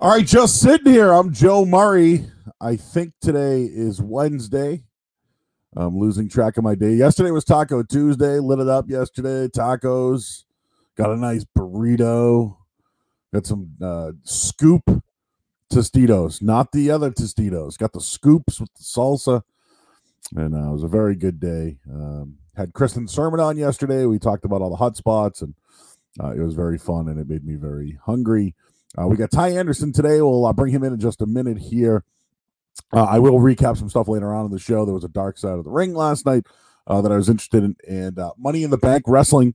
All right, just sitting here. I'm Joe Murray. I think today is Wednesday. I'm losing track of my day. Yesterday was Taco Tuesday. Lit it up yesterday. Tacos. Got a nice burrito. Got some uh, scoop Tostitos, not the other Tostitos. Got the scoops with the salsa. And uh, it was a very good day. Um, had Kristen Sermon on yesterday. We talked about all the hot spots, and uh, it was very fun, and it made me very hungry. Uh, we got Ty Anderson today. We'll uh, bring him in in just a minute here. Uh, I will recap some stuff later on in the show. There was a dark side of the ring last night uh, that I was interested in, and uh, Money in the Bank wrestling.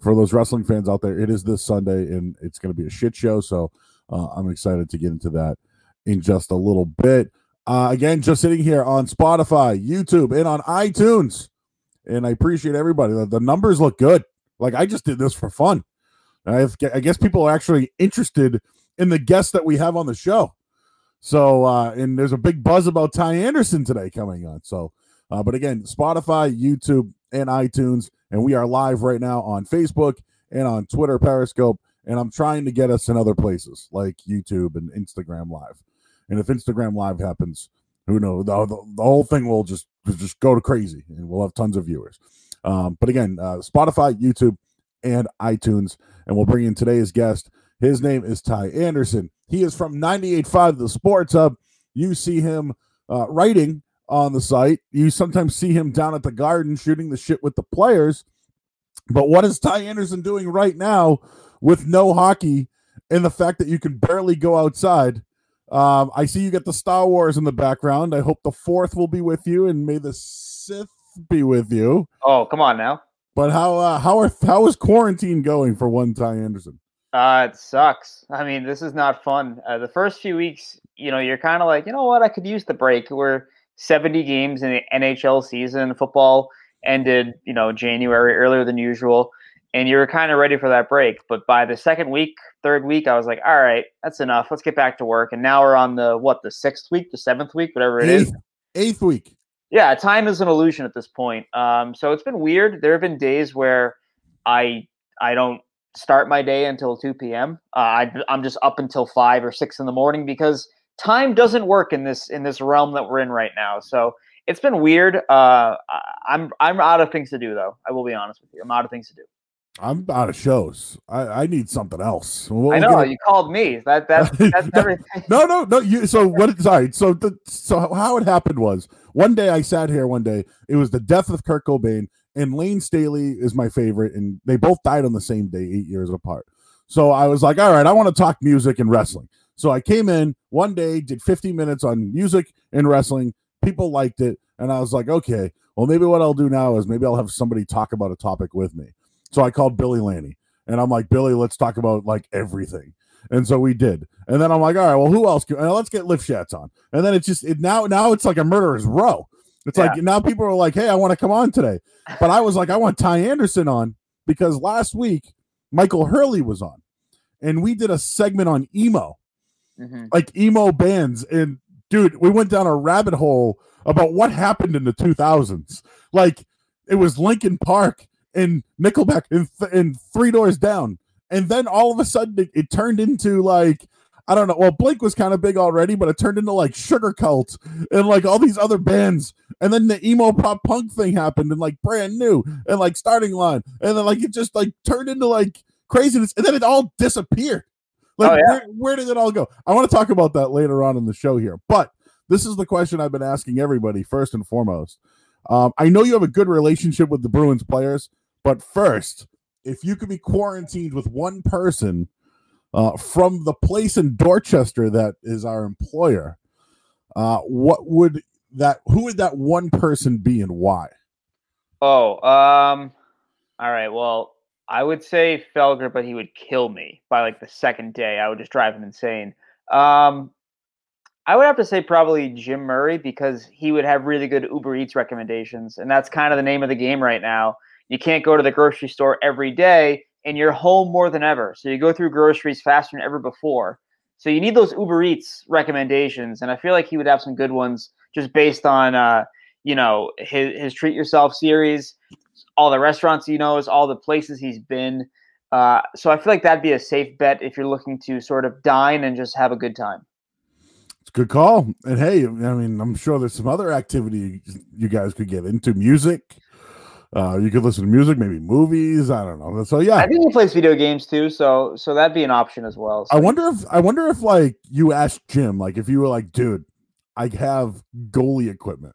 For those wrestling fans out there, it is this Sunday, and it's going to be a shit show. So uh, I'm excited to get into that in just a little bit. again, just sitting here on Spotify, YouTube, and on iTunes, and I appreciate everybody. The, the numbers look good. Like I just did this for fun. I, I guess people are actually interested in the guests that we have on the show. So, uh, and there's a big buzz about Ty Anderson today coming on. So, uh, but again, Spotify, YouTube, and iTunes, and we are live right now on Facebook and on Twitter, Periscope, and I'm trying to get us in other places like YouTube and Instagram Live. And if Instagram Live happens, who knows? The, the, the whole thing will just just go to crazy, and we'll have tons of viewers. Um, but again, uh, Spotify, YouTube, and iTunes. And we'll bring in today's guest. His name is Ty Anderson. He is from 98.5 The Sports Hub. You see him uh, writing on the site. You sometimes see him down at the garden shooting the shit with the players. But what is Ty Anderson doing right now with no hockey and the fact that you can barely go outside? Um, I see you get the Star Wars in the background. I hope the fourth will be with you, and may the Sith be with you. Oh, come on now. But how uh, how are how is quarantine going for one Ty Anderson? Uh, it sucks. I mean, this is not fun. Uh, the first few weeks, you know, you're kind of like, you know what, I could use the break. We're 70 games in the NHL season. Football ended, you know, January earlier than usual, and you were kind of ready for that break. But by the second week, third week, I was like, all right, that's enough. Let's get back to work. And now we're on the what, the sixth week, the seventh week, whatever it eighth, is, Eighth week yeah, time is an illusion at this point. Um, so it's been weird. There have been days where I I don't start my day until 2 p.m. Uh, I, I'm just up until five or six in the morning because time doesn't work in this in this realm that we're in right now. So it's been weird. Uh, I'm I'm out of things to do though. I will be honest with you. I'm out of things to do. I'm out of shows. I, I need something else. We'll I know you called me. That that that's everything. no, no, no. You so what? Sorry. So the so how it happened was one day I sat here. One day it was the death of Kurt Cobain, and Layne Staley is my favorite, and they both died on the same day, eight years apart. So I was like, all right, I want to talk music and wrestling. So I came in one day, did 50 minutes on music and wrestling. People liked it, and I was like, okay, well maybe what I'll do now is maybe I'll have somebody talk about a topic with me. So I called Billy Lanny and I'm like, Billy, let's talk about like everything. And so we did. And then I'm like, all right, well, who else? Can, uh, let's get Lifshats on. And then it's just it now now it's like a murderer's row. It's yeah. like now people are like, hey, I want to come on today. But I was like, I want Ty Anderson on because last week Michael Hurley was on, and we did a segment on emo, mm-hmm. like emo bands. And dude, we went down a rabbit hole about what happened in the 2000s. Like it was Linkin Park and Nickelback and, th- and Three Doors Down, and then all of a sudden it, it turned into like I don't know. Well, Blink was kind of big already, but it turned into like Sugarcult and like all these other bands. And then the emo pop punk thing happened and like brand new and like starting line. And then like it just like turned into like craziness. And then it all disappeared. Like, oh, yeah. where, where did it all go? I want to talk about that later on in the show here. But this is the question I've been asking everybody first and foremost. Um, I know you have a good relationship with the Bruins players. But first, if you could be quarantined with one person uh, from the place in Dorchester that is our employer, uh, what would that? Who would that one person be, and why? Oh, um, all right. Well, I would say Felger, but he would kill me by like the second day. I would just drive him insane. Um, I would have to say probably Jim Murray because he would have really good Uber Eats recommendations, and that's kind of the name of the game right now. You can't go to the grocery store every day and you're home more than ever. So you go through groceries faster than ever before. So you need those Uber Eats recommendations. And I feel like he would have some good ones just based on, uh, you know, his, his Treat Yourself series, all the restaurants he knows, all the places he's been. Uh, so I feel like that'd be a safe bet if you're looking to sort of dine and just have a good time. It's a good call. And hey, I mean, I'm sure there's some other activity you guys could get into. Music. Uh, you could listen to music, maybe movies. I don't know. So yeah, I think he plays video games too. So so that'd be an option as well. So. I wonder if I wonder if like you asked Jim, like if you were like, dude, I have goalie equipment.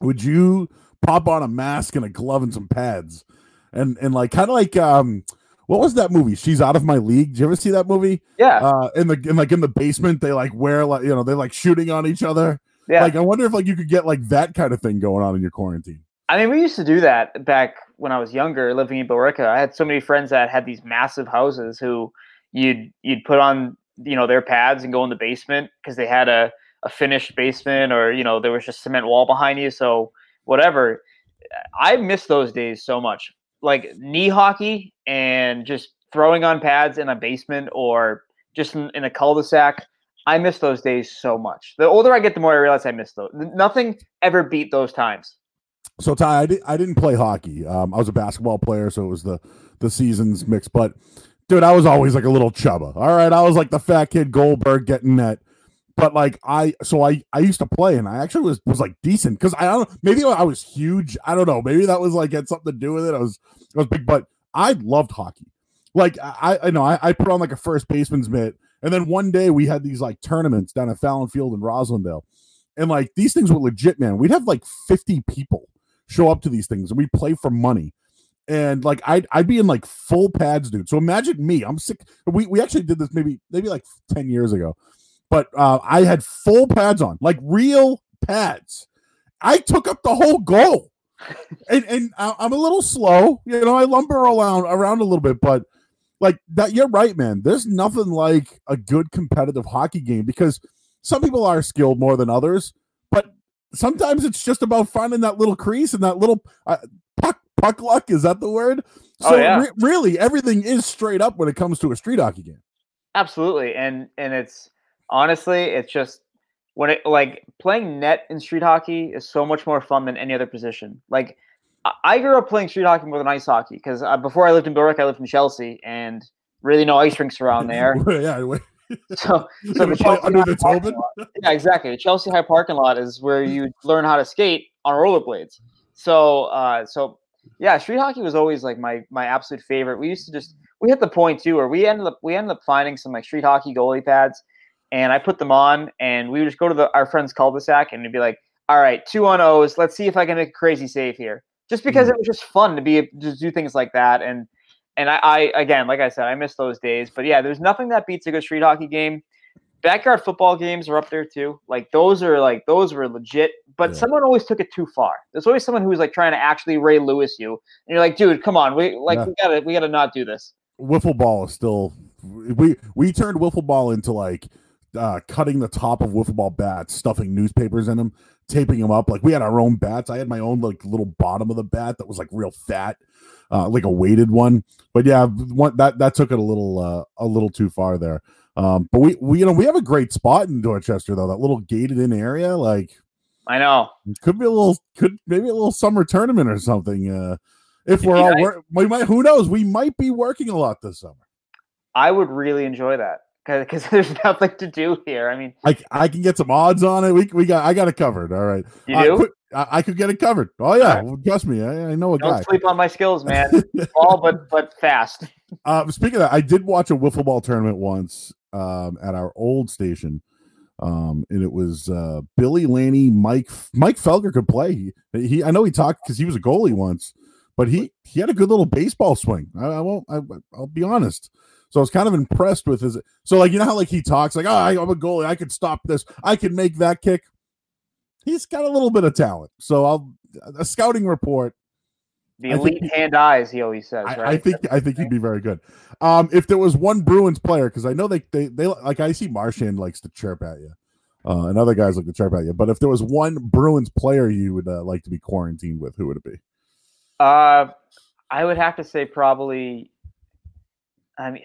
Would you pop on a mask and a glove and some pads, and and like kind of like um what was that movie? She's out of my league. Did you ever see that movie? Yeah. Uh, in the in like in the basement, they like wear like you know they're like shooting on each other. Yeah. Like I wonder if like you could get like that kind of thing going on in your quarantine. I mean, we used to do that back when I was younger, living in Billerica. I had so many friends that had these massive houses who you'd you'd put on you know their pads and go in the basement because they had a a finished basement or you know there was just cement wall behind you. So whatever. I miss those days so much like knee hockey and just throwing on pads in a basement or just in, in a cul-de-sac. I miss those days so much. The older I get, the more I realize I miss those. Nothing ever beat those times. So Ty, I, did, I didn't play hockey. Um, I was a basketball player, so it was the the seasons mix. But dude, I was always like a little chubba. All right, I was like the fat kid Goldberg getting that but like I so I I used to play and I actually was was like decent because I don't maybe I was huge I don't know maybe that was like had something to do with it I was I was big but I loved hockey like I I know I, I put on like a first baseman's mitt and then one day we had these like tournaments down at Fallon Field in Roslindale and like these things were legit man we'd have like 50 people show up to these things and we play for money and like I'd I'd be in like full pads, dude. So imagine me. I'm sick. We we actually did this maybe maybe like 10 years ago but uh, I had full pads on, like real pads. I took up the whole goal, and and I'm a little slow. You know, I lumber around around a little bit, but like that, you're right, man. There's nothing like a good competitive hockey game because some people are skilled more than others, but sometimes it's just about finding that little crease and that little uh, puck puck luck. Is that the word? Oh, so oh, yeah. re- really, everything is straight up when it comes to a street hockey game. Absolutely, and and it's honestly, it's just when it like playing net in street hockey is so much more fun than any other position. Like I grew up playing street hockey more than ice hockey because uh, before I lived in Berwick, I lived in Chelsea, and really no ice rinks around there. yeah. So, so the Chelsea under the Tobin? yeah, exactly. The Chelsea High parking lot is where you learn how to skate on rollerblades. So, uh, so yeah, street hockey was always like my my absolute favorite. We used to just we hit the point too where we ended up we ended up finding some like street hockey goalie pads and I put them on, and we would just go to the, our friend's cul-de-sac, and it'd be like, all right, two on O's. Let's see if I can make a crazy save here. Just because mm-hmm. it was just fun to be to do things like that, and and I, I again, like I said, I miss those days. But yeah, there's nothing that beats a good street hockey game. Backyard football games are up there too. Like those are like those were legit, but yeah. someone always took it too far. There's always someone who's like trying to actually Ray Lewis you, and you're like, dude, come on, we like we gotta we gotta not do this. Wiffle ball is still we we turned wiffle ball into like uh, cutting the top of wiffle ball bats, stuffing newspapers in them, taping them up. Like we had our own bats. I had my own like little bottom of the bat that was like real fat, uh, like a weighted one. But yeah, one, that that took it a little uh, a little too far there. Um, but we, we you know we have a great spot in Dorchester though. That little gated in area, like I know, could be a little could maybe a little summer tournament or something. Uh, if we're all we might who knows we might be working a lot this summer. I would really enjoy that because there's nothing to do here. I mean, I, I can get some odds on it. We, we got I got it covered. All right, you uh, do. Quick, I, I, could get it covered. Oh yeah, right. well, trust me. I, I know a Don't guy. sleep on my skills, man. All but but fast. Uh, speaking of that, I did watch a wiffle ball tournament once um, at our old station. Um, and it was uh, Billy Laney, Mike Mike Felger could play. He, he I know he talked because he was a goalie once, but he he had a good little baseball swing. I, I won't. I, I'll be honest. So I was kind of impressed with his. So like you know how like he talks like oh I'm a goalie I could stop this I can make that kick. He's got a little bit of talent. So I'll a scouting report. The elite he, hand eyes, he always says. Right? I, I think I think he'd be very good. Um, if there was one Bruins player, because I know they, they they like I see Marchand likes to chirp at you, uh, and other guys like to chirp at you. But if there was one Bruins player you would uh, like to be quarantined with, who would it be? Uh, I would have to say probably I mean,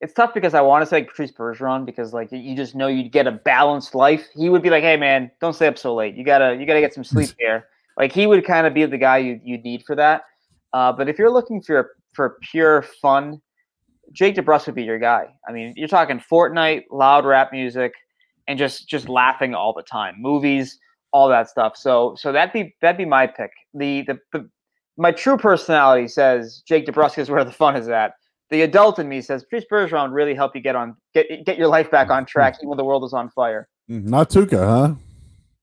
it's tough because I want to say Patrice Bergeron because like you just know you'd get a balanced life. He would be like, "Hey man, don't stay up so late. You gotta you gotta get some sleep here." Like he would kind of be the guy you you need for that. Uh, but if you're looking for for pure fun, Jake DeBrusk would be your guy. I mean, you're talking Fortnite, loud rap music, and just just laughing all the time. Movies, all that stuff. So so that'd be that'd be my pick. The the, the my true personality says Jake DeBrusk is where the fun is at. The adult in me says Patrice Bergeron really help you get on get get your life back on track even when the world is on fire. Mm, not Tuukka, huh?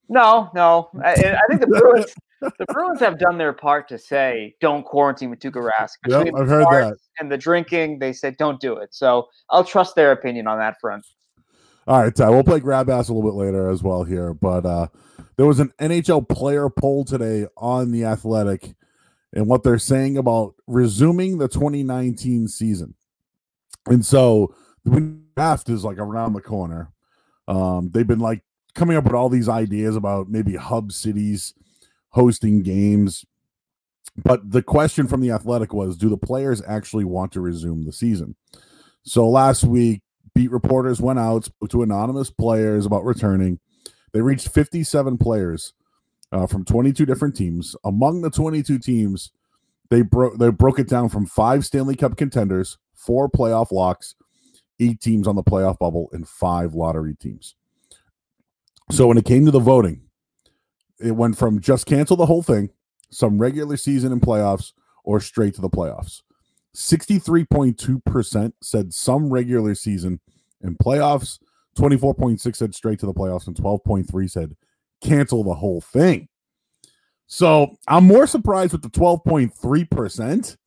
No, no. I, I think the Bruins the Bruins have done their part to say don't quarantine with Tuukka Rask. Yep, I've heard that. And the drinking, they said don't do it. So I'll trust their opinion on that front. All right, Ty. We'll play grab ass a little bit later as well here, but uh, there was an NHL player poll today on the Athletic, and what they're saying about resuming the 2019 season. And so the draft is like around the corner. Um, they've been like coming up with all these ideas about maybe hub cities hosting games. But the question from the Athletic was do the players actually want to resume the season? So last week, beat reporters went out, spoke to anonymous players about returning. They reached 57 players uh, from 22 different teams. Among the 22 teams, they broke they broke it down from five Stanley Cup contenders, four playoff locks, eight teams on the playoff bubble, and five lottery teams. So when it came to the voting, it went from just cancel the whole thing, some regular season and playoffs, or straight to the playoffs. 63.2% said some regular season and playoffs. 24.6 said straight to the playoffs, and 12.3 said cancel the whole thing. So I'm more surprised with the 12.3%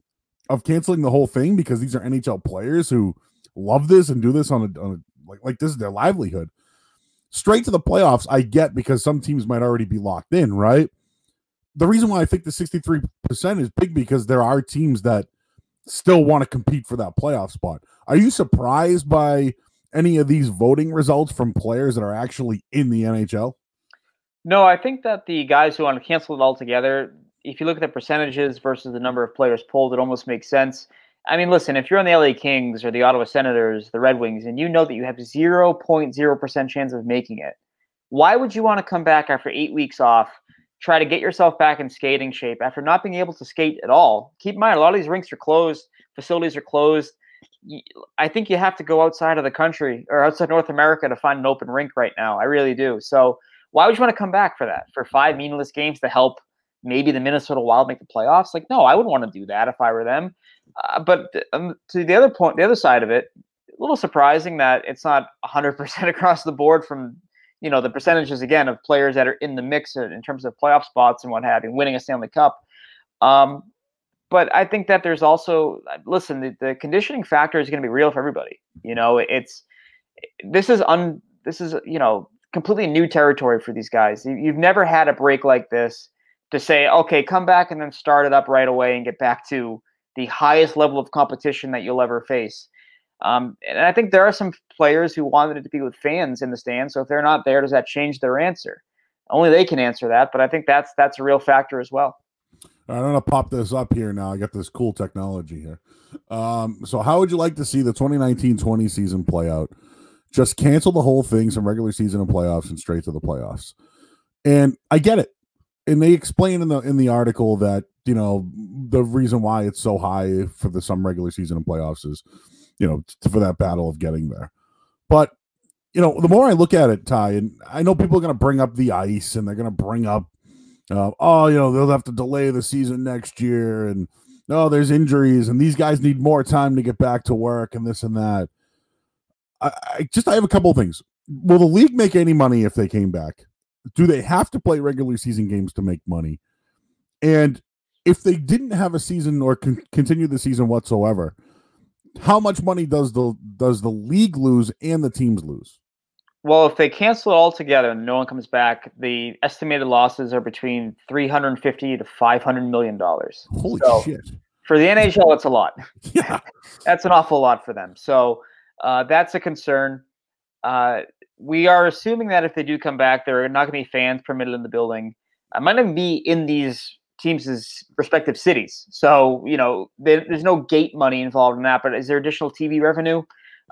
of canceling the whole thing because these are NHL players who love this and do this on a, on a like like this is their livelihood straight to the playoffs, I get because some teams might already be locked in, right? The reason why I think the 63% is big because there are teams that still want to compete for that playoff spot. Are you surprised by any of these voting results from players that are actually in the NHL? No, I think that the guys who want to cancel it altogether, if you look at the percentages versus the number of players pulled, it almost makes sense. I mean, listen, if you're on the LA Kings or the Ottawa Senators, the Red Wings, and you know that you have 0.0% chance of making it, why would you want to come back after eight weeks off, try to get yourself back in skating shape after not being able to skate at all? Keep in mind, a lot of these rinks are closed, facilities are closed. I think you have to go outside of the country or outside North America to find an open rink right now. I really do. So, why would you want to come back for that? For five meaningless games to help maybe the Minnesota Wild make the playoffs? Like, no, I wouldn't want to do that if I were them. Uh, but um, to the other point, the other side of it, a little surprising that it's not 100% across the board from you know the percentages again of players that are in the mix in terms of playoff spots and what have you, winning a Stanley Cup. Um, but I think that there's also listen, the, the conditioning factor is going to be real for everybody. You know, it's this is un this is you know completely new territory for these guys. You, you've never had a break like this to say, okay, come back and then start it up right away and get back to the highest level of competition that you'll ever face. Um, and I think there are some players who wanted it to be with fans in the stands. So if they're not there, does that change their answer? Only they can answer that. But I think that's that's a real factor as well. I'm gonna pop this up here now. I got this cool technology here. Um, so how would you like to see the 2019-20 season play out? Just cancel the whole thing, some regular season and playoffs, and straight to the playoffs. And I get it. And they explain in the in the article that you know the reason why it's so high for the some regular season and playoffs is you know for that battle of getting there but you know the more i look at it ty and i know people are going to bring up the ice and they're going to bring up uh, oh you know they'll have to delay the season next year and oh there's injuries and these guys need more time to get back to work and this and that i, I just i have a couple of things will the league make any money if they came back do they have to play regular season games to make money and if they didn't have a season or con- continue the season whatsoever, how much money does the does the league lose and the teams lose? Well, if they cancel it altogether and no one comes back, the estimated losses are between 350 to 500 million dollars. Holy so shit. For the NHL, it's a lot. Yeah. that's an awful lot for them. So uh, that's a concern. Uh, we are assuming that if they do come back, there are not going to be fans permitted in the building. I might even be in these teams' respective cities. So, you know, there, there's no gate money involved in that, but is there additional TV revenue?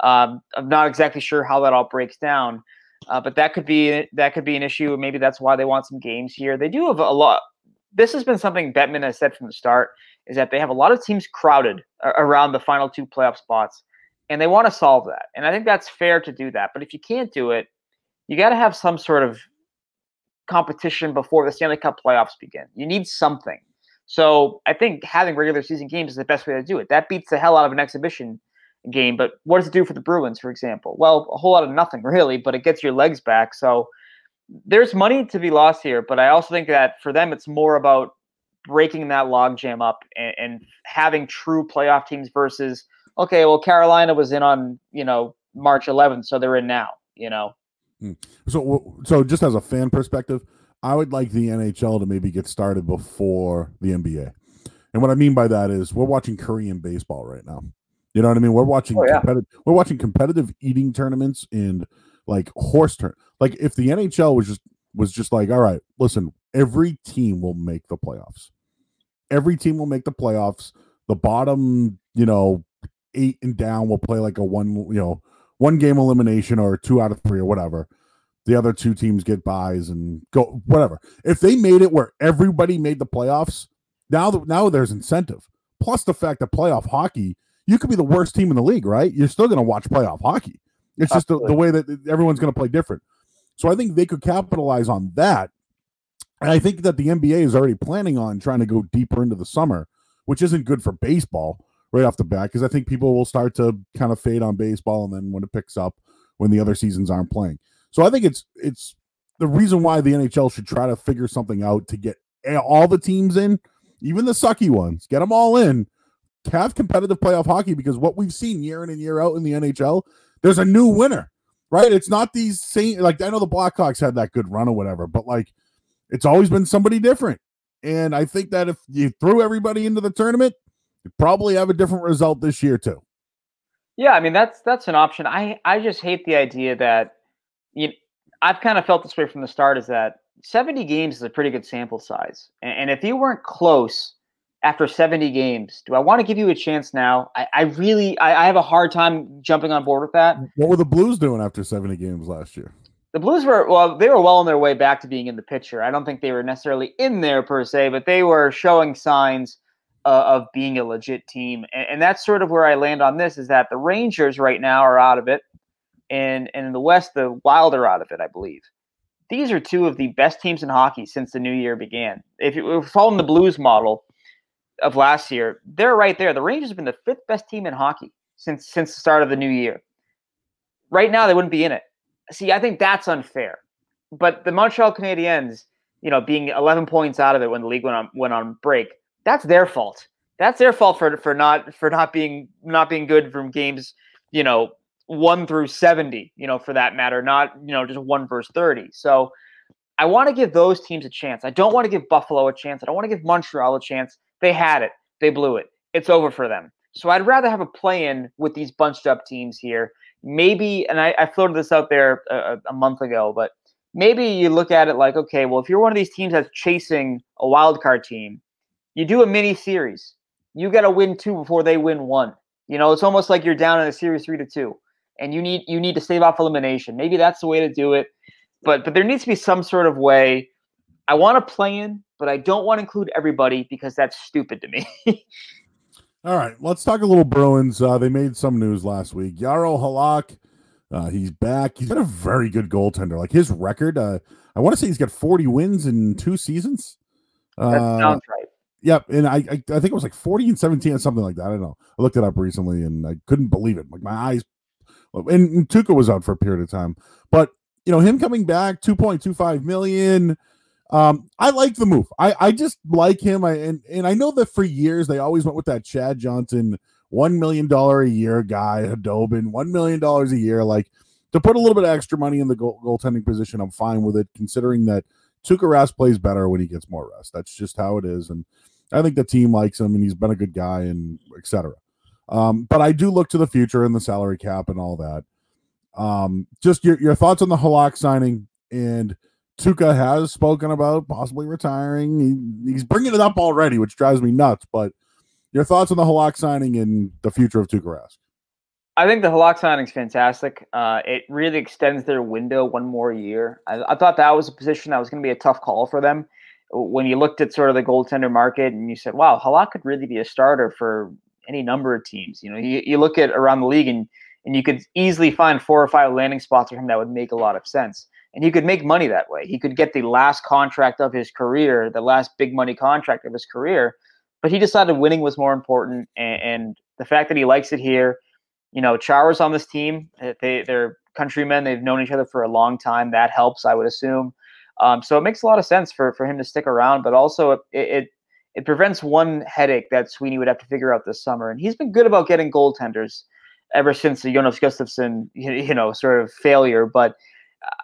Um, I'm not exactly sure how that all breaks down, uh, but that could be that could be an issue. Maybe that's why they want some games here. They do have a lot. This has been something Bettman has said from the start. is that they have a lot of teams crowded around the final two playoff spots, and they want to solve that. And I think that's fair to do that. But if you can't do it, you got to have some sort of competition before the Stanley Cup playoffs begin. You need something. So I think having regular season games is the best way to do it. That beats the hell out of an exhibition game. But what does it do for the Bruins, for example? Well, a whole lot of nothing, really, but it gets your legs back. So there's money to be lost here. But I also think that for them, it's more about breaking that logjam up and, and having true playoff teams versus, okay, well, Carolina was in on, you know, March 11th, so they're in now, you know? Hmm. So, so just as a fan perspective, I would like the NHL to maybe get started before the NBA. And what I mean by that is we're watching Korean baseball right now. You know what I mean? We're watching oh, yeah. competitive we're watching competitive eating tournaments and like horse turn. Like if the NHL was just was just like, all right, listen, every team will make the playoffs. Every team will make the playoffs. The bottom, you know, eight and down will play like a one, you know, one game elimination or two out of three or whatever. The other two teams get buys and go whatever. If they made it where everybody made the playoffs, now now there's incentive. Plus the fact that playoff hockey, you could be the worst team in the league, right? You're still going to watch playoff hockey. It's just the, the way that everyone's going to play different. So I think they could capitalize on that. And I think that the NBA is already planning on trying to go deeper into the summer, which isn't good for baseball right off the bat because I think people will start to kind of fade on baseball and then when it picks up when the other seasons aren't playing. So I think it's it's the reason why the NHL should try to figure something out to get all the teams in, even the sucky ones, get them all in, have competitive playoff hockey because what we've seen year in and year out in the NHL, there's a new winner, right? It's not these same like I know the Blackhawks had that good run or whatever, but like it's always been somebody different. And I think that if you threw everybody into the tournament, you probably have a different result this year too. Yeah, I mean that's that's an option. I I just hate the idea that you. I've kind of felt this way from the start. Is that 70 games is a pretty good sample size, and, and if you weren't close after 70 games, do I want to give you a chance now? I, I really I, I have a hard time jumping on board with that. What were the Blues doing after 70 games last year? the Blues were well, they were well on their way back to being in the picture. I don't think they were necessarily in there per se, but they were showing signs uh, of being a legit team. And, and, that's sort of where I land on this is that the Rangers right now are out of it, and, and in the West, the Wild are out of it, I believe. These are two of the best teams in hockey since the new year began. If you're following the Blues model of last year, they're right there. The Rangers have been the fifth best team in hockey since since the start of the new year. Right now, they wouldn't be in it. See, I think that's unfair. But the Montreal Canadiens, you know, being 11 points out of it when the league went on went on break, that's their fault. That's their fault for for not for not being not being good from games, you know, one through 70, you know, for that matter, not you know just one versus 30. So I want to give those teams a chance. I don't want to give Buffalo a chance. I don't want to give Montreal a chance. They had it. They blew it. It's over for them. So I'd rather have a play in with these bunched up teams here. Maybe, and I, I floated this out there a, a month ago, but maybe you look at it like, okay, well, if you're one of these teams that's chasing a wild card team, you do a mini series. You got to win two before they win one. You know, it's almost like you're down in a series three to two, and you need you need to save off elimination. Maybe that's the way to do it, but but there needs to be some sort of way. I want to play in, but I don't want to include everybody because that's stupid to me. All right, let's talk a little Bruins. Uh, they made some news last week. Jaro Halak, uh, he's back. He's got a very good goaltender. Like his record, uh, I want to say he's got 40 wins in two seasons. Uh, that sounds right. Yep, and I, I, I think it was like 40 and 17 or something like that. I don't know. I looked it up recently and I couldn't believe it. Like my eyes. And, and Tuukka was out for a period of time, but you know him coming back, 2.25 million. Um, I like the move. I, I just like him. I and, and I know that for years they always went with that Chad Johnson one million dollar a year guy, Khudobin one million dollars a year. Like to put a little bit of extra money in the goal, goaltending position, I'm fine with it, considering that Tuukka Rask plays better when he gets more rest. That's just how it is, and I think the team likes him, and he's been a good guy, and etc. Um, but I do look to the future and the salary cap and all that. Um, just your, your thoughts on the Halak signing and Tuukka has spoken about possibly retiring. He, he's bringing it up already, which drives me nuts. But your thoughts on the Halak signing and the future of Tuukka Rask? I think the Halak signing is fantastic. Uh, it really extends their window one more year. I, I, thought that was a position that was going to be a tough call for them. When you looked at sort of the goaltender market and you said, wow, Halak could really be a starter for any number of teams. You know, you, you look at around the league and and you could easily find four or five landing spots for him that would make a lot of sense. And he could make money that way. He could get the last contract of his career, the last big money contract of his career. But he decided winning was more important, and, and the fact that he likes it here. You know, Chara's on this team. They they're countrymen. They've known each other for a long time. That helps, I would assume. Um, so it makes a lot of sense for for him to stick around. But also, it, it it prevents one headache that Sweeney would have to figure out this summer. And he's been good about getting goaltenders ever since the Jonas Gustavsson, you know, sort of failure. But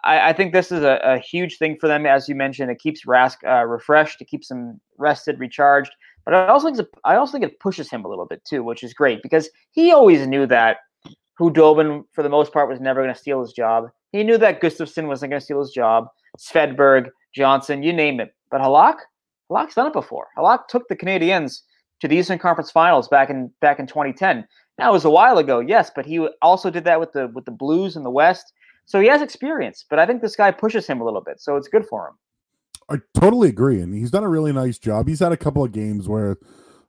I, I think this is a, a, huge thing for them, as you mentioned. It keeps Rask uh, refreshed, it keeps him rested, recharged. But I also think I also think it pushes him a little bit too, which is great because he always knew that Khudobin, for the most part, was never going to steal his job. He knew that Gustavsson wasn't going to steal his job. Svedberg, Johnson, you name it. But Halak, Halak's done it before. Halak took the Canadiens to the Eastern Conference Finals back in back in 2010. Now it was a while ago, yes, but he also did that with the with the Blues in the West. So he has experience, but I think this guy pushes him a little bit, so it's good for him. I totally agree, and he's done a really nice job. He's had a couple of games where,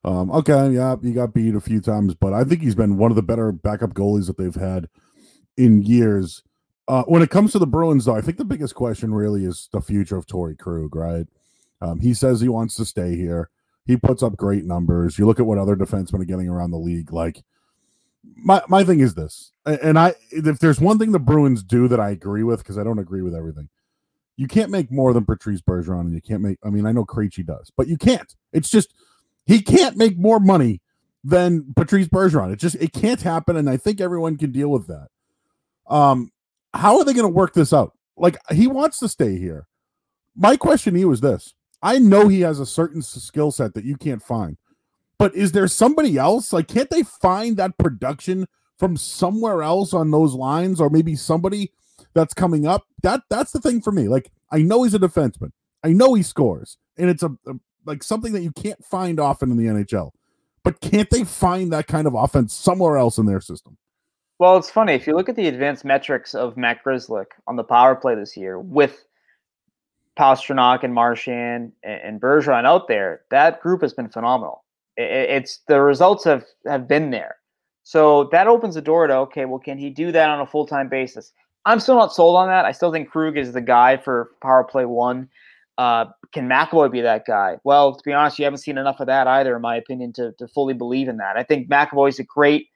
um, okay, yeah, he got beat a few times, but I think he's been one of the better backup goalies that they've had in years. Uh, when it comes to the Bruins, though, I think the biggest question really is the future of Torey Krug, right? Um, he says he wants to stay here. He puts up great numbers. You look at what other defensemen are getting around the league. Like my my thing is this, and I if there's one thing the Bruins do that I agree with because I don't agree with everything. You can't make more than Patrice Bergeron, and you can't make. I mean, I know Krejci does, but you can't. It's just he can't make more money than Patrice Bergeron. It just it can't happen, and I think everyone can deal with that. Um, how are they going to work this out? Like he wants to stay here. My question to you is this: I know he has a certain skill set that you can't find. But is there somebody else? Like, can't they find that production from somewhere else on those lines, or maybe somebody that's coming up? That that's the thing for me. Like, I know he's a defenseman. I know he scores, and it's a, a like something that you can't find often in the NHL. But can't they find that kind of offense somewhere else in their system? Well, it's funny if you look at the advanced metrics of Matt Grzelcyk on the power play this year with Pastrnak and Marchand and, and Bergeron out there. That group has been phenomenal it's the results have have been there. So that opens the door to okay, well, can he do that on a full time basis? I'm still not sold on that. I still think Krug is the guy for power play one. Uh, can McAvoy be that guy? Well, to be honest, you haven't seen enough of that either, in my opinion, to, to fully believe in that. I think McAvoy's a great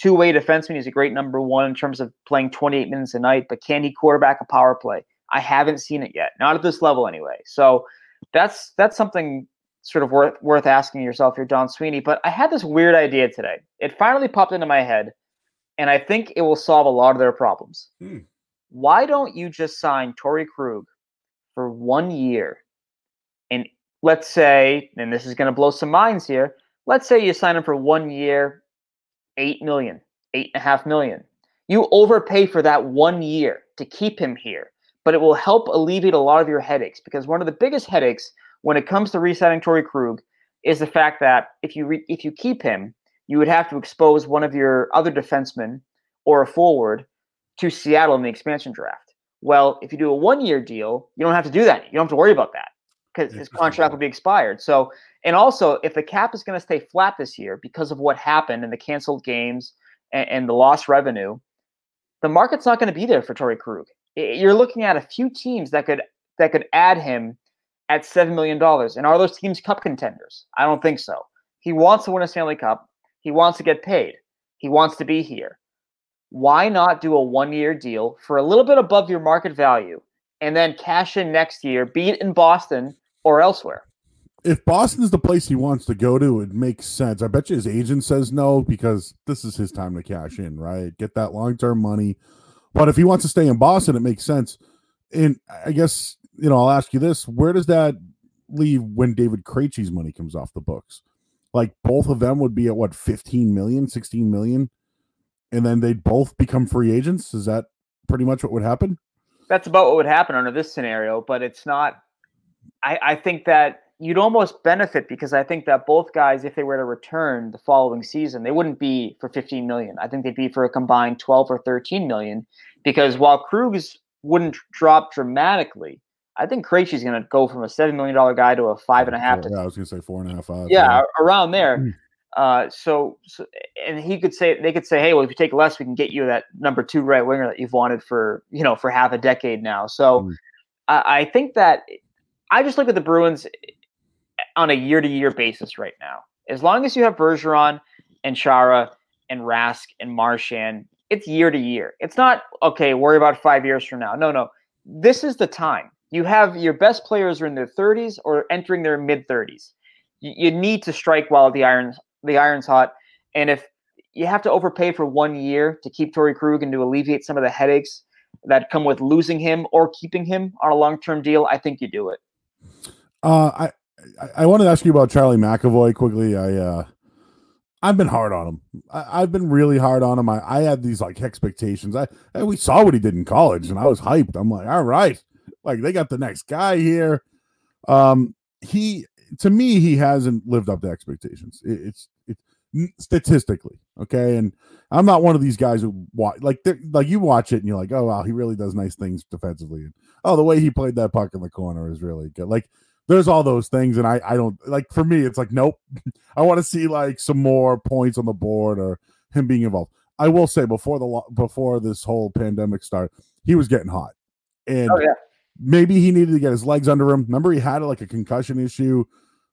two way defenseman. He's a great number one in terms of playing 28 minutes a night, but can he quarterback a power play? I haven't seen it yet, not at this level anyway. So that's that's something sort of worth worth asking yourself here, Don Sweeney. But I had this weird idea today. It finally popped into my head, and I think it will solve a lot of their problems. Hmm. Why don't you just sign Torey Krug for one year? And let's say, and this is going to blow some minds here. Let's say you sign him for one year, eight million, eight and a half million. You overpay for that one year to keep him here, but it will help alleviate a lot of your headaches because one of the biggest headaches when it comes to resetting Torey Krug is the fact that if you re- if you keep him, you would have to expose one of your other defensemen or a forward to Seattle in the expansion draft. Well, if you do a one year deal, you don't have to do that. You don't have to worry about that because his contract will be expired. So, and also, if the cap is going to stay flat this year because of what happened and the canceled games and, and the lost revenue, the market's not going to be there for Torey Krug. You're looking at a few teams that could that could add him at $7 million. And are those teams cup contenders? I don't think so. He wants to win a Stanley Cup. He wants to get paid. He wants to be here. Why not do a one year deal for a little bit above your market value and then cash in next year, be it in Boston or elsewhere? If Boston's the place he wants to go to, it makes sense. I bet you his agent says no because this is his time to cash in, right? Get that long term money. But if he wants to stay in Boston, it makes sense. And I guess you know, I'll ask you this: Where does that leave when David Krejci's money comes off the books? Like both of them would be at what 15 million, 16 million, and then they'd both become free agents. Is that pretty much what would happen? That's about what would happen under this scenario, but it's not. I, I think that you'd almost benefit because I think that both guys, if they were to return the following season, they wouldn't be for 15 million. I think they'd be for a combined 12 or 13 million because while Krug's wouldn't drop dramatically, I think Krejci's going to go from a seven million dollar guy to a five and a half. Yeah, I was going to say four and a half, five. Yeah, yeah. around there. Hmm. Uh, so, so, and he could say they could say, hey, well, if you take less, we can get you that number two right winger that you've wanted for you know for half a decade now. So, mm. I, I think that I just look at the Bruins eh, on a year to year basis right now. As long as you have Bergeron and Chara and Rask and Marchand, it's year to year. It's not okay. Worry about five years from now. No, no. This is the time. You have your best players are in their 30s or entering their mid 30s. You, you need to strike while the irons the iron's hot. And if you have to overpay for one year to keep Torey Krug and to alleviate some of the headaches that come with losing him or keeping him on a long term deal, I think you do it. Uh, I I, wanted to ask you about Charlie McAvoy quickly. I uh, I've been hard on him. I, have been really hard on him. I, I had these like expectations. I we saw what he did in college, and I was hyped. I'm like, all right, like they got the next guy here. Um, he to me, he hasn't lived up to expectations. It, it's it's statistically okay, and I'm not one of these guys who watch like like you watch it and you're like, oh wow, he really does nice things defensively. And oh, the way he played that puck in the corner is really good. Like there's all those things, and I I don't like for me. It's like nope. I want to see like some more points on the board or him being involved. I will say before the before this whole pandemic started, he was getting hot, and oh, yeah. maybe he needed to get his legs under him. Remember, he had like a concussion issue.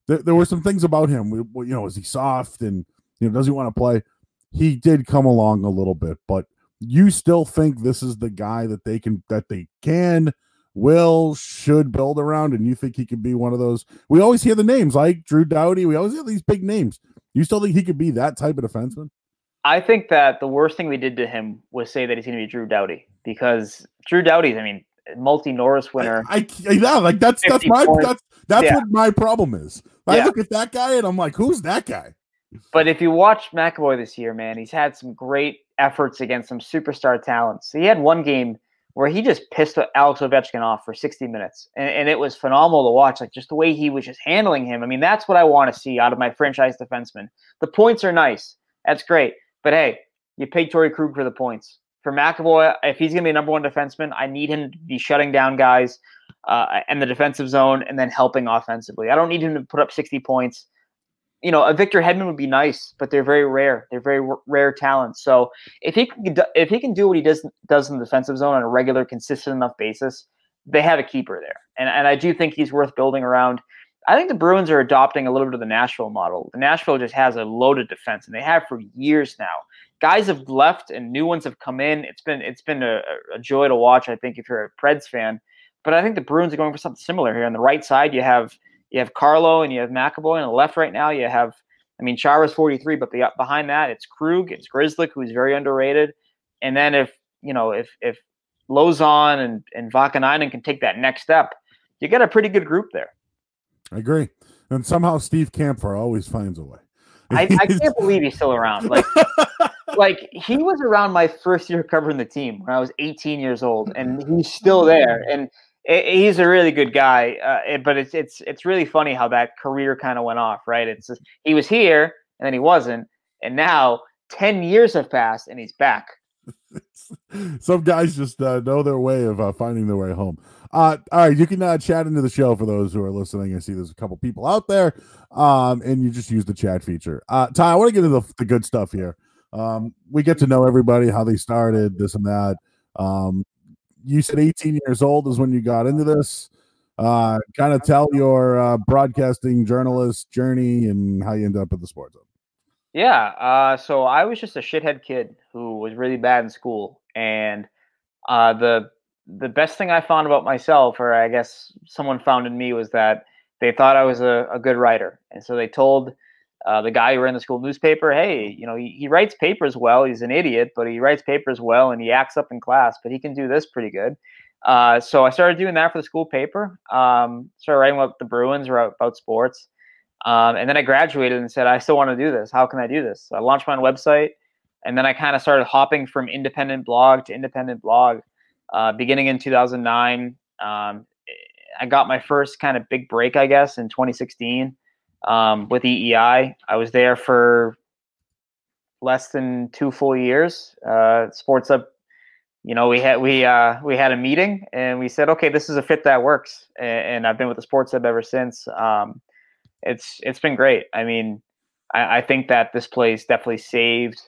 There, there were some things about him. You know, is he soft and you know does he want to play? He did come along a little bit, but you still think this is the guy that they can that they can will should build around, and you think he could be one of those? We always hear the names like Drew Doughty. We always hear these big names. You still think he could be that type of defenseman? I think that the worst thing we did to him was say that he's going to be Drew Doughty because Drew Doughty's, I mean, multi Norris winner. I, I, yeah, like that's that's my points. that's that's yeah. what my problem is. I yeah. look at that guy and I'm like, who's that guy? But if you watch McAvoy this year, man, he's had some great efforts against some superstar talents. He had one game where he just pissed Alex Ovechkin off for 60 minutes. And, and, it was phenomenal to watch, like just the way he was just handling him. I mean, that's what I want to see out of my franchise defenseman. The points are nice. That's great. But hey, you paid Torey Krug for the points. For McAvoy, if he's going to be a number one defenseman, I need him to be shutting down guys uh, in the defensive zone and then helping offensively. I don't need him to put up 60 points you know, a Victor Hedman would be nice, but they're very rare. They're very r- rare talents. So if he can if he can do what he does does in the defensive zone on a regular, consistent enough basis, they have a keeper there, and and I do think he's worth building around. I think the Bruins are adopting a little bit of the Nashville model. The Nashville just has a loaded defense, and they have for years now. Guys have left, and new ones have come in. It's been it's been a, a joy to watch. I think if you're a Preds fan, but I think the Bruins are going for something similar here. On the right side, you have you have Carlo and you have McAvoy. On the left right now, you have, I mean, Chara's 43, but the, behind that, it's Krug, it's Grzelcyk, who's very underrated. And then if, you know, if, if Lauzon and, and Vaakanainen can take that next step, you get a pretty good group there. I agree. And somehow Steve Kampfer always finds a way. I, I can't believe he's still around. Like, like he was around my first year covering the team when I was 18 years old, and he's still there. And he's a really good guy, uh, but it's it's it's really funny how that career kind of went off, right? It's just, he was here and then he wasn't, and now ten years have passed and he's back. Some guys just uh, know their way of uh, finding their way home. Uh, all right, you can uh, chat into the show for those who are listening. I see there's a couple people out there, um, and you just use the chat feature. Uh, Ty, I want to get into the, the good stuff here. Um, we get to know everybody, how they started, this and that. Um, you said 18 years old is when you got into this. Uh, kind of tell your uh, broadcasting journalist journey and how you ended up at the sports zone. Yeah. Uh, so I was just a shithead kid who was really bad in school, and uh, the the best thing I found about myself, or I guess someone found in me, was that they thought I was a, a good writer, and so they told uh, the guy who ran the school newspaper, hey, you know, he, he writes papers well. He's an idiot, but he writes papers well and he acts up in class, but he can do this pretty good. Uh, so I started doing that for the school paper. Um, started writing about the Bruins or about sports. Um, and then I graduated and said, I still want to do this. How can I do this? So I launched my own website. And then I kind of started hopping from independent blog to independent blog uh, beginning in 2009. Um, I got my first kind of big break, I guess, in 2016 um, with EEI. I was there for less than two full years. Uh, Sports Hub you know, we had we uh, we had a meeting and we said, okay, this is a fit that works, and, and I've been with the sports hub ever since. Um, it's it's been great. I mean, I, I think that this place definitely saved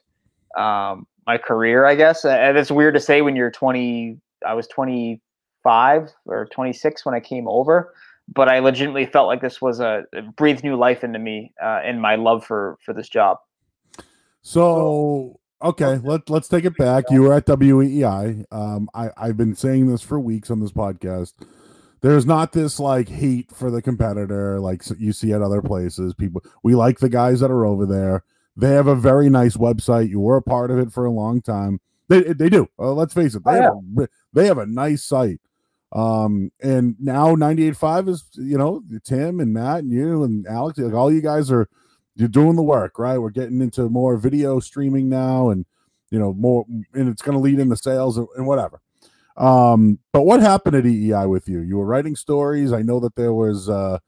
um, my career. I guess, and it's weird to say when you're 20. I was 25 or 26 when I came over, but I legitimately felt like this was a breathed new life into me uh, and my love for for this job. So okay, let let's take it back. You were at WEEI. Um, I I've been saying this for weeks on this podcast. There's not this like hate for the competitor like you see at other places. People, we like the guys that are over there. They have a very nice website. You were a part of it for a long time. They they do. Uh, let's face it. They oh, have a, they have a nice site. Um, and now 98.5 is you know Tim and Matt and you and Alex. Like all you guys are you're doing the work, right? We're getting into more video streaming now, and you know more, and it's going to lead into sales and, and whatever. Um, but what happened at EEI with you? You were writing stories. I know that there was uh,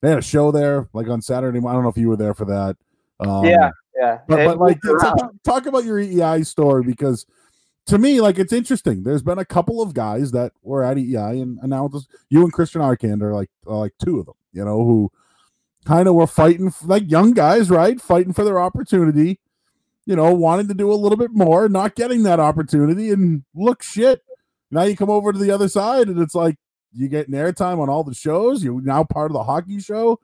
they had a show there, like on Saturday. I don't know if you were there for that. Um, yeah, yeah. But, but like, talk, talk about your EEI story because to me, like it's interesting. There's been a couple of guys that were at EEI, and, and now you and Christian Arcand are like are like two of them. You know who kind of were fighting like young guys, right? Fighting for their opportunity, you know, wanting to do a little bit more, not getting that opportunity, and look shit. Now you come over to the other side, and it's like you get airtime on all the shows. You're now part of the hockey show.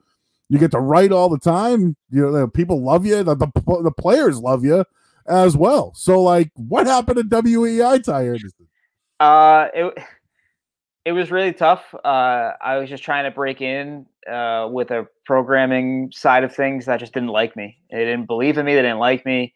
You get to write all the time. You know, people love you. The, the, the players love you as well. So, like, what happened at WEI Ty Uh, it it was really tough. Uh, I was just trying to break in uh, with a programming side of things that just didn't like me. They didn't believe in me. They didn't like me.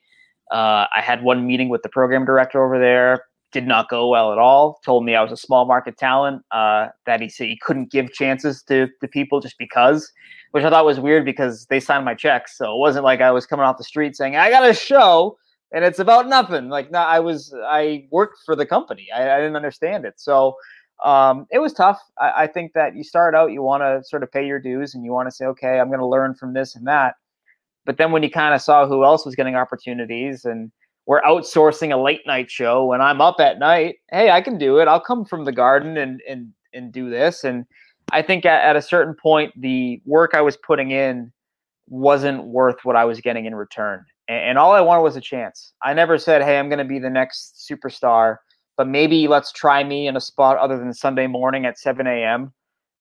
Uh, I had one meeting with the program director over there. Did not go well at all. Told me I was a small market talent. Uh, that he said he couldn't give chances to to people just because, which I thought was weird because they signed my checks. So it wasn't like I was coming off the street saying I got a show and it's about nothing. Like no, I was I worked for the company. I, I didn't understand it. So um, it was tough. I, I, think that you start out, you want to sort of pay your dues and you want to say, okay, I'm going to learn from this and that. But then when you kind of saw who else was getting opportunities and we're outsourcing a late night show when I'm up at night, hey, I can do it. I'll come from the garden and and and do this. And I think at, at a certain point, the work I was putting in wasn't worth what I was getting in return. And, and all I wanted was a chance. I never said, hey, I'm going to be the next superstar but maybe let's try me in a spot other than Sunday morning at 7 a.m.,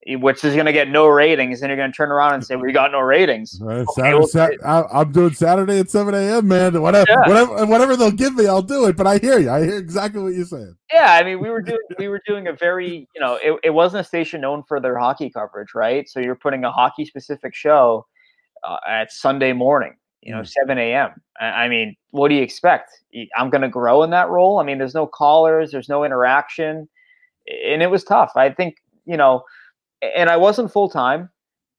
which is going to get no ratings. And you're going to turn around and say, We got no ratings. Right, okay, Saturday, well, I'm doing Saturday at 7 a.m., man. Whatever, yeah. whatever, whatever they'll give me, I'll do it. But I hear you. I hear exactly what you're saying. Yeah. I mean, we were doing, we were doing a very, you know, it, it wasn't a station known for their hockey coverage, right? So you're putting a hockey specific show uh, at Sunday morning you know, mm. 7 a.m. I mean, what do you expect? I'm going to grow in that role. I mean, there's no callers, there's no interaction, and it was tough. I think, you know, and I wasn't full time.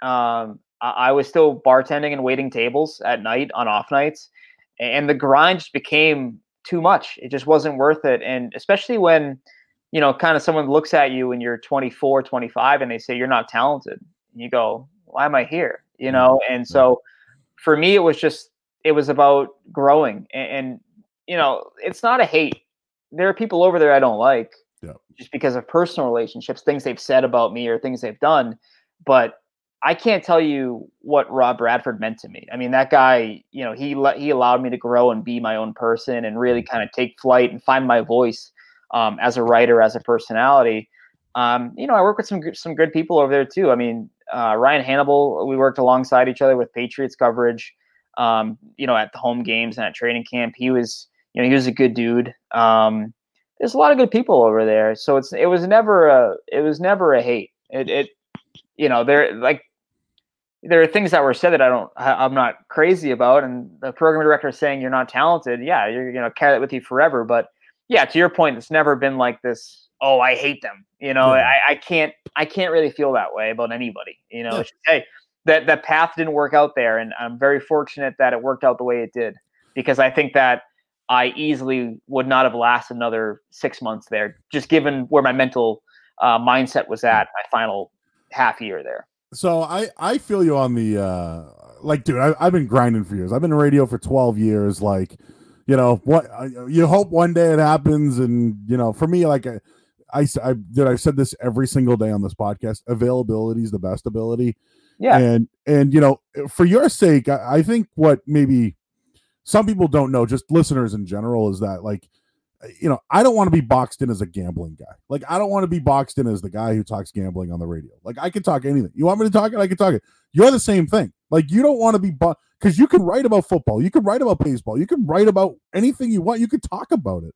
Um, I, was still bartending and waiting tables at night on off nights, and the grind just became too much. It just wasn't worth it. And especially when, you know, kind of someone looks at you when you're 24, 25, and they say you're not talented, you go, why am I here? You mm. know, and so for me, it was just it was about growing, and, and you know, it's not a hate. There are people over there I don't like, yeah. just because of personal relationships, things they've said about me or things they've done. But I can't tell you what Rob Bradford meant to me. I mean, that guy, you know, he let he allowed me to grow and be my own person and really kind of take flight and find my voice um, as a writer, as a personality. Um, you know, I work with some some good people over there too. I mean, uh, Ryan Hannable, we worked alongside each other with Patriots coverage. Um, you know, at the home games and at training camp, he was, you know, he was a good dude. Um, there's a lot of good people over there, so it's it was never a it was never a hate. It, it you know, there like there are things that were said that I don't I'm not crazy about, and the program director saying you're not talented. Yeah, you're you know carry that with you forever. But yeah, to your point, it's never been like this oh, I hate them. You know, yeah. I, I can't I can't really feel that way about anybody. You know, yeah. hey, that that path didn't work out there, and I'm very fortunate that it worked out the way it did because I think that I easily would not have lasted another six months there, just given where my mental uh, mindset was at my final half year there. So I I feel you on the uh like dude I, I've been grinding for years. I've been in radio for twelve years. Like you know what you hope one day it happens and you know for me like I, I, I did I said this every single day on this podcast availability is the best ability. Yeah. And and you know for your sake I, I think what maybe some people don't know just listeners in general is that like you know I don't want to be boxed in as a gambling guy. Like I don't want to be boxed in as the guy who talks gambling on the radio. Like I can talk anything. You want me to talk it? I can talk it. You're the same thing. Like you don't want to be bu- because you can write about football, you can write about baseball, you can write about anything you want, you can talk about it.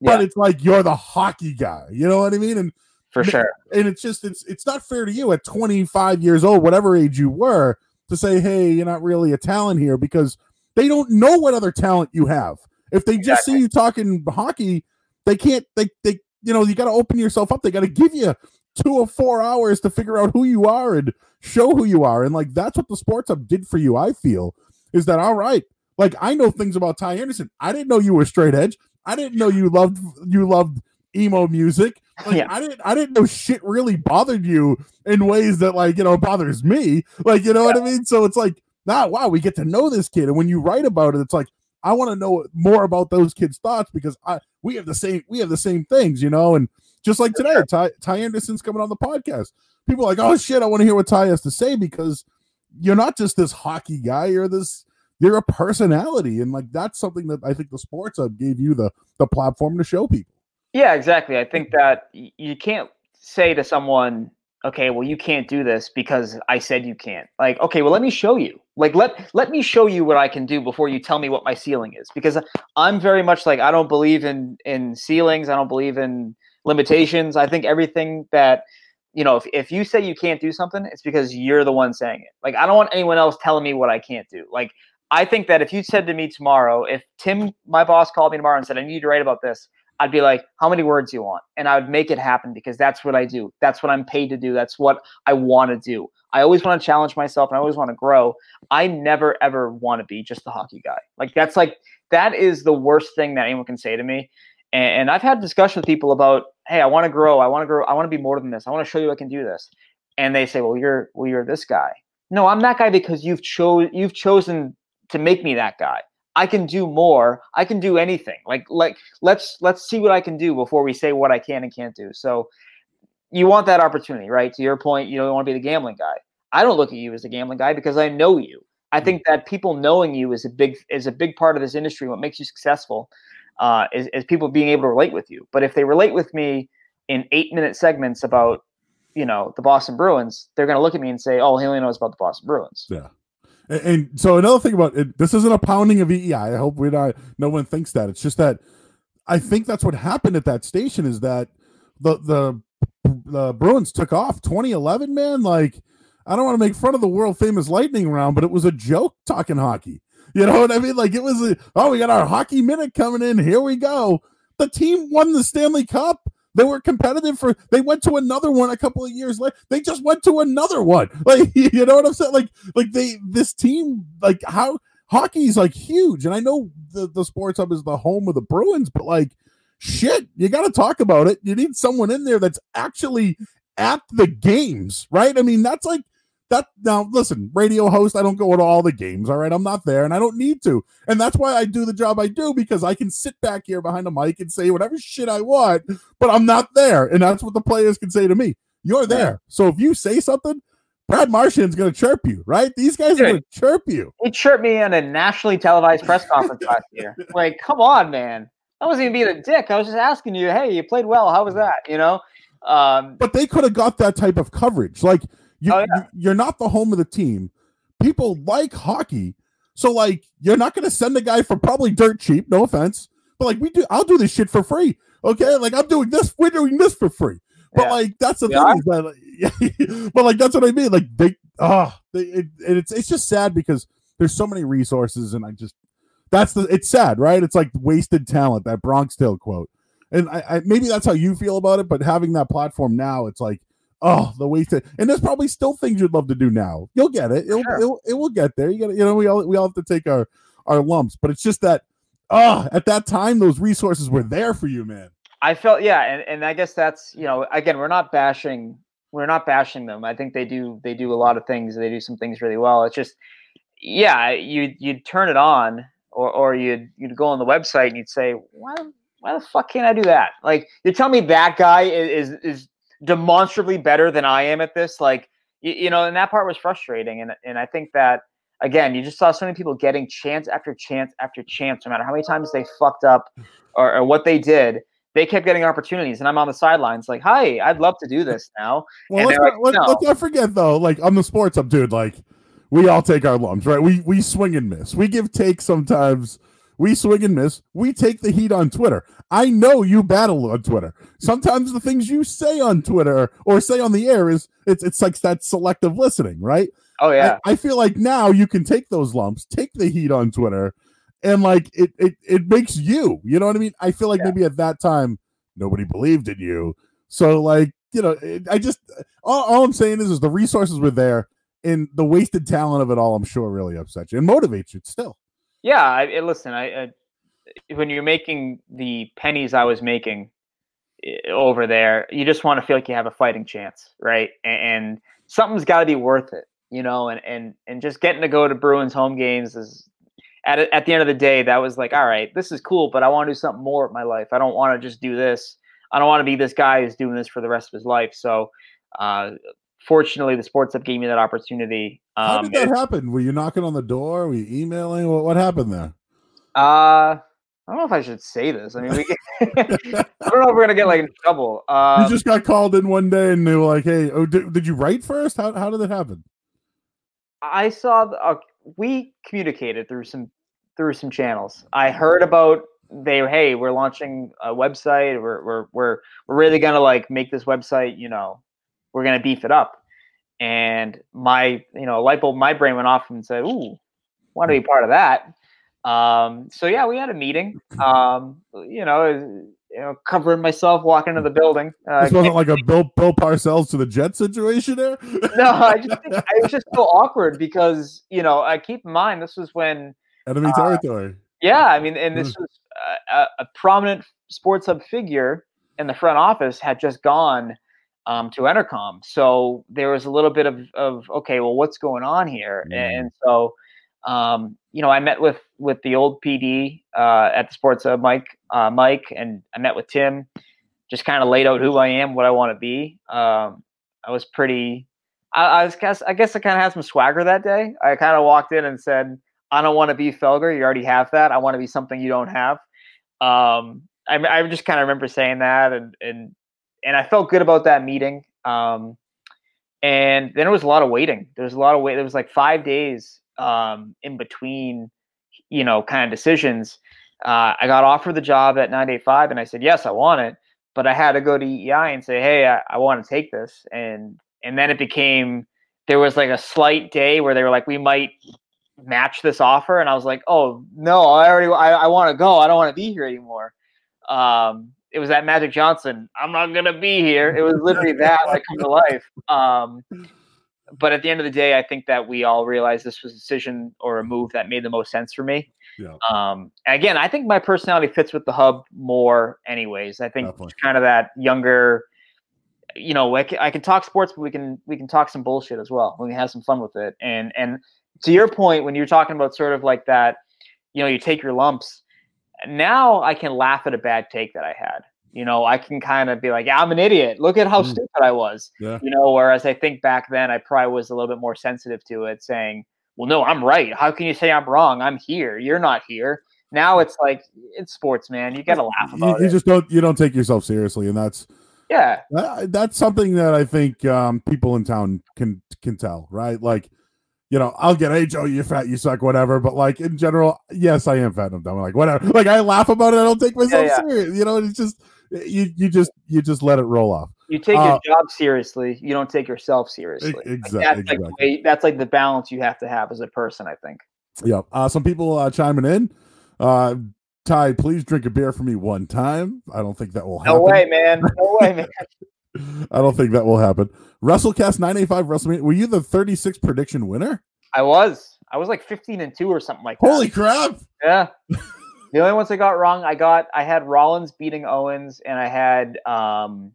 But it's like you're the hockey guy, you know what I mean? And for sure. And it's just it's it's not fair to you at 25 years old, whatever age you were, to say, hey, you're not really a talent here because they don't know what other talent you have. If they just exactly. see you talking hockey, they can't they they you know, you got to open yourself up. They got to give you two or four hours to figure out who you are and show who you are. And like that's what the sports hub did for you, I feel is that all right? Like I know things about Ty Anderson. I didn't know you were straight edge. I didn't know you loved you loved emo music. Like yeah. I didn't I didn't know shit really bothered you in ways that like, you know, bothers me. Like, you know yeah. what I mean? So it's like, nah, wow, we get to know this kid. And when you write about it, it's like, I want to know more about those kids' thoughts because I we have the same we have the same things, you know, and just like today, Ty, Ty Anderson's coming on the podcast. People are like, oh shit, I want to hear what Ty has to say because you're not just this hockey guy, you're this you're a personality and like that's something that i think the sports hub gave you the the platform to show people. Yeah exactly. I think that you can't say to someone okay well you can't do this because i said you can't. Like okay well let me show you. Like let let me show you what i can do before you tell me what my ceiling is. Because i'm very much like i don't believe in in ceilings. I don't believe in limitations. I think everything that you know, if, if you say you can't do something, it's because you're the one saying it. Like, I don't want anyone else telling me what I can't do. Like, I think that if you said to me tomorrow, if Tim, my boss, called me tomorrow and said, I need you to write about this, I'd be like, how many words you want? And I would make it happen because that's what I do. That's what I'm paid to do. That's what I want to do. I always want to challenge myself and I always want to grow. I never ever want to be just the hockey guy. Like that's like that is the worst thing that anyone can say to me. And, and I've had discussions with people about, hey, I want to grow. I want to grow. I want to be more than this. I want to show you I can do this. And they say, well, you're well, you're this guy. No, I'm that guy because you've chose you've chosen to make me that guy. I can do more. I can do anything. Like like let's let's see what I can do before we say what I can and can't do. So you want that opportunity, right? To your point, you don't want to be the gambling guy. I don't look at you as a gambling guy because I know you. I think that people knowing you is a big is a big part of this industry. What makes you successful uh, is, is people being able to relate with you. But if they relate with me in eight minute segments about you know the Boston Bruins, they're going to look at me and say, "Oh, he only knows about the Boston Bruins." Yeah. And, and so another thing about it, this isn't a pounding of EEI. I hope we not no one thinks that. It's just that I think that's what happened at that station is that the the the Bruins took off 2011, man. Like I don't want to make fun of the world famous lightning round, but it was a joke talking hockey. You know what I mean? Like it was a, oh, we got our hockey minute coming in. Here we go. The team won the Stanley Cup. They were competitive for. They went to another one a couple of years later. They just went to another one. Like you know what I'm saying? Like like they this team like how hockey's like huge, and I know the the sports hub is the home of the Bruins, but like shit, you got to talk about it. You need someone in there that's actually at the games, right? I mean, that's like that now listen radio host i don't go to all the games all right? I'm not there and i don't need to. And that's why i do the job i do because i can sit back here behind a mic and say whatever shit i want but i'm not there and that's what the players can say to me. You're there. So if you say something brad marchand's going to chirp you right? These guys Dude, are going to chirp you. He chirped me in a nationally televised press conference last year. Like come on man. I wasn't even being a dick. I was just asking you hey you played well. How was that? You know? Um, but they could have got that type of coverage. Like you, oh, yeah. You're not the home of the team. People like hockey. So like you're not gonna send a guy for probably dirt cheap, no offense. But like we do I'll do this shit for free. Okay. Like I'm doing this, we're doing this for free. But yeah. like that's the thing that but like that's what I mean. Like they ah oh, it, it's it's just sad because there's so many resources and I just that's the it's sad, right? It's like wasted talent, that Bronx Tale quote. And I, I maybe that's how you feel about it, but having that platform now, it's like oh, the way to, and there's probably still things you'd love to do now. You'll get it. It'll, sure. it'll it will get there. You got you know, we all we all have to take our our lumps, but it's just that, oh, at that time those resources were there for you, man. I felt yeah, and, and I guess that's you know again we're not bashing we're not bashing them. I think they do they do a lot of things. They do some things really well. It's just yeah, you you'd turn it on or or you'd you'd go on the website and you'd say, why why the fuck can't I do that? Like you tell me that guy is is, is demonstrably better than I am at this. Like you, you know, and that part was frustrating. And and I think that again, you just saw so many people getting chance after chance after chance, no matter how many times they fucked up or, or what they did they kept getting opportunities, and I'm on the sidelines, like, "Hi, I'd love to do this now." Well, let's, like, not, no. let's, not forget though, like on the sports hub, dude. Like, we all take our lumps, right? We we swing and miss. We give takes sometimes. We swing and miss. We take the heat on Twitter. I know you battle on Twitter. Sometimes the things you say on Twitter or say on the air is it's it's like that selective listening, right? Oh yeah. I, I feel like now you can take those lumps, take the heat on Twitter, and like it it it makes you. You know what I mean? I feel like yeah. maybe at that time nobody believed in you. So like you know, it, I just all, all I'm saying is is the resources were there, and the wasted talent of it all. I'm sure really upsets you and motivates you still. Yeah, I, listen. I, I when you're making the pennies I was making over there, you just want to feel like you have a fighting chance, right? And, and something's got to be worth it, you know. And and and just getting to go to Bruins home games is at at the end of the day, that was like, all right, this is cool, but I want to do something more with my life. I don't want to just do this. I don't want to be this guy who's doing this for the rest of his life. So, uh, fortunately, the sports hub gave me that opportunity. Um, How did that happen? Were you knocking on the door? Were you emailing? What what happened there? Uh, I don't know if I should say this. I mean, we I don't know if we're gonna get like in trouble. Um, you just got called in one day, and they were like, "Hey, oh, did, did you write first? How how did it happen?" I saw the, uh, we communicated through some through some channels. I heard about they hey we're launching a website. We're we're we're we're really gonna like make this website. You know, we're gonna beef it up. And my you know light bulb my brain went off and said, "Ooh, want to be part of that." Um, so yeah, we had a meeting. Um, you know, you know, covering myself, walking into the building. Uh, this wasn't like a Bill Bill Parcells to the Jet situation there. no, I just think I was just so awkward because you know I keep in mind this was when enemy uh, territory. Yeah, I mean, and this was a, a, prominent sports hub figure in the front office had just gone um, to Entercom, so there was a little bit of of okay, well, what's going on here? Mm. And so um, you know, I met with with the old PD uh, at the Sports Hub, Mike, uh, Mike, and I met with Tim. Just kind of laid out who I am, what I want to be. Um, I was pretty. I, I was guess I guess I kind of had some swagger that day. I kind of walked in and said, "I don't want to be Felger. You already have that. I want to be something you don't have." Um, I, I just kind of remember saying that, and and and I felt good about that meeting. Um, and then there was a lot of waiting. There was a lot of wait. There was like five days um, in between, you know, kind of decisions. Uh, I got offered the job at 985 and I said, yes, I want it. But I had to go to EEI and say, hey, I, I want to take this. And and then it became there was like a slight day where they were like, we might match this offer. And I was like, oh no, I already I, I want to go. I don't want to be here anymore. Um, it was that Magic Johnson. I'm not gonna be here. It was literally that like come to life. Um, but at the end of the day, I think that we all realized this was a decision or a move that made the most sense for me. Yeah. Um, again, I think my personality fits with the hub more, anyways. I think kind of that younger, you know, I can, I can talk sports, but we can we can talk some bullshit as well. We can have some fun with it. And and to your point, when you're talking about sort of like that, you know, you take your lumps. Now I can laugh at a bad take that I had you know, I can kind of be like, yeah, I'm an idiot. Look at how mm. stupid I was. Yeah. You know, whereas I think back then I probably was a little bit more sensitive to it, saying, well, no, I'm right. How can you say I'm wrong? I'm here. You're not here. Now it's like it's sports, man. You got to laugh about you, you it. You just don't you don't take yourself seriously, and that's yeah, that, that's something that I think um, people in town can can tell, right? Like, you know, I'll get, hey Joe, you fat, you suck, whatever. But like in general, yes, I am fat and dumb. Like whatever. Like I laugh about it. I don't take myself yeah, yeah. serious. You know, it's just you you just you just let it roll off. You take uh, your job seriously. You don't take yourself seriously. Exactly. Like that's exactly. like way, that's like the balance you have to have as a person. I think. Yeah. Uh, some people uh, chiming in. Uh, Ty, please drink a beer for me one time. I don't think that will happen. No way, man. No way, man. I don't think that will happen. WrestleCast 985 WrestleMania. Were you the 36 prediction winner? I was. I was like 15 and 2 or something like that. Holy crap. Yeah. The only ones I got wrong, I got I had Rollins beating Owens, and I had um,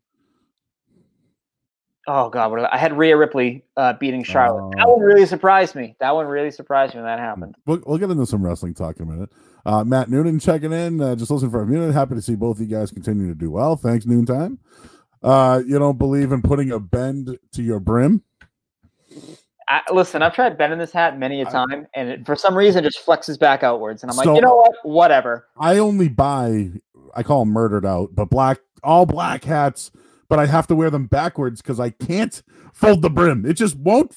oh god, what I had Rhea Ripley uh, beating Charlotte. That one really surprised me. That one really surprised me when that happened. We'll, we'll get into some wrestling talk in a minute. Uh, Matt Noonan checking in. Uh, just listen for a minute. Happy to see both of you guys continue to do well. Thanks, noontime. Uh, you don't believe in putting a bend to your brim? I, listen, I've tried bending this hat many a time, and it, for some reason, it just flexes back outwards. And I'm like, So- you know what? Whatever. I only buy, I call them murdered out, but black, all black hats, but I have to wear them backwards because I can't fold the brim. It just won't.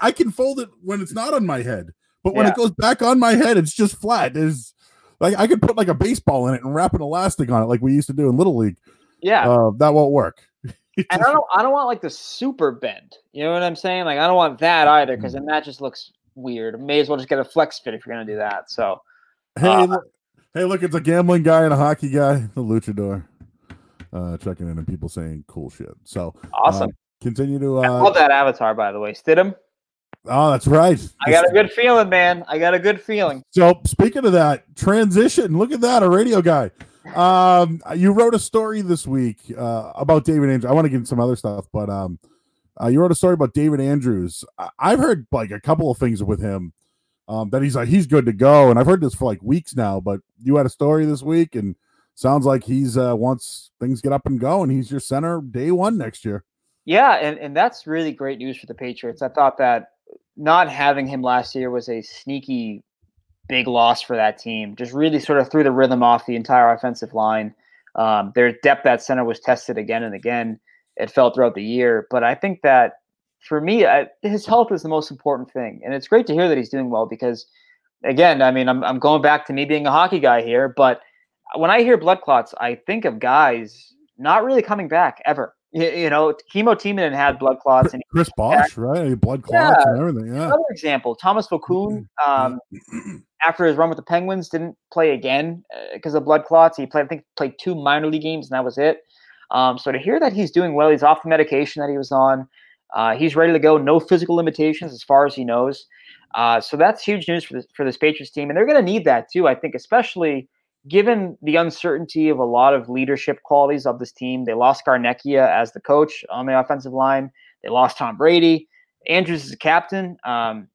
I can fold it when it's not on my head, but when Yeah. it goes back on my head, it's just flat. There's like I could put like a baseball in it and wrap an elastic on it like we used to do in Little League. Yeah. Uh, that won't work. And I don't, I don't want like the super bend. You know what I'm saying? Like, I don't want that either because then that just looks weird. May as well just get a flex fit if you're gonna do that. So, Hey, Uh, look, hey, look, it's a gambling guy and a hockey guy, the luchador. Uh, checking in and people saying cool shit. So awesome. continue to. I Uh, love that avatar, by the way. Stidham. oh, that's right. I got a good feeling, man. I got a good feeling. So speaking of that transition, look at that, a radio guy. Um, you wrote a story this week uh, about David Andrews. I want to get into some other stuff, but um, uh, you wrote a story about David Andrews. I- I've heard like a couple of things with him. Um, that he's like he's good to go, and I've heard this for like weeks now. But you had a story this week, and sounds like he's uh once things get up and go, and he's your center day one next year. Yeah, and, and that's really great news for the Patriots. I thought that not having him last year was a sneaky big loss for that team. Just really sort of threw the rhythm off the entire offensive line. Um, their depth at center was tested again and again. It felt throughout the year, but I think that for me, I, his health is the most important thing, and it's great to hear that he's doing well because, again, I mean, I'm I'm going back to me being a hockey guy here, but when I hear blood clots, I think of guys not really coming back ever. You, know, Kimmo Timonen had blood clots, and Chris Bosh, right? Blood clots and everything. Yeah. another example, Thomas Vokoun, um, after his run with the Penguins, didn't play again because of blood clots. He played, I think, played two minor league games, and that was it. Um, so to hear that he's doing well, he's off the medication that he was on. Uh, he's ready to go. No physical limitations as far as he knows. Uh, so that's huge news for this for this Patriots team, and they're going to need that too. I think, especially given the uncertainty of a lot of leadership qualities of this team. They lost Scarnecchia as the coach on the offensive line. They lost Tom Brady. Andrews is a captain. Um,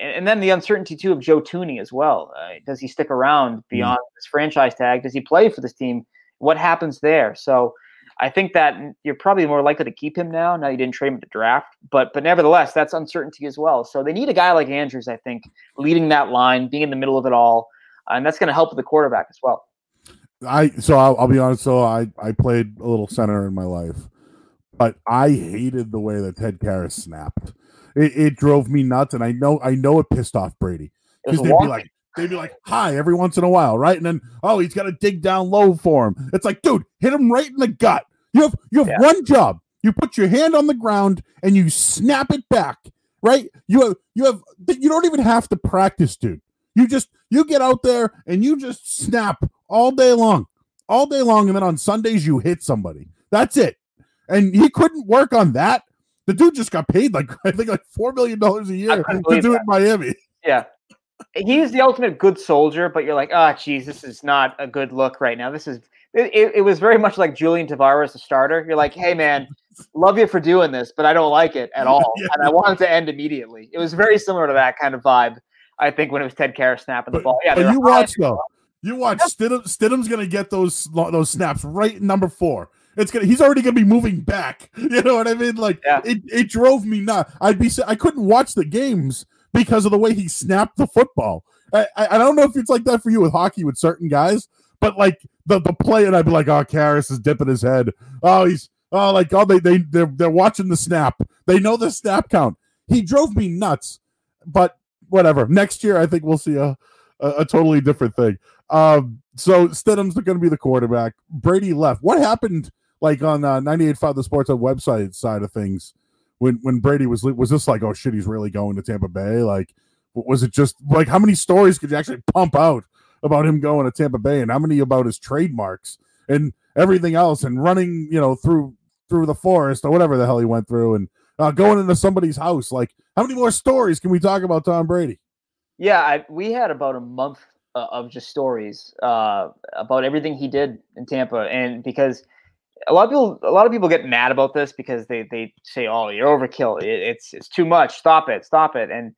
and, and then the uncertainty too of Joe Thuney as well. Uh, does he stick around beyond his franchise tag? Does he play for this team? What happens there? So I think that you're probably more likely to keep him now. Now you didn't trade him the draft, but but nevertheless, that's uncertainty as well. So they need a guy like Andrews, I think, leading that line, being in the middle of it all, Uh, and that's going to help with the quarterback as well. I so I'll, I'll be honest. So I I played a little center in my life, but I hated the way that Ted Karras snapped. It, it drove me nuts, and I know I know it pissed off Brady because they'd be like they'd be like hi every once in a while, right? And then oh he's got to dig down low for him. It's like dude, hit him right in the gut. You have you have Yeah. one job. You put your hand on the ground and you snap it back, right? You have you have you don't even have to practice, dude. You just you get out there and you just snap all day long, all day long, and then on Sundays you hit somebody. That's it. And he couldn't work on that. The dude just got paid like I think like four million dollars a year to do it in Miami. Yeah. He is the ultimate good soldier, but you're like, ah, geez, this is not a good look right now. This is it, it, it was very much like Julian Tavarez, the starter. You're like, hey man, love you for doing this, but I don't like it at all. Yeah. And I want it to end immediately. It was very similar to that kind of vibe, I think, when it was Ted Karras snapping the ball. Yeah, But you watch though. You watch Stidham, Stidham's gonna get those those snaps right number four. It's gonna. He's already gonna be moving back. You know what I mean? Like Yeah. it. It drove me nuts. I'd be. I couldn't watch the games because of the way he snapped the football. I, I, I don't know if it's like that for you with hockey with certain guys, but like the the play, and I'd be like, oh, Karras is dipping his head. Oh, he's oh, like oh, they they they're, they're watching the snap. They know the snap count. He drove me nuts. But whatever. Next year, I think we'll see a a, a totally different thing. Um, so Stidham's going to be the quarterback. Brady left. What happened? Like on uh, 98.5 the Sports website side of things, when when Brady was was this like, oh shit, he's really going to Tampa Bay? Like, was it just like how many stories could you actually pump out about him going to Tampa Bay, and how many about his trademarks and everything else, and running, you know, through through the forest or whatever the hell he went through, and uh, going into somebody's house? Like, how many more stories can we talk about Tom Brady? Yeah, I, we had about a month uh, of just stories uh, about everything he did in Tampa, and because a lot of people, a lot of people get mad about this because they they say, "Oh, you're overkill. It, it's it's too much. Stop it. Stop it." And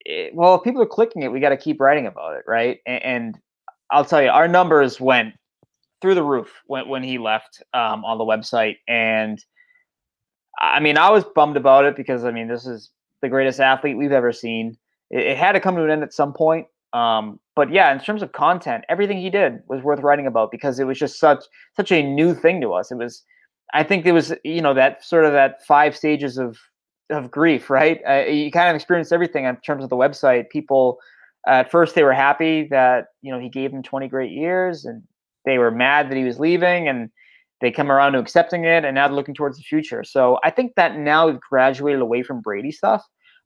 it, well, if people are clicking it, we got to keep writing about it, right? And, and I'll tell you, our numbers went through the roof when when he left um, on the website, and I mean, I was bummed about it because I mean, this is the greatest athlete we've ever seen. It, it had to come to an end at some point. Um, but yeah, in terms of content, everything he did was worth writing about because it was just such such a new thing to us. It was, I think, it was you know that sort of that five stages of of grief, right? Uh, you kind of experienced everything in terms of the website. People at first they were happy that you know he gave them 20 great years, and they were mad that he was leaving, and they come around to accepting it, and now they're looking towards the future. So I think that now we've graduated away from Brady stuff,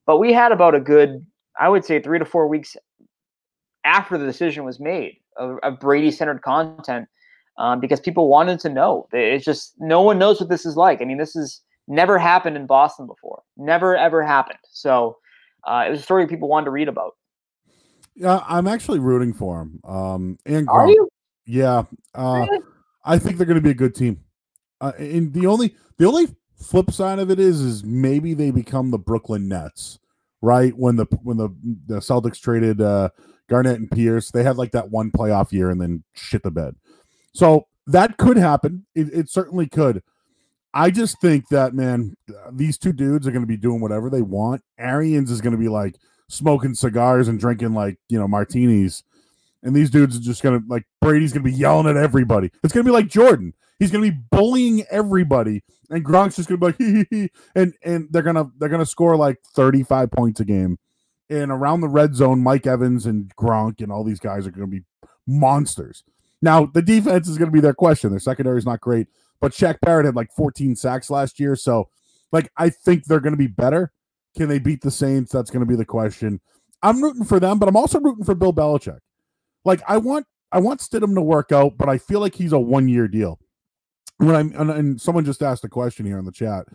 but we had about a good, I would say, three to four weeks after the decision was made of, of Brady centered content um, because people wanted to know. It's just no one knows what this is like. I mean, this has never happened in Boston before. Never ever happened. So uh, it was a story people wanted to read about. Yeah, I'm actually rooting for him. Um, and Are you? Yeah, uh, I think they're going to be a good team. Uh, and the only the only flip side of it is is maybe they become the Brooklyn Nets, right? When the when the the Celtics traded uh, Garnett and Pierce, they had like that one playoff year and then shit the bed. So that could happen. It, it certainly could. I just think that man, these two dudes are going to be doing whatever they want. Arians is going to be like smoking cigars and drinking like you know martinis, and these dudes are just to like Brady's to be yelling at everybody. It's to be like Jordan. He's to be bullying everybody, and Gronk's just to be like hee hee hee, and and they're gonna they're gonna score like thirty five points a game, and around the red zone, Mike Evans and Gronk and all these guys are to be monsters. Now the defense is to be their question. Their secondary is not great. But Shaq Barrett had like 14 sacks last year. So, like, I think they're to be better. Can they beat the Saints? That's to be the question. I'm rooting for them, but I'm also rooting for Bill Belichick. Like, I want I want Stidham to work out, but I feel like he's a one year deal. When I'm and, and someone just asked a question here in the chat,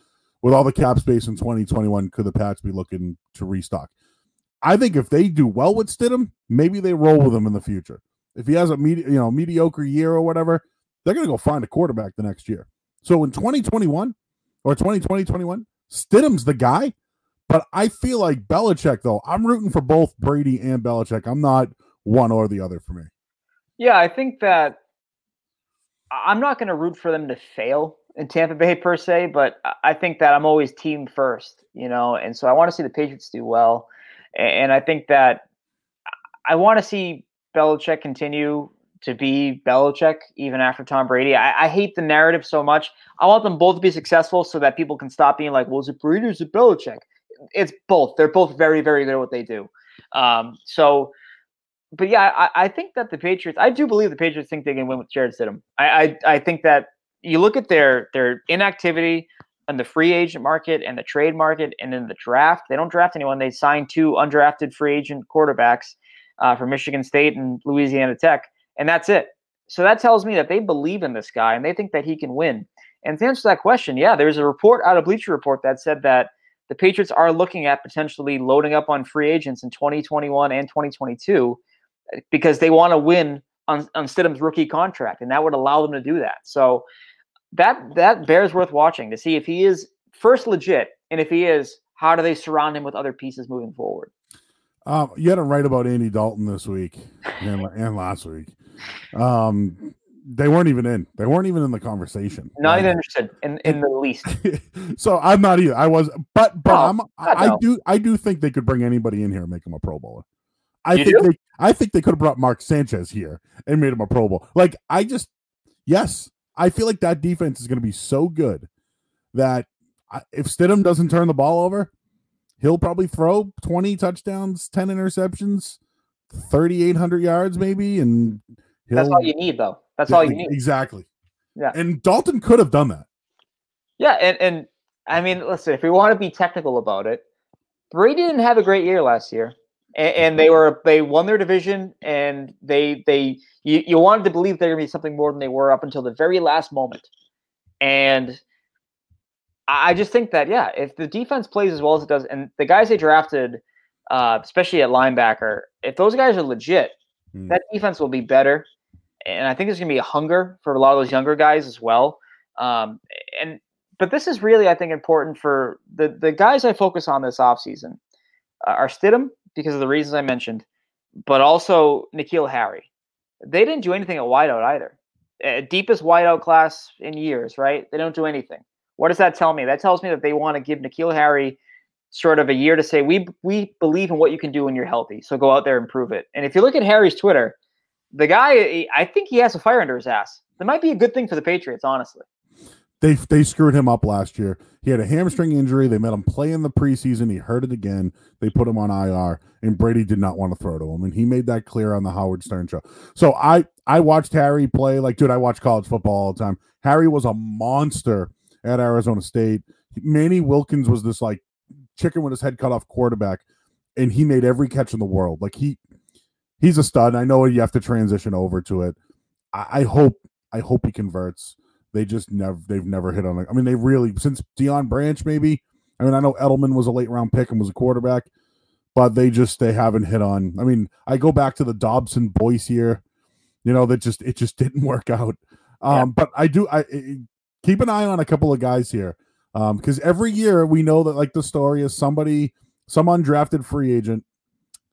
with all the cap space in 2021, could the Pats be looking to restock? I think if they do well with Stidham, maybe they roll with him in the future. If he has a medi- you know mediocre year or whatever, they're going to go find a quarterback the next year. So in 2021 or 2020, 21, Stidham's the guy. But I feel like Belichick, though, I'm rooting for both Brady and Belichick. I'm not one or the other for me. Yeah, I think that I'm not going to root for them to fail in Tampa Bay per se, but I think that I'm always team first, you know, and so I want to see the Patriots do well. And I think that I want to see Belichick continue to be Belichick even after Tom Brady. I, I, hate the narrative so much. I want them both to be successful so that people can stop being like, well, is it Brady or is it Belichick? It's both. They're both very, very good at what they do. Um, so, but yeah, I, I, think that the Patriots, I do believe the Patriots think they can win with Jarrett Stidham. I, I, I think that you look at their their inactivity in the free agent market and the trade market and in the draft. They don't draft anyone. They signed two undrafted free agent quarterbacks uh, from Michigan State and Louisiana Tech and that's it. So that tells me that they believe in this guy and they think that he can win. And to answer that question, yeah, there's a report out of Bleacher Report that said that the Patriots are looking at potentially loading up on free agents in 2021 and 2022 uh, because they want to win on, on Stidham's rookie contract, and that would allow them to do that. So that that bears worth watching to see if he is first legit, and if he is, how do they surround him with other pieces moving forward? Um, you had to write about Andy Dalton this week and, and last week. Um, they weren't even in. They weren't even in the conversation. Not even interested in, in the least. so I'm not either. I was, but but I'm, I, I do I do think they could bring anybody in here and make him a Pro Bowler. I you think do? they I think they could have brought Mark Sanchez here and made him a Pro Bowl. Like I just yes, I feel like that defense is going to be so good that if Stidham doesn't turn the ball over, he'll probably throw 20 touchdowns, 10 interceptions, 3,800 yards maybe, and that's all you need, though. That's all you need. Exactly. Yeah. And Dalton could have done that. Yeah, and and I mean, listen, if we want to be technical about it, Brady didn't have a great year last year, and, and they were they won their division, and they they you, you wanted to believe they're gonna be something more than they were up until the very last moment, and I just think that yeah, if the defense plays as well as it does, and the guys they drafted, uh, especially at linebacker, if those guys are legit, mm. that defense will be better and I think there's going to be a hunger for a lot of those younger guys as well. Um, and but this is really, I think, important for the the guys I focus on this offseason uh, are Stidham because of the reasons I mentioned, but also N'Keal Harry. they didn't do anything at wideout either. Uh, deepest wideout class in years, right? They don't do anything. What does that tell me? That tells me that they want to give N'Keal Harry sort of a year to say we we believe in what you can do when you're healthy. So go out there and prove it. And if you look at Harry's Twitter, the guy, I think he has a fire under his ass. That might be a good thing for the Patriots, honestly. They they screwed him up last year. He had a hamstring injury. They made him play in the preseason. He hurt it again. They put him on IR, and Brady did not want to throw to him, and he made that clear on the Howard Stern show. So I I watched Harry play. Like, dude, I watch college football all the time. Harry was a monster at Arizona State. Manny Wilkins was this like chicken with his head cut off quarterback, and he made every catch in the world. Like he he's a stud. I know you have to transition over to it. I, I hope I hope he converts. They just never they've never hit on it. I mean, they really since Deion Branch maybe. I mean, I know Edelman was a late round pick and was a quarterback, but they just they haven't hit on. I mean, I go back to the Dobson Boyce year, you know, that just it just didn't work out. Um, yeah. but I do I, keep an eye on a couple of guys here because um, every year we know that like the story is somebody some undrafted free agent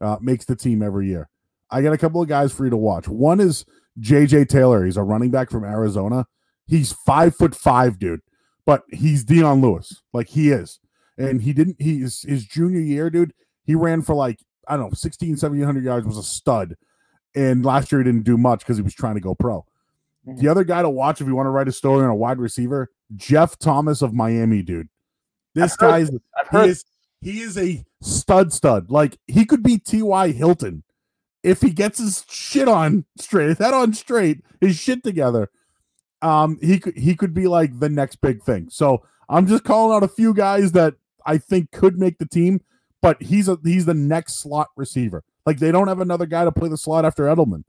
uh, makes the team every year. I got a couple of guys for you to watch. One is JJ Taylor. He's a running back from Arizona. He's five foot five, dude, but he's Dion Lewis. Like he is. And he didn't, he is his junior year, dude. He ran for like, I don't know, 16, 1700 yards, was a stud. And last year he didn't do much because he was trying to go pro. Mm-hmm. The other guy to watch if you want to write a story on a wide receiver, Jeff Thomas of Miami, dude. This guy's he is he is a stud stud. Like he could be T.Y. Hilton if he gets his shit on straight, his head on straight, his shit together. Um, he could he could be like the next big thing. So I'm just calling out a few guys that I think could make the team, but he's a he's the next slot receiver. Like they don't have another guy to play the slot after Edelman.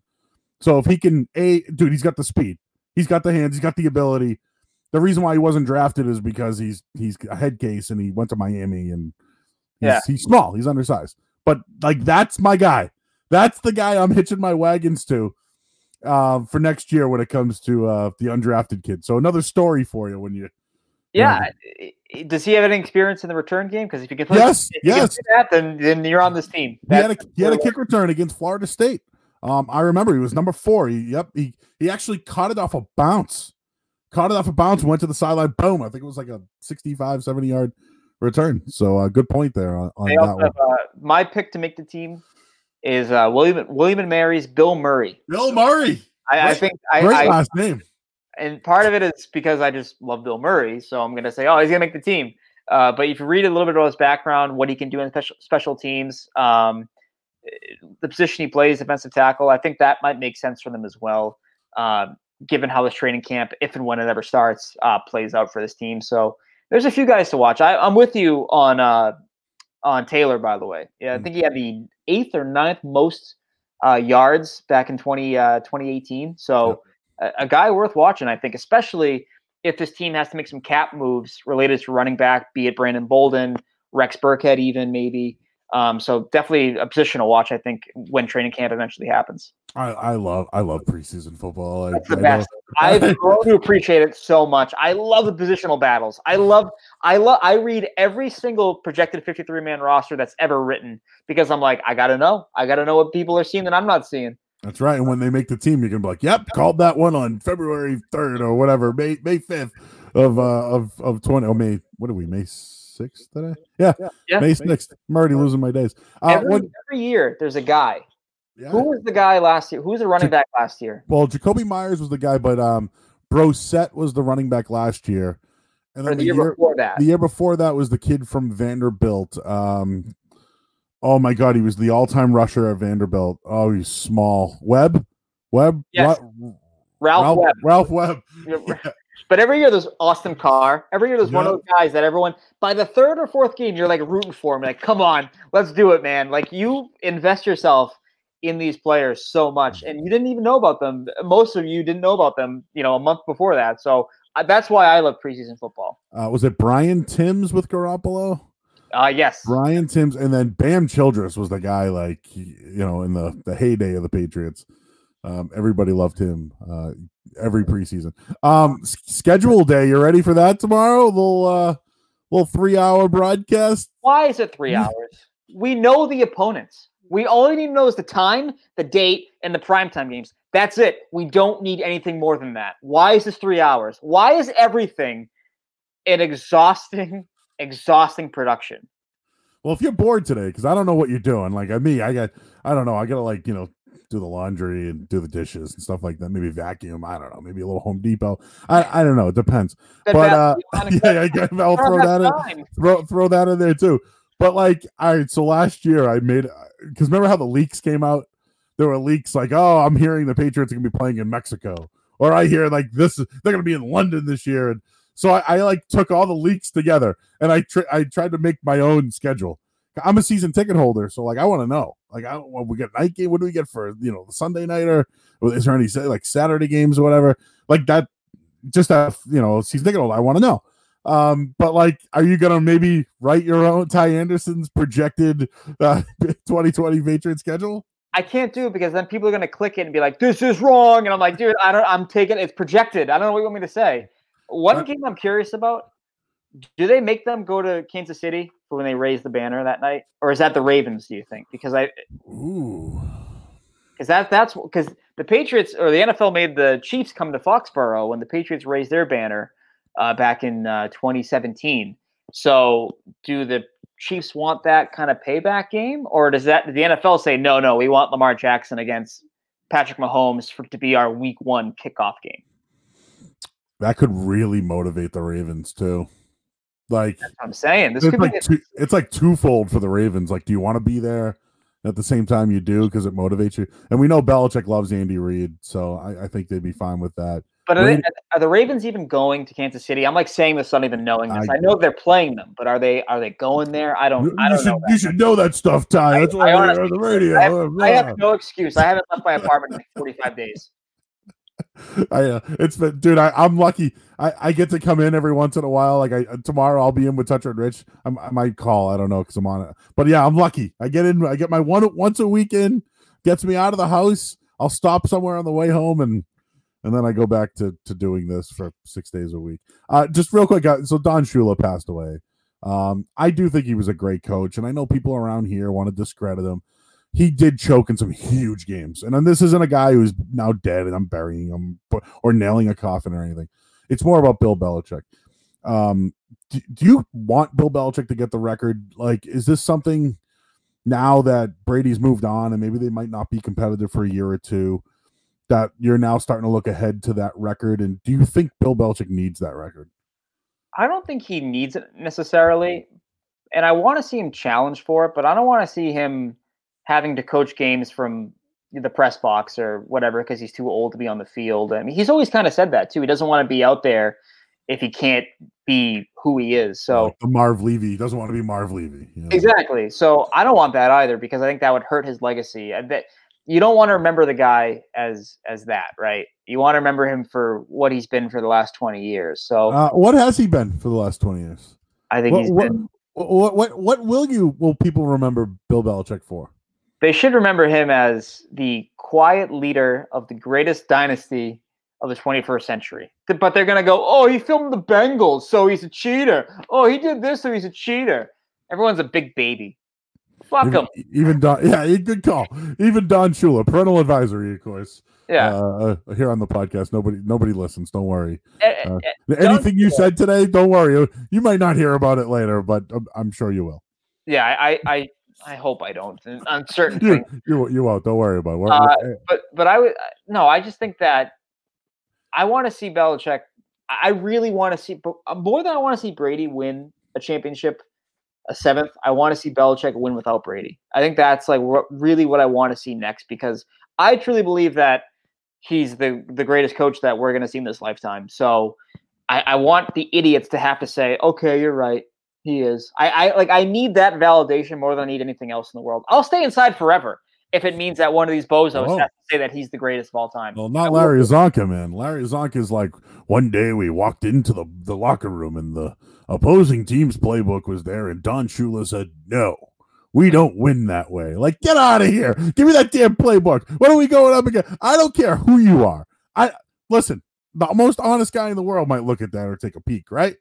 So if he can, a dude, he's got the speed, he's got the hands, he's got the ability. The reason why he wasn't drafted is because he's he's a head case and he went to Miami and he's, yeah. he's small, he's undersized. But like that's my guy. That's the guy I'm hitching my wagons to uh, for next year when it comes to uh, the undrafted kid. So another story for you when you. Yeah. Does he have any experience in the return game? Because if you can play, yes, yes, that, then then you're on this team. he had a, he had a kick return against Florida State. Um, I remember he was number four. He, yep, he he actually caught it off a bounce, caught it off a bounce, went to the sideline. Boom! I think it was like a 65, 70 yard return. So a uh, good point there on, on that one. Uh, my pick to make the team is uh, William William and Mary's Bill Murray. Bill Murray. I, I think I, I, last name. And part of it is because I just love Bill Murray, so I'm going to say, oh, he's going to make the team. Uh, but if you read a little bit about his background, what he can do in special special teams, um, the position he plays, defensive tackle, I think that might make sense for them as well, uh, given how this training camp, if and when it ever starts, uh, plays out for this team. So there's a few guys to watch. I, am with you on uh, on Taylor, by the way. Yeah, I mm. think he had the eighth or ninth most uh, yards back in 20, uh, 2018. So a, a, guy worth watching, I think, especially if this team has to make some cap moves related to running back, be it Brandon Bolden, Rex Burkhead, even maybe. Um, so definitely a position to watch. I think when training camp eventually happens. I, I love I love preseason football. That's I, the best. I've grown to appreciate it so much. I love the positional battles. I love I love I read every single projected 53 man roster that's ever written because I'm like I gotta know. I gotta know what people are seeing that I'm not seeing. That's right. And when they make the team, you can be like, "Yep, called that one on February third or whatever, May May fifth of uh of of twenty. Oh, May. What are we? May sixth today? Yeah, yeah. May sixth. I'm already losing my days. Uh, every, what, every year, there's a guy. Yeah. Who was the guy last year? Who was the running back last year? Well, Jakobi Meyers was the guy, but um, Brossette was the running back last year. And then the, the, year, year before that, the year before that was the kid from Vanderbilt. Um, oh my God, he was the all-time rusher at Vanderbilt. Oh, he's small. Webb, Webb, yes. Ra- Ralph, Ralph Webb. Ralph Webb. Yeah. But every year there's Austin Carr. Every year there's yep. one of those guys that everyone by the third or fourth game you're like rooting for him. Like, come on, let's do it, man. Like you invest yourself in these players so much, and you didn't even know about them. Most of you didn't know about them, you know, a month before that. So uh, that's why I love preseason football. Uh, was it Brian Tyms with Garoppolo? Uh yes. Brian Tyms, and then Bam Childress was the guy like you know in the the heyday of the Patriots. Um, everybody loved him uh, every preseason. Um, schedule day, you ready for that tomorrow? Little uh, little three hour broadcast. Why is it three hours? We know the opponents. We all need to know is the time, the date, and the primetime games. That's it. We don't need anything more than that. Why is this three hours? Why is everything an exhausting, exhausting production? Well, if you're bored today, because I don't know what you're doing, like me, I got, I don't know, I gotta like, you know, do the laundry and do the dishes and stuff like that. Maybe vacuum. I don't know. Maybe a little Home Depot. I, I don't know. It depends. But uh, yeah, I guess I'll throw that in. Throw throw that in there too. But like, all right. So last year I made because remember how the leaks came out? There were leaks like, oh, I'm hearing the Patriots are gonna be playing in Mexico, or I hear like this they're gonna be in London this year, and so I, I like took all the leaks together and I tr- I tried to make my own schedule. I'm a season ticket holder, so like I want to know, like I don't, well, we get night game. What do we get for you know the Sunday nighter? Or is there any say like Saturday games or whatever like that? Just that you know season ticket holder, I want to know. Um, but like, are you gonna maybe write your own Ty Anderson's projected uh, 2020 Patriot schedule? I can't do it because then people are gonna click it and be like, "This is wrong," and I'm like, "Dude, I don't. I'm taking it's projected. I don't know what you want me to say." One Uh, game I'm curious about: Do they make them go to Kansas City for when they raise the banner that night, or is that the Ravens? Do you think? Because I Ooh, because that that's because the Patriots or the NFL made the Chiefs come to Foxborough when the Patriots raised their banner uh, back in uh, 2017. So, do the Chiefs want that kind of payback game, or does that the NFL say no, no, we want Lamar Jackson against Patrick Mahomes for, to be our Week One kickoff game? that could really motivate the Ravens too. Like I'm saying. This could like be two, it's like twofold for the Ravens. Like, do you want to be there at the same time you do because it motivates you? And we know Belichick loves Andy Reid, so I, I think they'd be fine with that. But are, they, are the Ravens even going to Kansas City? I'm like saying this, not even knowing this. I- I, know they're playing them, but are they are they going there? I don't. You, I don't should know. you should know that stuff, Ty. I- That's why I honestly on the radio. I have, I have no excuse. I haven't left my apartment in like 45 days. I, uh, it's been, dude. I, I'm lucky. I, I get to come in every once in a while. Like I tomorrow, I'll be in with Toucher and Rich. I'm, I might call. I don't know because I'm on it. But yeah, I'm lucky. I get in. I get my one once a weekend. Gets me out of the house. I'll stop somewhere on the way home and and then I go back to to doing this for six days a week. Uh, just real quick. uh, So Don Shula passed away. Um, I do think he was a great coach, and I know people around here want to discredit him he did choke in some huge games. And then this isn't a guy who's now dead and I'm burying him but, or nailing a coffin or anything. It's more about Bill Belichick. Um, do, do you want Bill Belichick to get the record? Like, is this something now that Brady's moved on and maybe they might not be competitive for a year or two that you're now starting to look ahead to that record? And do you think Bill Belichick needs that record? I don't think he needs it necessarily, and I want to see him challenge for it, but I don't want to see him having to coach games from the press box or whatever because he's too old to be on the field. I mean, he's always kind of said that too. He doesn't want to be out there if he can't be who he is. So Like Marv Levy he doesn't want to be Marv Levy. you know? Exactly. So I don't want that either because I think that would hurt his legacy. I bet you don't want to remember the guy as as that, right? You want to remember him for what he's been for the last twenty years. So Uh, what has he been for the last 20 years? I think What, he's what, been. what what what will you will people remember Bill Belichick for? They should remember him as the quiet leader of the greatest dynasty of the 21st century. But they're gonna go, oh, he filmed the Bengals, so he's a cheater. Oh, he did this, so he's a cheater. Everyone's a big baby. Fuck Even, him. even Don, yeah, good call. Even Don Shula, parental advisory, of course. Yeah. Uh, uh, here on the podcast, nobody nobody listens. Don't worry. Eh, eh, uh, eh, Anything you said today, don't worry. You, you might not hear about it later, but I'm, I'm sure you will. yeah, I, I, I, hope I don't. and On certain You things. you, you won't. Don't worry about it. Uh, but but I would no. I just think that I want to see Belichick. I I really want to see uh, more than I want to see Brady win a championship, a seventh. I want to see Belichick win without Brady. I think that's like what, really what I want to see next because I truly believe that he's the the greatest coach that we're going to see in this lifetime. So I, I want the idiots to have to say, "Okay, you're right." He is. I, I like. I need that validation more than I need anything else in the world. I'll stay inside forever if it means that one of these bozos Oh. has to say that he's the greatest of all time. well, not Larry. Zonka, man. Larry Csonka is like one day we walked into the, the locker room and the opposing team's playbook was there, and Don Shula said, "No, we don't win that way." Like, get out of here! Give me that damn playbook. What are we going up against? I don't care who you are. I listen. The most honest guy in the world might look at that or take a peek, right?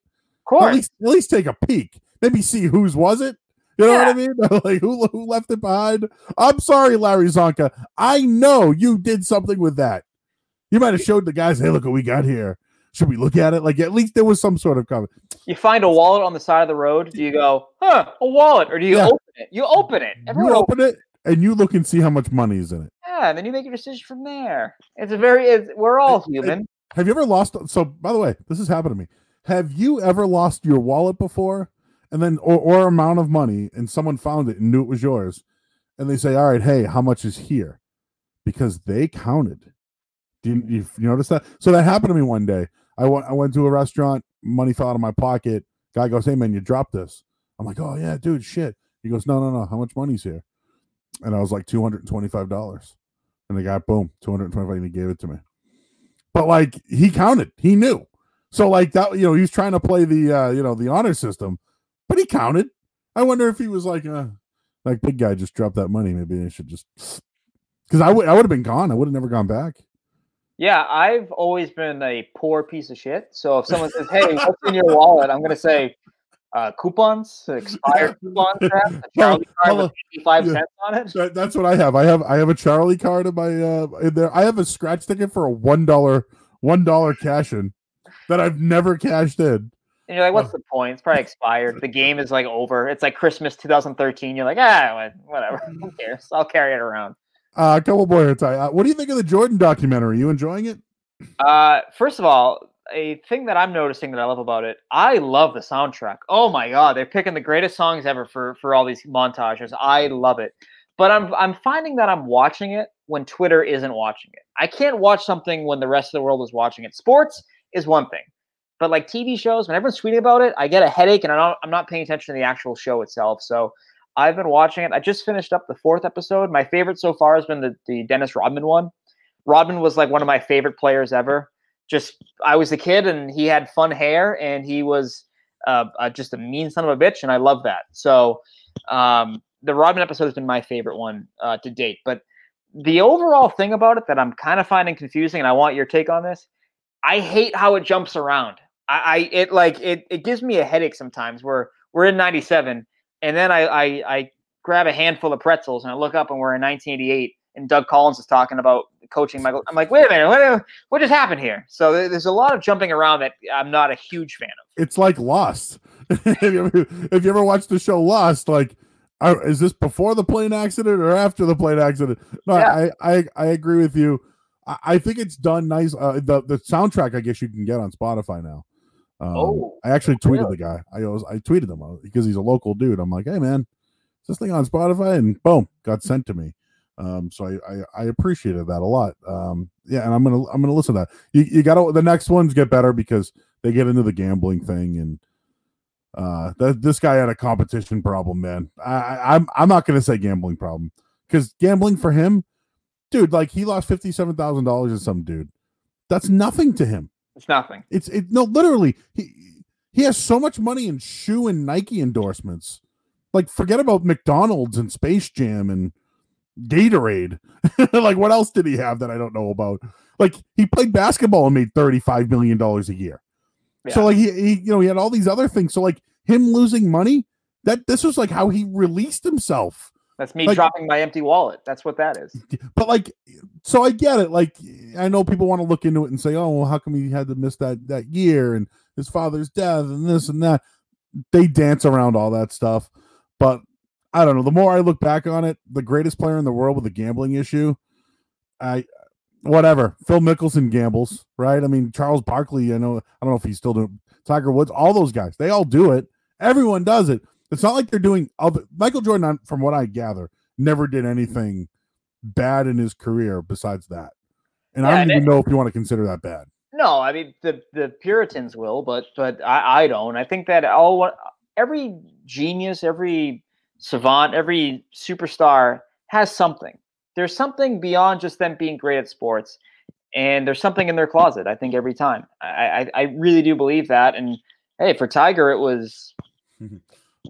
Of At least, at least take a peek. Maybe see whose was it. You know what I mean? like who who left it behind? I'm sorry, Larry Csonka. I know you did something with that. You might have showed the guys, hey, look what we got here. Should we look at it? Like at least there was some sort of comment. You find a wallet on the side of the road. Do you go, huh, a wallet, or do you Yeah. open it? You open it. Everyone you open it and you look and see how much money is in it. Yeah, and then you make your decision from there. It's a very. It's, we're all human. Have you ever lost? So, by the way, this has happened to me. Have you ever lost your wallet before, and then or or amount of money, and someone found it and knew it was yours, and they say, "All right, hey, how much is here?" Because they counted. Do you, you, you notice that? So that happened to me one day. I went I went to a restaurant. Money fell out of my pocket. Guy goes, "Hey man, you dropped this." I'm like, "Oh yeah, dude, shit." He goes, "No, no, no. How much money's here?" And I was like, two hundred and twenty-five dollars. And the guy, boom, two hundred and twenty-five, and he gave it to me but like he counted he knew so like that you know he's trying to play the uh you know the honor system but he counted i wonder if he was like uh like big guy just dropped that money maybe i should just because i would i would have been gone i would have never gone back Yeah, I've always been a poor piece of shit. So if someone says, "Hey, what's in your wallet?" I'm gonna say uh, coupons, expired coupons, a Charlie card with 85 Yeah. cents on it. That- that's what i have i have i have a charlie card in my uh in there i have a scratch ticket for a one dollar one dollar cash in that i've never cashed in And you're like, "What's the point? It's probably expired. The game is like over. It's like Christmas 2013. You're like, ah, whatever. Who cares? I'll carry it around." uh a couple more Uh, what do you think of the jordan documentary you enjoying it Uh, first of all, a thing that I'm noticing that I love about it, I love the soundtrack. Oh my god, they're picking the greatest songs ever for for all these montages. I love it. But I'm I'm finding that I'm watching it when Twitter isn't watching it. I can't watch something when the rest of the world is watching it. Sports is one thing. But like TV shows, when everyone's tweeting about it, I get a headache and not, I'm not paying attention to the actual show itself. So I've been watching it. I just finished up the fourth episode. My favorite so far has been the, the Dennis Rodman one. Rodman was like one of my favorite players ever. Just I was a kid and he had fun hair and he was uh, uh, just a mean son of a bitch and I love that. So um, the Rodman episode has been my favorite one uh, to date. But the overall thing about it that I'm kind of finding confusing, and I want your take on this. I hate how it jumps around. I, I it like it it gives me a headache sometimes. Where we're in '97, and then I, I I grab a handful of pretzels and I look up and we're in 1988, and Doug Collins is talking about coaching Michael. I'm like, wait a minute, what what just happened here? So there's a lot of jumping around that I'm not a huge fan of. it's like Lost. if, you ever, if you ever watched the show Lost, like, are, is this before the plane accident or after the plane accident? No, Yeah. I, I I agree with you. I, I think it's done nice. Uh, the the soundtrack, I guess you can get on Spotify now. Um, Oh, I actually tweeted really? the guy. I was I tweeted him uh, because he's a local dude. I'm like, hey man, is this thing on Spotify? And boom, got sent to me. Um, so I, I I appreciated that a lot. Um, yeah, and I'm gonna I'm gonna listen to that. You you gotta the next ones get better because they get into the gambling thing and uh that this guy had a competition problem, man. I, I I'm I'm not gonna say gambling problem because gambling for him, dude, like he lost fifty seven thousand dollars to some dude. That's nothing to him. it's nothing. It's it no literally he he has so much money in shoe and Nike endorsements. Like forget about McDonald's and Space Jam and Gatorade. like what else did he have that I don't know about? Like he played basketball and made 35 million dollars a year. So like he, he you know he had all these other things. So like him losing money, that this was like how he released himself. That's me like- dropping my empty wallet. That's what that is. But like so I get it. Like I know people want to look into it and say, "Oh, well, how come he had to miss that that year and his father's death and this and that." They dance around all that stuff, but I don't know. The more I look back on it, the greatest player in the world with a gambling issue, I whatever. Phil Mickelson gambles, right? I mean, Charles Barkley. I know. I don't know if he's still doing Tiger Woods. All those guys, they all do it. Everyone does it. It's not like they're doing other. Michael Jordan, from what I gather, never did anything bad in his career besides that. And I don't even know if you want to consider that bad. No, I mean the the Puritans will, but but I, I don't. I think that all every genius, every savant, every superstar has something. There's something beyond just them being great at sports, and there's something in their closet. I think every time. I I, I really do believe that. And hey, for Tiger, it was.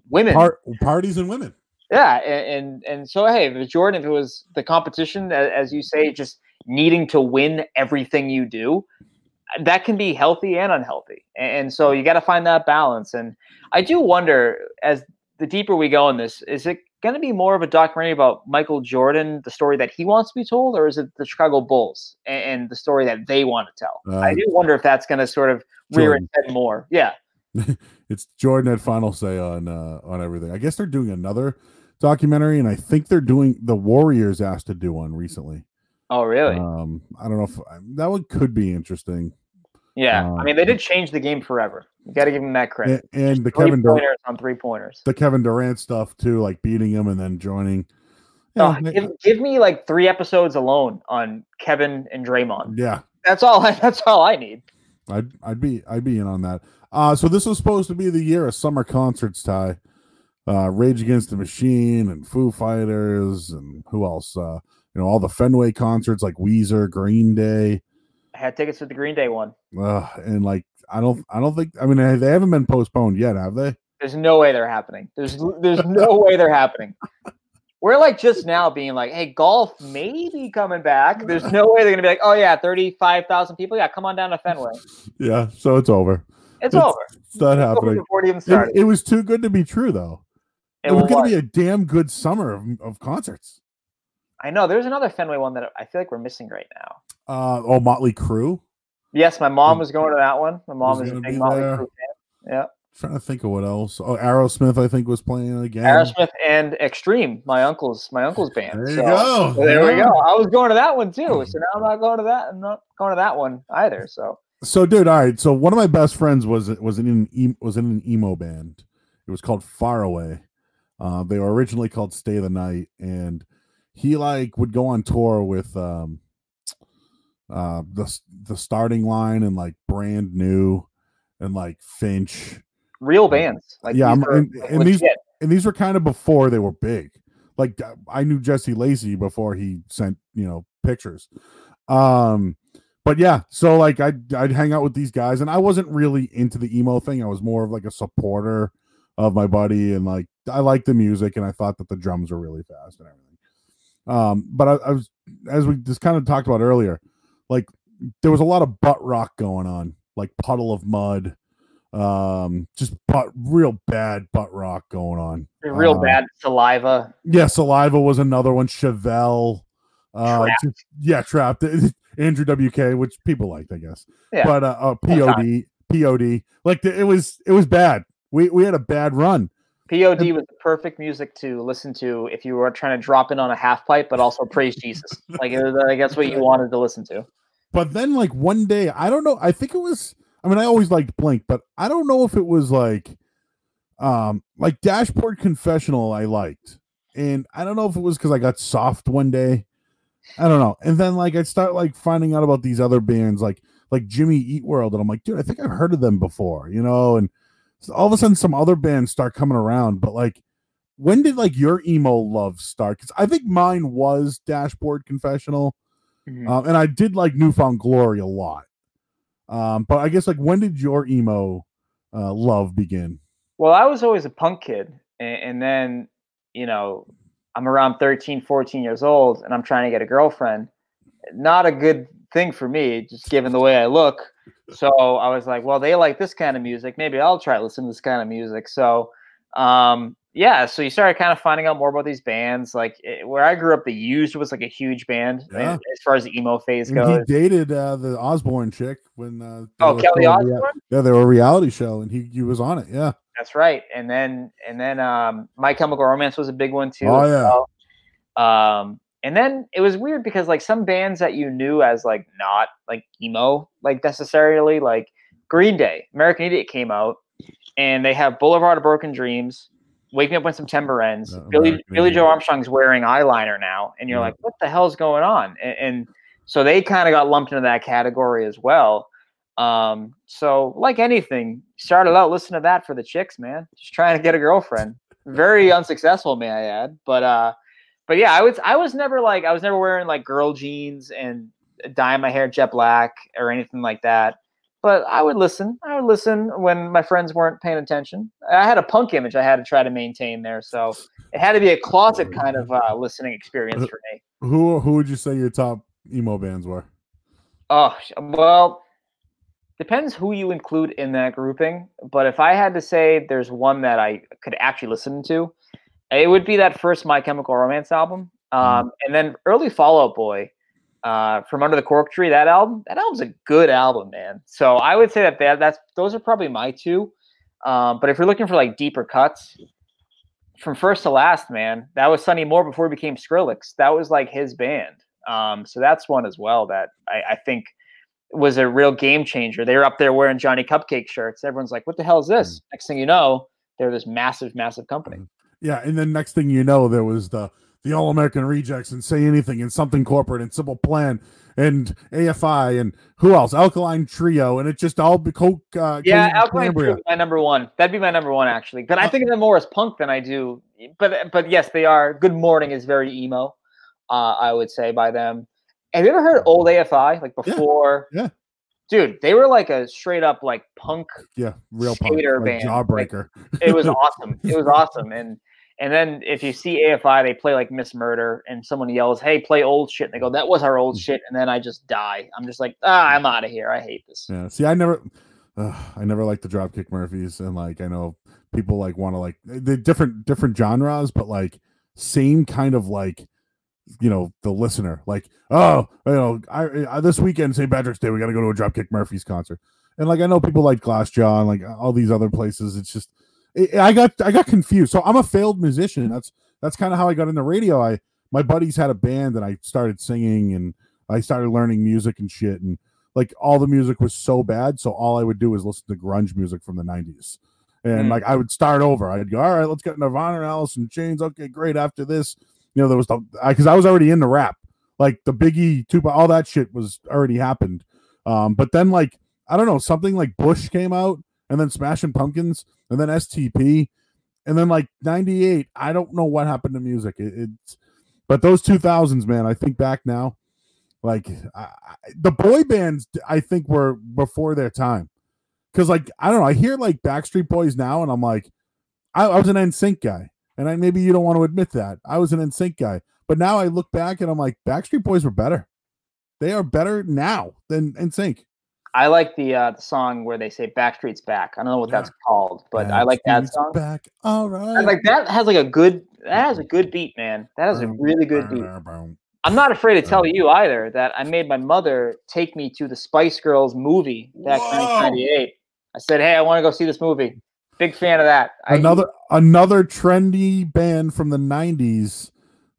women. Par- parties and women. Yeah, and, and and so hey, if Jordan, if it was the competition, as you say, just needing to win everything you do, that can be healthy and unhealthy. And, so you got to find that balance. And I do wonder, as the deeper we go in this, is it going to be more of a documentary about Michael Jordan, the story that he wants to be told, or is it the Chicago Bulls and, and the story that they want to tell? Uh, I do wonder if that's going to sort of rear its head more. Yeah. it's Jordan had final say on uh, on everything. I guess they're doing another documentary, and I think they're doing the Warriors asked to do one recently. Oh, really? Um, I don't know if that one could be interesting. Yeah, Um, I mean they did change the game forever. You got to give them that credit. And, and the Kevin Durant, on three pointers. the Kevin Durant stuff too, like beating him and then joining. Oh, give, give me like three episodes alone on Kevin and Draymond. yeah, That's all. I, that's all I need. I'd I'd be I'd be in on that. Uh so this was supposed to be the year of summer concerts, Ty. Uh Rage Against the Machine and Foo Fighters and who else? Uh you know, all the Fenway concerts like Weezer, Green Day, I had tickets for the Green Day one. uh, and like I don't I don't think I mean they haven't been postponed yet, have they? There's no way they're happening. There's there's no way they're happening. We're like just now being like, hey, golf maybe coming back. There's no way they're gonna be like, oh yeah, thirty-five thousand people. Yeah, come on down to Fenway. Yeah, so it's over. It's, It's- over. It's not happening. it It, was too good to be true though. It, It was gonna be a damn good summer of, of concerts. I know. There's another Fenway one that I feel like we're missing right now. Uh oh Motley Crue. Yes, my mom was going to that one. My mom Was is a big Motley there. Crue fan. Yeah, trying to think of what else. Oh, Aerosmith, I think, was playing again. Aerosmith and Extreme, my uncle's my uncle's band. There you So- go. so there we go. I was going to that one too. So now I'm not going to that. I'm not going to that one either. So So, dude, all right. So, one of my best friends was was in an e- was in an emo band. It was called Far Away. Uh, they were originally called Stay the Night, and he like would go on tour with um, uh, the the starting line and like brand new, and like Finch, real bands. Like Yeah, these are and- and these- and these were kind of before they were big. Like I knew Jesse Lacey before he sent you know pictures. Um, but yeah, so like I'd I'd hang out with these guys, and I wasn't really into the emo thing. I was more of like a supporter of my buddy, and like I liked the music, and I thought that the drums were really fast and everything. Um, but I, I was as we just kind of talked about earlier, like there was a lot of butt rock going on, like Puddle of Mudd, um, just butt real bad butt rock going on. real uh, bad saliva. Yeah, Saliva was another one. Chevelle. Uh, Trapt. just- yeah, Trapt. Andrew WK, which people liked, I guess. Yeah. But uh, uh POD, POD, like the, it was, it was bad. We we had a bad run. POD was the perfect music to listen to if you were trying to drop in on a half pipe, but also praise Jesus. Like, it was, like that's what you wanted to listen to. But then, like one day, I don't know. I think it was. I mean, I always liked Blink, but I don't know if it was like, um, like Dashboard Confessional. I liked, and I don't know if it was because I got soft one day. I don't know. And then like I start like finding out about these other bands, like like Jimmy Eat World, and I'm like, dude, I think I've heard of them before, you know. And so all of a sudden, some other bands start coming around. But like, when did like your emo love start? Because I think mine was Dashboard Confessional. Mhm. Um, and I did like New Found Glory a lot. Um, but I guess like when did your emo uh, love begin? Well, I was always a punk kid. And, and then, you know, I'm around 13, 14 years old and I'm trying to get a girlfriend. Not a good thing for me, just given the way I look. So I was like, well, they like this kind of music. Maybe I'll try listening to this kind of music. So, um, yeah, so you started kind of finding out more about these bands. Like it, where I grew up, The Used was like a huge band Yeah. as far as the emo phase And he dated uh, the Osbourne chick when uh, Oh, Kelly a rea- yeah, they were a reality show, and he he was on it. Yeah, That's right. And then and then um My Chemical Romance was a big one too. Oh, yeah. well. Um and then it was weird because like some bands that you knew as like not like emo like necessarily like Green Day, American Idiot came out and they have Boulevard of Broken Dreams, Wake Me Up When September Ends. Uh, Billy American Billie Joe Armstrong's wearing eyeliner now and you're Yeah. like what the hell's going on? And, and so they kind of got lumped into that category as well. Um, so like anything, started out listening to that for the chicks, man. Just trying to get a girlfriend. Very unsuccessful, may I add. But uh, but yeah, I was I was never like I was never wearing like girl jeans and dyeing my hair jet black or anything like that. But I would listen. I would listen when my friends weren't paying attention. I had a punk image I had to try to maintain there, so it had to be a closet kind of uh, listening experience for me. who who would you say your top emo bands were? Oh well, depends who you include in that grouping. But if I had to say there's one that I could actually listen to, it would be that first My Chemical Romance album. Um, mm. And then early Fall Out Boy uh, from Under the Cork Tree. That album, that album's a good album, man. So I would say that, that that's those are probably my two. Um, but if you're looking for like deeper cuts, from first to last, man, that was Sonny Moore before he became Skrillex. That was like his band. Um, so that's one as well that I, I think was a real game changer. They were up there wearing Johnny Cupcake shirts. Everyone's like, "What the hell is this?" Mm-hmm. Next thing you know, they're this massive, massive company. Yeah, and then next thing you know, there was the the All American Rejects and Say Anything and Something Corporate and Simple Plan and AFI and who else? Alkaline Trio and it just all be Coke. Uh, yeah, Alkaline Trio my number one. That'd be my number one actually. But I uh, think of them more as punk than I do. But but yes, they are. Good Morning is very emo. Uh, I would say by them. Have you ever heard old AFI like before? Yeah. yeah. Dude, they were like a straight up like punk. Yeah, real punk, like band. Jawbreaker. Like, it was awesome. It was awesome, and and then if you see AFI, they play like Miss Murder, and someone yells, "Hey, play old shit!" And they go, "That was our old mm. shit," and then I just die. I'm just like, ah, I'm out of here. I hate this. Yeah. See, I never, uh, I never liked the Dropkick Murphys, and like I know people like want to like the different different genres, but like same kind of like you know the listener like oh you know I, I this weekend st patrick's day we got to go to a dropkick murphys concert and like i know people like glassjaw and like all these other places it's just I got I got confused. So I'm a failed musician. That's that's kind of how I got into radio. I my buddies had a band and I started singing and I started learning music and shit and like all the music was so bad. So all I would do was listen to grunge music from the 90s. And mm. like I would start over. I'd go, all right, let's get Nirvana and Alice in Chains. Okay, great. After this, you know, there was the because I, I was already in the rap. Like the Biggie, Tupac, all that shit was already happened. Um, but then like I don't know, something like Bush came out and then Smashing Pumpkins, and then STP, and then like '98. I don't know what happened to music. It, it's but those 2000s, man. I think back now, like I, the boy bands, I think were before their time. Because like I don't know, I hear like Backstreet Boys now, and I'm like, I, I was an NSYNC guy, and I maybe you don't want to admit that I was an NSYNC guy, but now I look back and I'm like, Backstreet Boys were better. They are better now than NSYNC. I like the uh, the song where they say "Backstreet's back." I don't know what yeah. that's called, but I like that song. Back, all right. like that has like a good that has a good beat, man. That has a really good beat. I'm not afraid to tell you either that I made my mother take me to the Spice Girls movie back in 1998. I said, "Hey, I want to go see this movie." Big fan of that. Another I, another trendy band from the 90s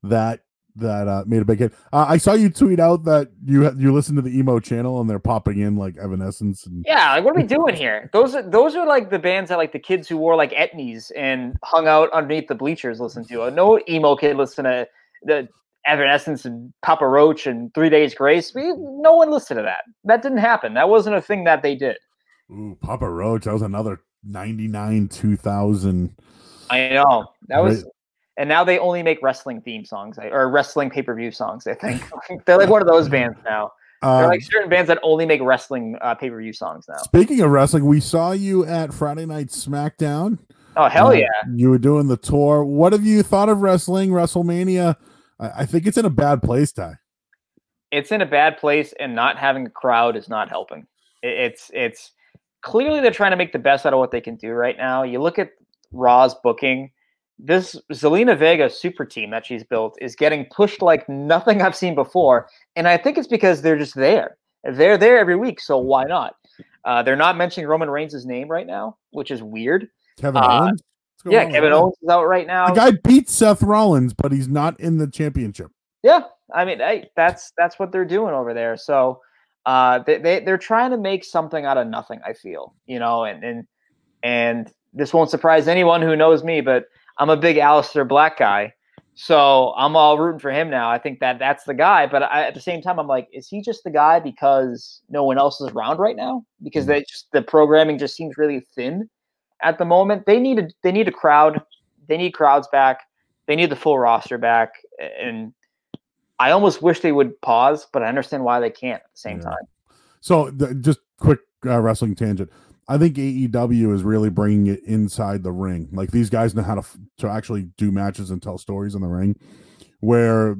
that that uh, made a big hit. Uh, I saw you tweet out that you you listen to the emo channel and they're popping in like Evanescence and yeah, like what are we doing here? Those are those are like the bands that like the kids who wore like etnies and hung out underneath the bleachers listen to. No emo kid listen to the Evanescence and Papa Roach and Three Days Grace. We, no one listened to that. That didn't happen. That wasn't a thing that they did. Ooh, Papa Roach. That was another ninety nine two thousand. I know that was and now they only make wrestling theme songs or wrestling pay per view songs. I think they're like one of those bands now. Um, they're like certain bands that only make wrestling uh, pay per view songs now. Speaking of wrestling, we saw you at Friday Night SmackDown. Oh hell uh, yeah! You were doing the tour. What have you thought of wrestling WrestleMania? I, I think it's in a bad place, Ty. It's in a bad place, and not having a crowd is not helping. It, it's it's clearly they're trying to make the best out of what they can do right now. You look at Raw's booking this Zelina Vega super team that she's built is getting pushed like nothing I've seen before. And I think it's because they're just there. They're there every week, so why not? Uh, they're not mentioning Roman Reigns' name right now, which is weird. Kevin uh, Owens? Yeah, Kevin Owens is out right now. The guy beat Seth Rollins, but he's not in the championship. Yeah, I mean, hey, that's that's what they're doing over there. So uh, they, they they're trying to make something out of nothing. I feel, you know, and and and this won't surprise anyone who knows me, but I'm a big Aleister Black guy. So I'm all rooting for him now. I think that that's the guy. But I, at the same time, I'm like, is he just the guy because no one else is around right now? Because mm-hmm. they just the programming just seems really thin at the moment. They need a they need a crowd. They need crowds back. They need the full roster back. And I almost wish they would pause, but I understand why they can't at the same yeah. time. So the, just quick uh, wrestling tangent. I think AEW is really bringing it inside the ring. Like these guys know how to to actually do matches and tell stories in the ring, where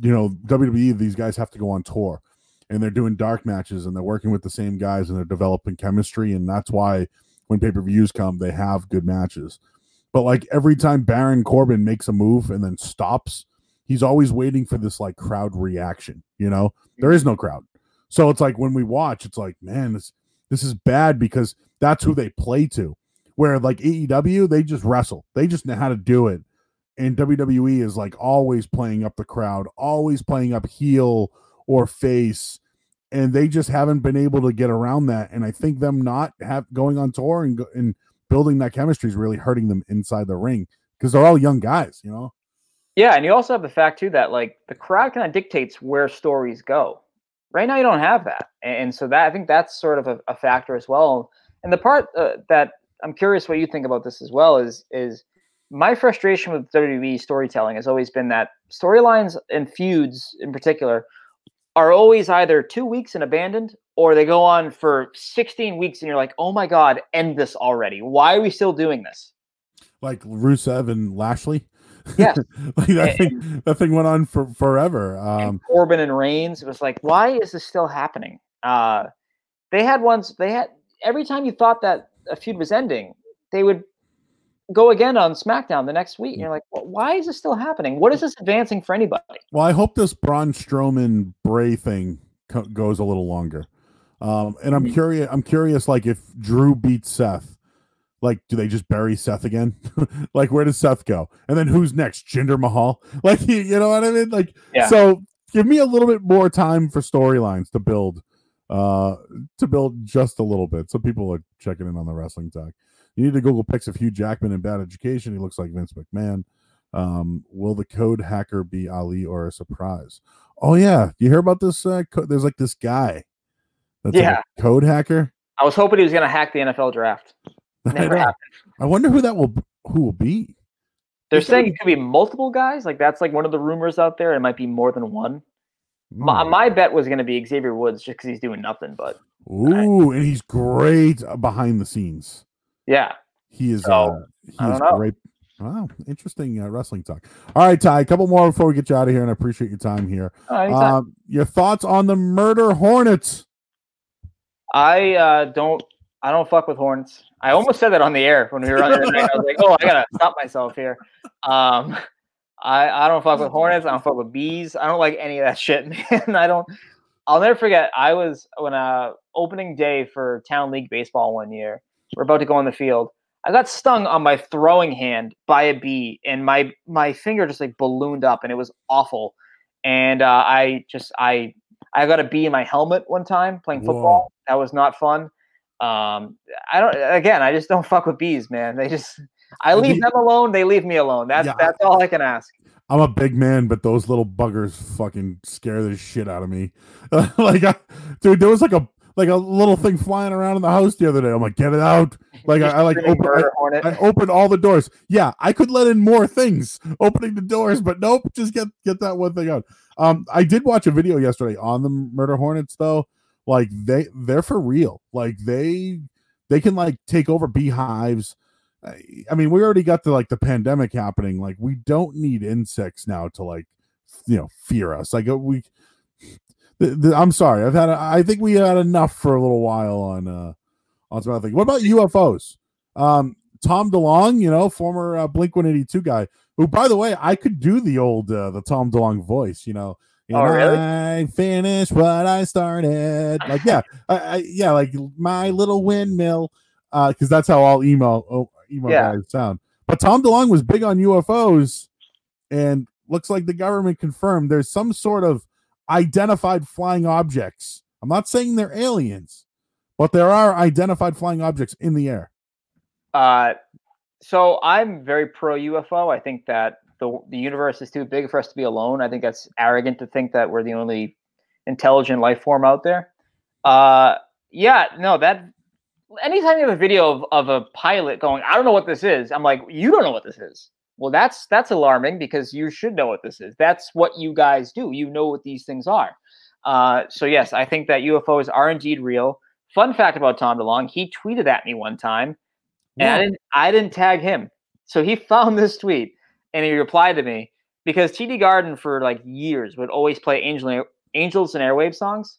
you know WWE these guys have to go on tour, and they're doing dark matches and they're working with the same guys and they're developing chemistry and that's why when pay-per-views come they have good matches but like every time baron corbin makes a move and then stops he's always waiting for this like crowd reaction you know? There is mm-hmm. no crowd. So it's like when we watch it's like man this this is bad because that's who they play to. Where like AEW they just wrestle. They just know how to do it. And WWE is like always playing up the crowd always playing up heel or face. And they just haven't been able to get around that. And i think them not have going on tour and, and building that chemistry is really hurting them inside the ring because they're all young guys you know yeah and you also have the fact too that like the crowd kind of dictates where stories go right now you don't have that and so that i think that's sort of a, a factor as well and the part uh, that i'm curious what you think about this as well is is my frustration with WWE storytelling has always been that storylines and feuds in particular are always either two weeks and abandoned or they go on for 16 weeks and you're like, oh my God, end this already. Why are we still doing this? Like Rusev and Lashley. Yes. like that, and, thing, that thing went on for forever. Um, and Corbin and Reigns. It was like, why is this still happening? Uh, they had ones, they had, every time you thought that a feud was ending, they would go again on SmackDown the next week. And you're like, well, why is this still happening? What is this advancing for anybody? Well, I hope this Braun Strowman Bray thing co- goes a little longer. Um, and I'm mm-hmm. curious. I'm curious, like if Drew beats Seth, like do they just bury Seth again? like where does Seth go? And then who's next? Jinder Mahal? Like you know what I mean? Like yeah. so. Give me a little bit more time for storylines to build, uh, to build just a little bit. So people are checking in on the wrestling talk. You need to Google pics of Hugh Jackman in bad education. He looks like Vince McMahon. Um, will the code hacker be Ali or a surprise? Oh yeah, you hear about this? Uh, co- there's like this guy. That's yeah, like code hacker. I was hoping he was going to hack the NFL draft. Never I, I wonder who that will who will be. They're saying it could be multiple guys. Like that's like one of the rumors out there. It might be more than one. My, my bet was going to be Xavier Woods just because he's doing nothing. But ooh, I, and he's great behind the scenes. Yeah. He is. So, uh, he is know. great. Wow, interesting uh, wrestling talk. All right, Ty, a couple more before we get you out of here, and I appreciate your time here. Um, your thoughts on the Murder Hornets? I uh, don't. I don't fuck with horns. I almost said that on the air when we were on the night. I was like, "Oh, I gotta stop myself here." Um, I I don't fuck with Hornets. I don't fuck with bees. I don't like any of that shit, man. I don't. I'll never forget. I was when uh opening day for Town League baseball one year. We're about to go on the field. I got stung on my throwing hand by a bee, and my my finger just like ballooned up, and it was awful. And uh, I just I I got a bee in my helmet one time playing football. Whoa. That was not fun. Um, I don't. Again, I just don't fuck with bees, man. They just I leave them alone. They leave me alone. That's yeah, that's all I can ask. I'm a big man, but those little buggers fucking scare the shit out of me. like, I, dude, there was like a like a little thing flying around in the house the other day. I'm like, get it out. Like I, I, like open, I, I opened all the doors. Yeah, I could let in more things opening the doors, but nope, just get get that one thing out. Um, I did watch a video yesterday on the murder hornets though. Like they they're for real. Like they they can like take over beehives. I mean, we already got the like the pandemic happening. Like we don't need insects now to like you know fear us. Like uh, we the, the, I'm sorry. I've had. A, I think we had enough for a little while on uh on some other things. What about UFOs? Um, Tom DeLonge you know, former uh, Blink 182 guy, who, by the way, I could do the old uh, the Tom DeLonge voice. You know, oh, really? I finished what I started. Like, yeah, I, I, yeah, like my little windmill, because uh, that's how all emo oh, emo yeah. guys sound. But Tom DeLonge was big on UFOs, and looks like the government confirmed there's some sort of identified flying objects. I'm not saying they're aliens, but there are identified flying objects in the air. Uh, so I'm very pro UFO. I think that the the universe is too big for us to be alone. I think that's arrogant to think that we're the only intelligent life form out there. Uh, yeah, no, that anytime you have a video of, of a pilot going, I don't know what this is, I'm like, you don't know what this is. Well, that's that's alarming because you should know what this is. That's what you guys do. You know what these things are. Uh, so yes, I think that UFOs are indeed real. Fun fact about Tom DeLonge: he tweeted at me one time, and I didn't, I didn't tag him. So he found this tweet and he replied to me because TD Garden for like years would always play Angel Angels and Airwave songs.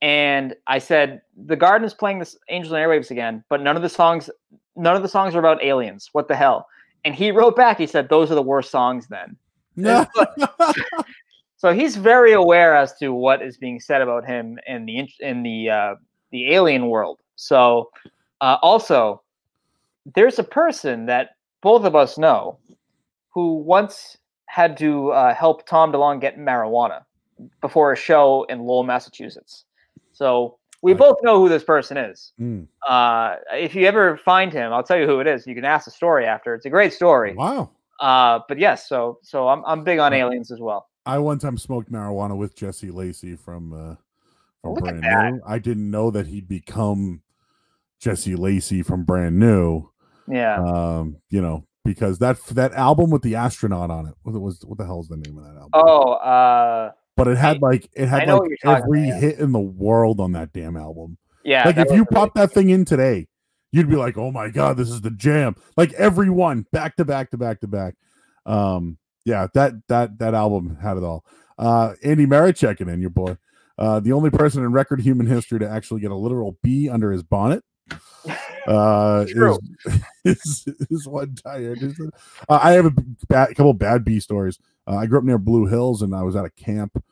and I said the Garden is playing this Angels and Airwaves again, but none of the songs, none of the songs are about aliens. What the hell? And he wrote back. He said those are the worst songs. Then, No. so he's very aware as to what is being said about him in the in the uh, the alien world. So, uh, also, there's a person that both of us know who once had to uh, help Tom DeLonge get marijuana before a show in Lowell, Massachusetts. So we Right. both know who this person is. Mm. Uh, if you ever find him, I'll tell you who it is. You can ask the story after. It's a great story. Wow. Uh, but yes, so so I'm I'm big on aliens as well. I one time smoked marijuana with Jesse Lacey from uh from Look Brand. New. I didn't know that he'd become Jesse Lacey from Brand New. Yeah. Um, you know, because that that album with the astronaut on it. What was what the hell is the name of that album? oh, uh, but it had like it had like what you're talking every about, hit in the world on that damn album. yeah. like if you really- pop that thing in today, you'd be like, "Oh my god, this is the jam!" Like everyone back to back to back to back. Um, yeah, that that that album had it all. Uh, Andy Merritt checking in, your boy. Uh, the only person in record human history to actually get a literal bee under his bonnet. Uh, True. is, is is one tired. Uh, I have a bad, couple bad bee stories. Uh, I grew up near Blue Hills, and I was at a camp,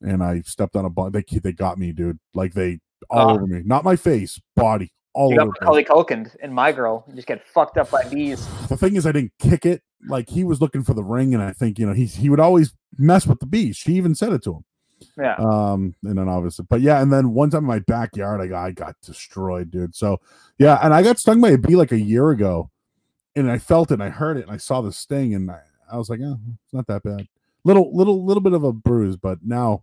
and I stepped on a bun. They they got me, dude. Like they all Ah. over me, not my face, body, all You over. got Macaulay Culkin and My Girl. You just get fucked up by bees. The thing is, I didn't kick it. Like he was looking for the ring, and I think you know he he would always mess with the bees. She even said it to him. Yeah. Um, and then obviously, but yeah, and then one time in my backyard, I got I got destroyed, dude. So yeah, and I got stung by a bee like a year ago, and I felt it, and I heard it, and I saw the sting, and I, I was like, oh, it's not that bad. Little, little, little bit of a bruise, but now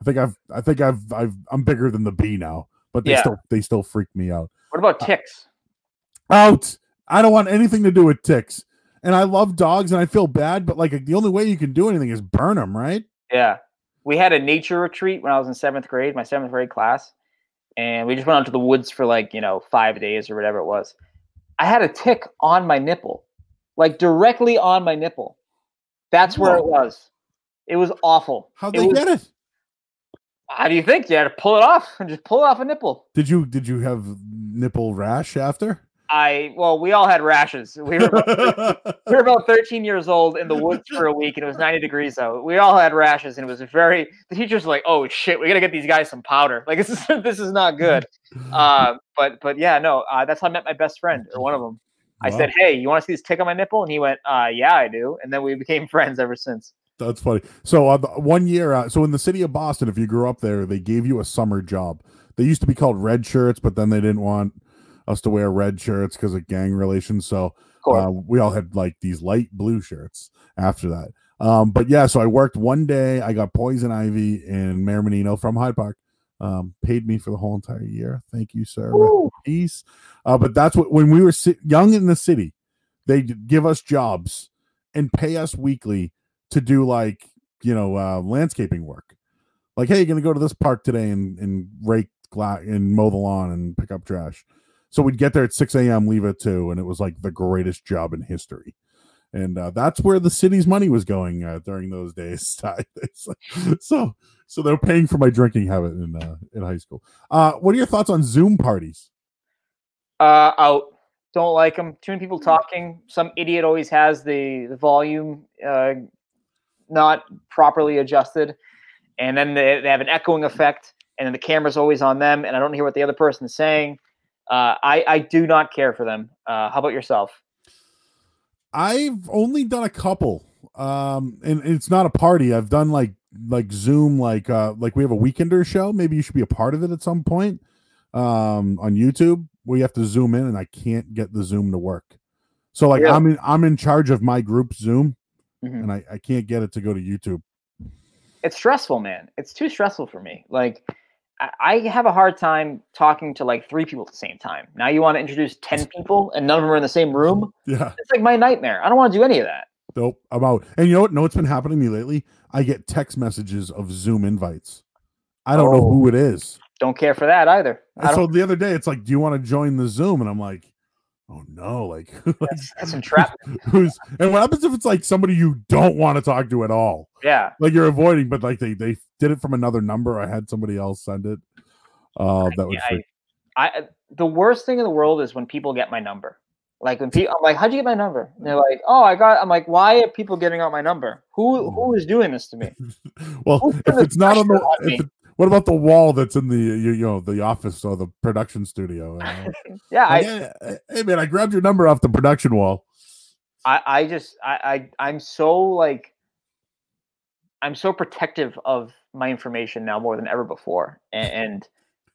I think I've, I think I've, I've, I'm bigger than the bee now, but they Yeah. still, they still freak me out. What about ticks? Out. I don't want anything to do with ticks, and I love dogs, and I feel bad, but like the only way you can do anything is burn them, right? Yeah. We had a nature retreat when I was in seventh grade, my seventh grade class. And we just went out to the woods for like, you know, five days or whatever it was. I had a tick on my nipple, like directly on my nipple. That's where it was. It was awful. How'd It they was- get it? How do you think? You had to pull it off and just pull it off a nipple. Did you, did you have nipple rash after? I, well, we all had rashes. We were, about, we were about 13 years old in the woods for a week and it was 90 degrees out. We all had rashes and it was very, the teachers were like, oh shit, we got to get these guys some powder. Like, this is, this is not good. Uh, but but yeah, no, uh, that's how I met my best friend or one of them. I said, "Hey, you want to see this tick on my nipple?" And he went, uh, "Yeah, I do." And then we became friends ever since. That's funny. So uh, one year, uh, so in the city of Boston, if you grew up there, they gave you a summer job. They used to be called red shirts, but then they didn't want us to wear red shirts because of gang relations. So uh, we all had like these light blue shirts after that. Um, but yeah, so I worked one day. I got poison ivy in Mayor Menino from Hyde Park. Um, paid me for the whole entire year. Thank you, sir. Rest in Woo. peace. Uh, but that's what when we were si- young in the city, they give us jobs and pay us weekly to do like you know uh, landscaping work. Like, hey, you're gonna go to this park today and and rake gla- and mow the lawn and pick up trash. So we'd get there at 6 a.m., leave at two, and it was like the greatest job in history. And uh, that's where the city's money was going uh, during those days. Ty. It's like- so, so they're paying for my drinking habit in uh, in high school. Uh, what are your thoughts on Zoom parties? Uh, out. Don't like them. Too many people talking. Some idiot always has the the volume uh, not properly adjusted, and then they, they have an echoing effect, and then the camera's always on them, and I don't hear what the other person is saying. Uh, I I do not care for them. Uh, how about yourself? I've only done a couple. Um, and it's not a party. I've done like like Zoom, like uh like we have a weekender show. Maybe you should be a part of it at some point. Um, on YouTube, We have to zoom in, and I can't get the Zoom to work. So like Really? I'm in I'm in charge of my group Zoom, Mhm. and I I can't get it to go to YouTube. it's stressful, man. It's too stressful for me. Like, I, have a hard time talking to like three people at the same time. Now you want to introduce ten people and none of them are in the same room. Yeah, It's like my nightmare. I don't want to do any of that. nope. I'm out. And you know what? Know what's been happening to me lately? I get text messages of Zoom invites. I don't know Oh. who it is. Don't care for that either. I so the other day, it's like, do you want to join the Zoom? And I'm like, oh no, like, that's, that's entrapment. who's and what happens if it's like somebody you don't want to talk to at all? Yeah. Like you're avoiding, but like they they did it from another number. I had somebody else send it. Uh, that would. Yeah, freak- I, I the worst thing in the world is when people get my number. Like when people, I'm like, "How'd you get my number?" And they're like, "Oh, I got." I'm like, "Why are people getting out my number? Who who is doing this to me?" well, if it's not on the, on if it, what about the wall that's in the you, you know the office or the production studio? know? Yeah, I, hey, hey, man, I grabbed your number off the production wall. I, I just, I, I, I'm so like, I'm so protective of my information now more than ever before, and, and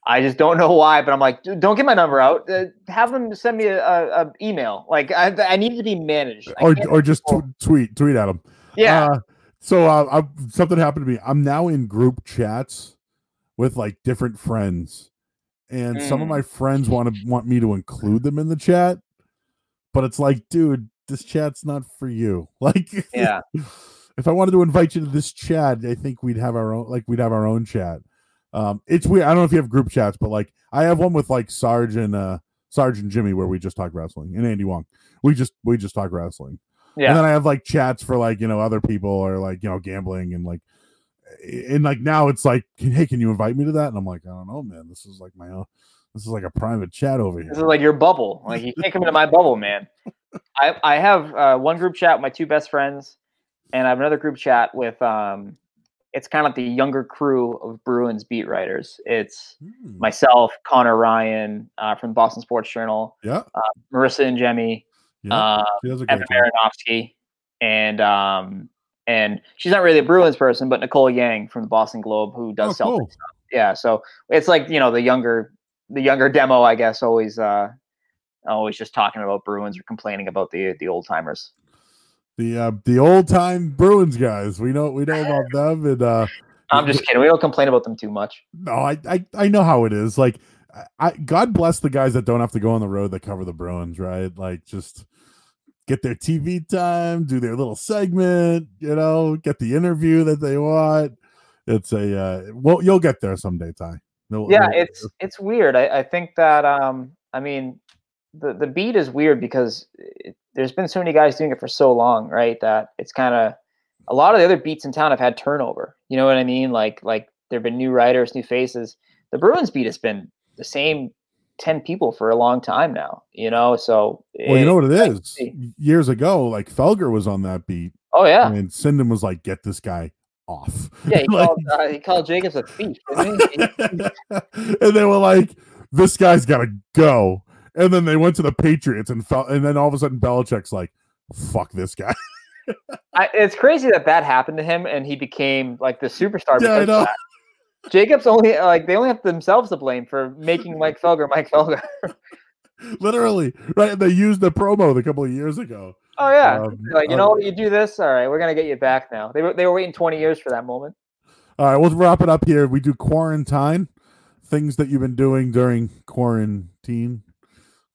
I just don't know why. But I'm like, "Dude, don't get my number out. Uh, have them send me a, a, a email. Like, I, I need to be managed. I or or just tw- tweet tweet at them. yeah, Uh, so uh, something happened to me. I'm now in group chats with like different friends, and some of Mm. my friends want to want me to include them in the chat, but it's like, dude, this chat's not for you. Like, yeah. if I wanted to invite you to this chat, I think we'd have our own like we'd have our own chat. Um, it's weird. I don't know if you have group chats, but like I have one with like Sarge and uh Sarge and Jimmy where we just talk wrestling and Andy Wong. We just we just talk wrestling. Yeah. And then I have like chats for like, you know, other people or like, you know, gambling and like and like now it's like, hey, can you invite me to that? And I'm like, I don't know, man. This is like my own this is like a private chat over here. This is like your bubble. Like you can't come into my bubble, man. I I have uh, one group chat with my two best friends, and I have another group chat with um, it's kind of like the younger crew of Bruins beat writers. It's Hmm. myself, Connor Ryan uh, from Boston Sports Journal, yeah. Marisa Ingemi, Yeah. uh, she does a great Evan job. Baranovsky, and um, and she's not really a Bruins person, but Nicole Yang from the Boston Globe who does Oh, Celtics cool. stuff. Yeah, so it's like you know the younger the younger demo, I guess, always uh always just talking about Bruins or complaining about the the old timers. The uh the old time Bruins guys. We know we know about them and uh I'm just kidding. We don't complain about them too much. No, I, I I know how it is. Like, I, I God bless the guys that don't have to go on the road that cover the Bruins, right? Like, just get their TV time, do their little segment, you know, get the interview that they want. It's a uh, well, you'll get there someday, Ty. No, Yeah, no- it's it's weird. I, I think that um I mean the the beat is weird because it, there's been so many guys doing it for so long, right? That it's kind of a lot of the other beats in town have had turnover. You know what I mean? Like like there've been new writers, new faces. The Bruins beat has been the same ten people for a long time now. You know, so well, you know what it is. Years ago, like Felger was on that beat, Oh yeah, and Sinden was like, "Get this guy off." yeah. He Like- called uh, he called Jacobs a thief. And they were like, "This guy's got to go." And then they went to the Patriots and felt, and then all of a sudden Belichick's like, "Fuck this guy." I, it's crazy that that happened to him and he became like the superstar. Yeah, I know. Jacobs only like they only have themselves to blame for making Mike Felger Mike Felger. Literally, right? They used the promo a couple of years ago. Oh yeah, Um, like you uh, know what, you do this, all right, we're gonna get you back now. They were they were waiting twenty years for that moment. All right, we'll wrap it up here. We do quarantine things that you've been doing during quarantine.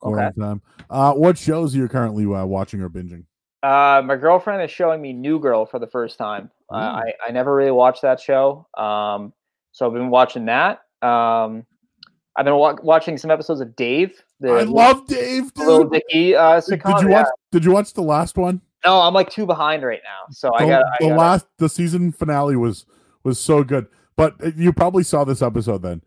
Okay. Quarantine. Uh, what shows are you currently uh, watching or binging? Uh, my girlfriend is showing me New Girl for the first time. Ooh. I I never really watched that show, um, so I've been watching that. Um, I've been wa- watching some episodes of Dave. The I love Dave. the Lil Dicky uh, Did, sitcom. did you yeah. watch? Did you watch the last one? No, I'm like two behind right now, so I the, got the last the season finale was was so good but uh, you probably saw this episode then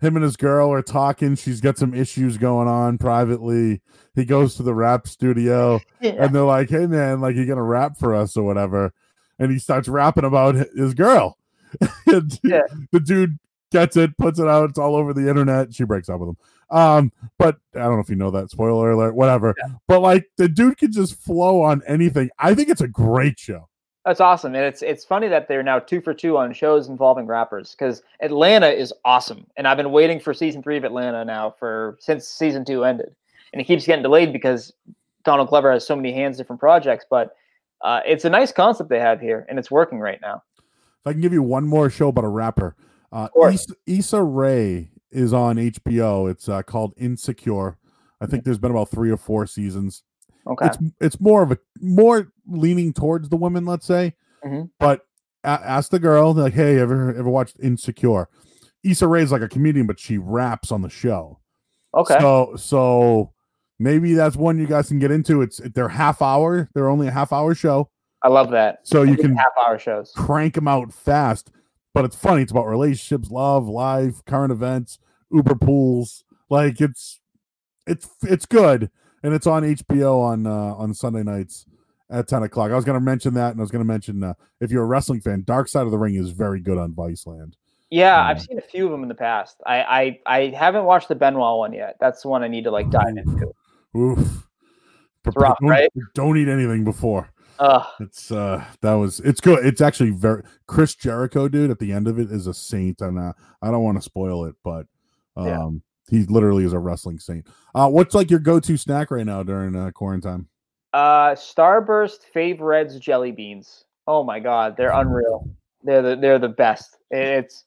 him and his girl are talking she's got some issues going on privately he goes to the rap studio and they're like hey man like you're gonna rap for us or whatever and he starts rapping about his girl Yeah. the dude gets it puts it out it's all over the internet she breaks up with him um but i don't know if you know that spoiler alert whatever but like the dude can just flow on anything i think it's a great show That's awesome, and it's it's funny that they're now two for two on shows involving rappers because Atlanta is awesome, and I've been waiting for season three of Atlanta now for since season two ended, and it keeps getting delayed because Donald Glover has so many hands different projects. But uh, it's a nice concept they have here, and it's working right now. If I can give you one more show about a rapper, uh. Issa, Issa Rae is on HBO. It's uh, called Insecure. I think there's been about three or four seasons. Okay, It's it's more of a more leaning towards the women, let's say. Mhm. But a- ask the girl, like, hey, ever ever watched Insecure? Issa Rae's like a comedian, but she raps on the show. okay, So so maybe that's one you guys can get into. It's they're half hour. They're only a half hour show, I love that. so you can half hour shows. crank them out fast. But it's funny. It's about relationships, love, life, current events. Uber pools. Like it's it's it's good, and it's on HBO on uh, on Sunday nights at ten o'clock. I was going to mention that, and I was going to mention uh, if you're a wrestling fan, Dark Side of the Ring is very good on Viceland. Yeah, I've seen a few of them in the past. I I, I haven't watched the Benoit one yet. That's the one I need to like dive into. Oof. It's rough, don't, right? Don't eat anything before. Ugh. It's uh that was it's good. It's actually very Chris Jericho, dude, at the end of it is a saint. And uh, I don't want to spoil it, but um Yeah. he literally is a wrestling saint. Uh what's like your go-to snack right now during uh, quarantine? Uh, Starburst Fave Reds jelly beans. Oh my god, they're unreal. They're the they're the best. It's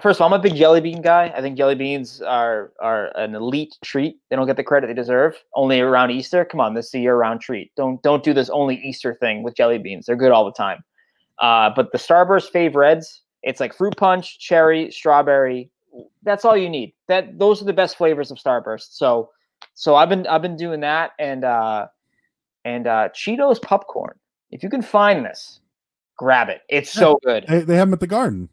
first of all, I'm a big jelly bean guy. I think jelly beans are are an elite treat. They don't get the credit they deserve. Only around Easter. Come on, this is a year-round treat. Don't don't do this only Easter thing with jelly beans. They're good all the time. Uh, but the Starburst Fave Reds, it's like fruit punch, cherry, strawberry. That's all you need. That those are the best flavors of Starburst. So so I've been I've been doing that and uh and uh Cheetos popcorn. If you can find this, grab it. It's so good. They, they have them at the garden.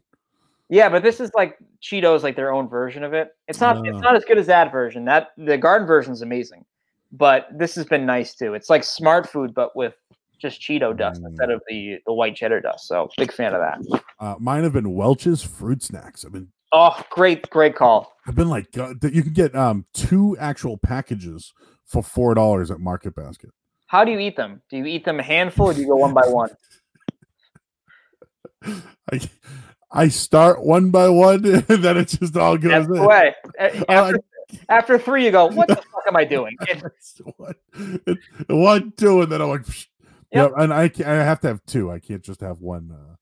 Yeah, but this is like Cheetos, like their own version of it. It's not. It's not as good as that version. That the garden version is amazing, but this has been nice too. It's like smart food, but with just Cheeto dust Mm. instead of the the white cheddar dust. So big fan of that. Uh mine have been Welch's fruit snacks. I've been Oh, great, great call. I've been like uh, you can get um two actual packages for four dollars at Market Basket. How do you eat them? Do you eat them a handful, or do you go one by one? I I start one by one, and then it just all goes That's in. the way. A- I After, after three, you go, "What the fuck am I doing?" One, two, and then I'm like, psh. yeah, Yep. and I I have to have two. I can't just have one. Uh,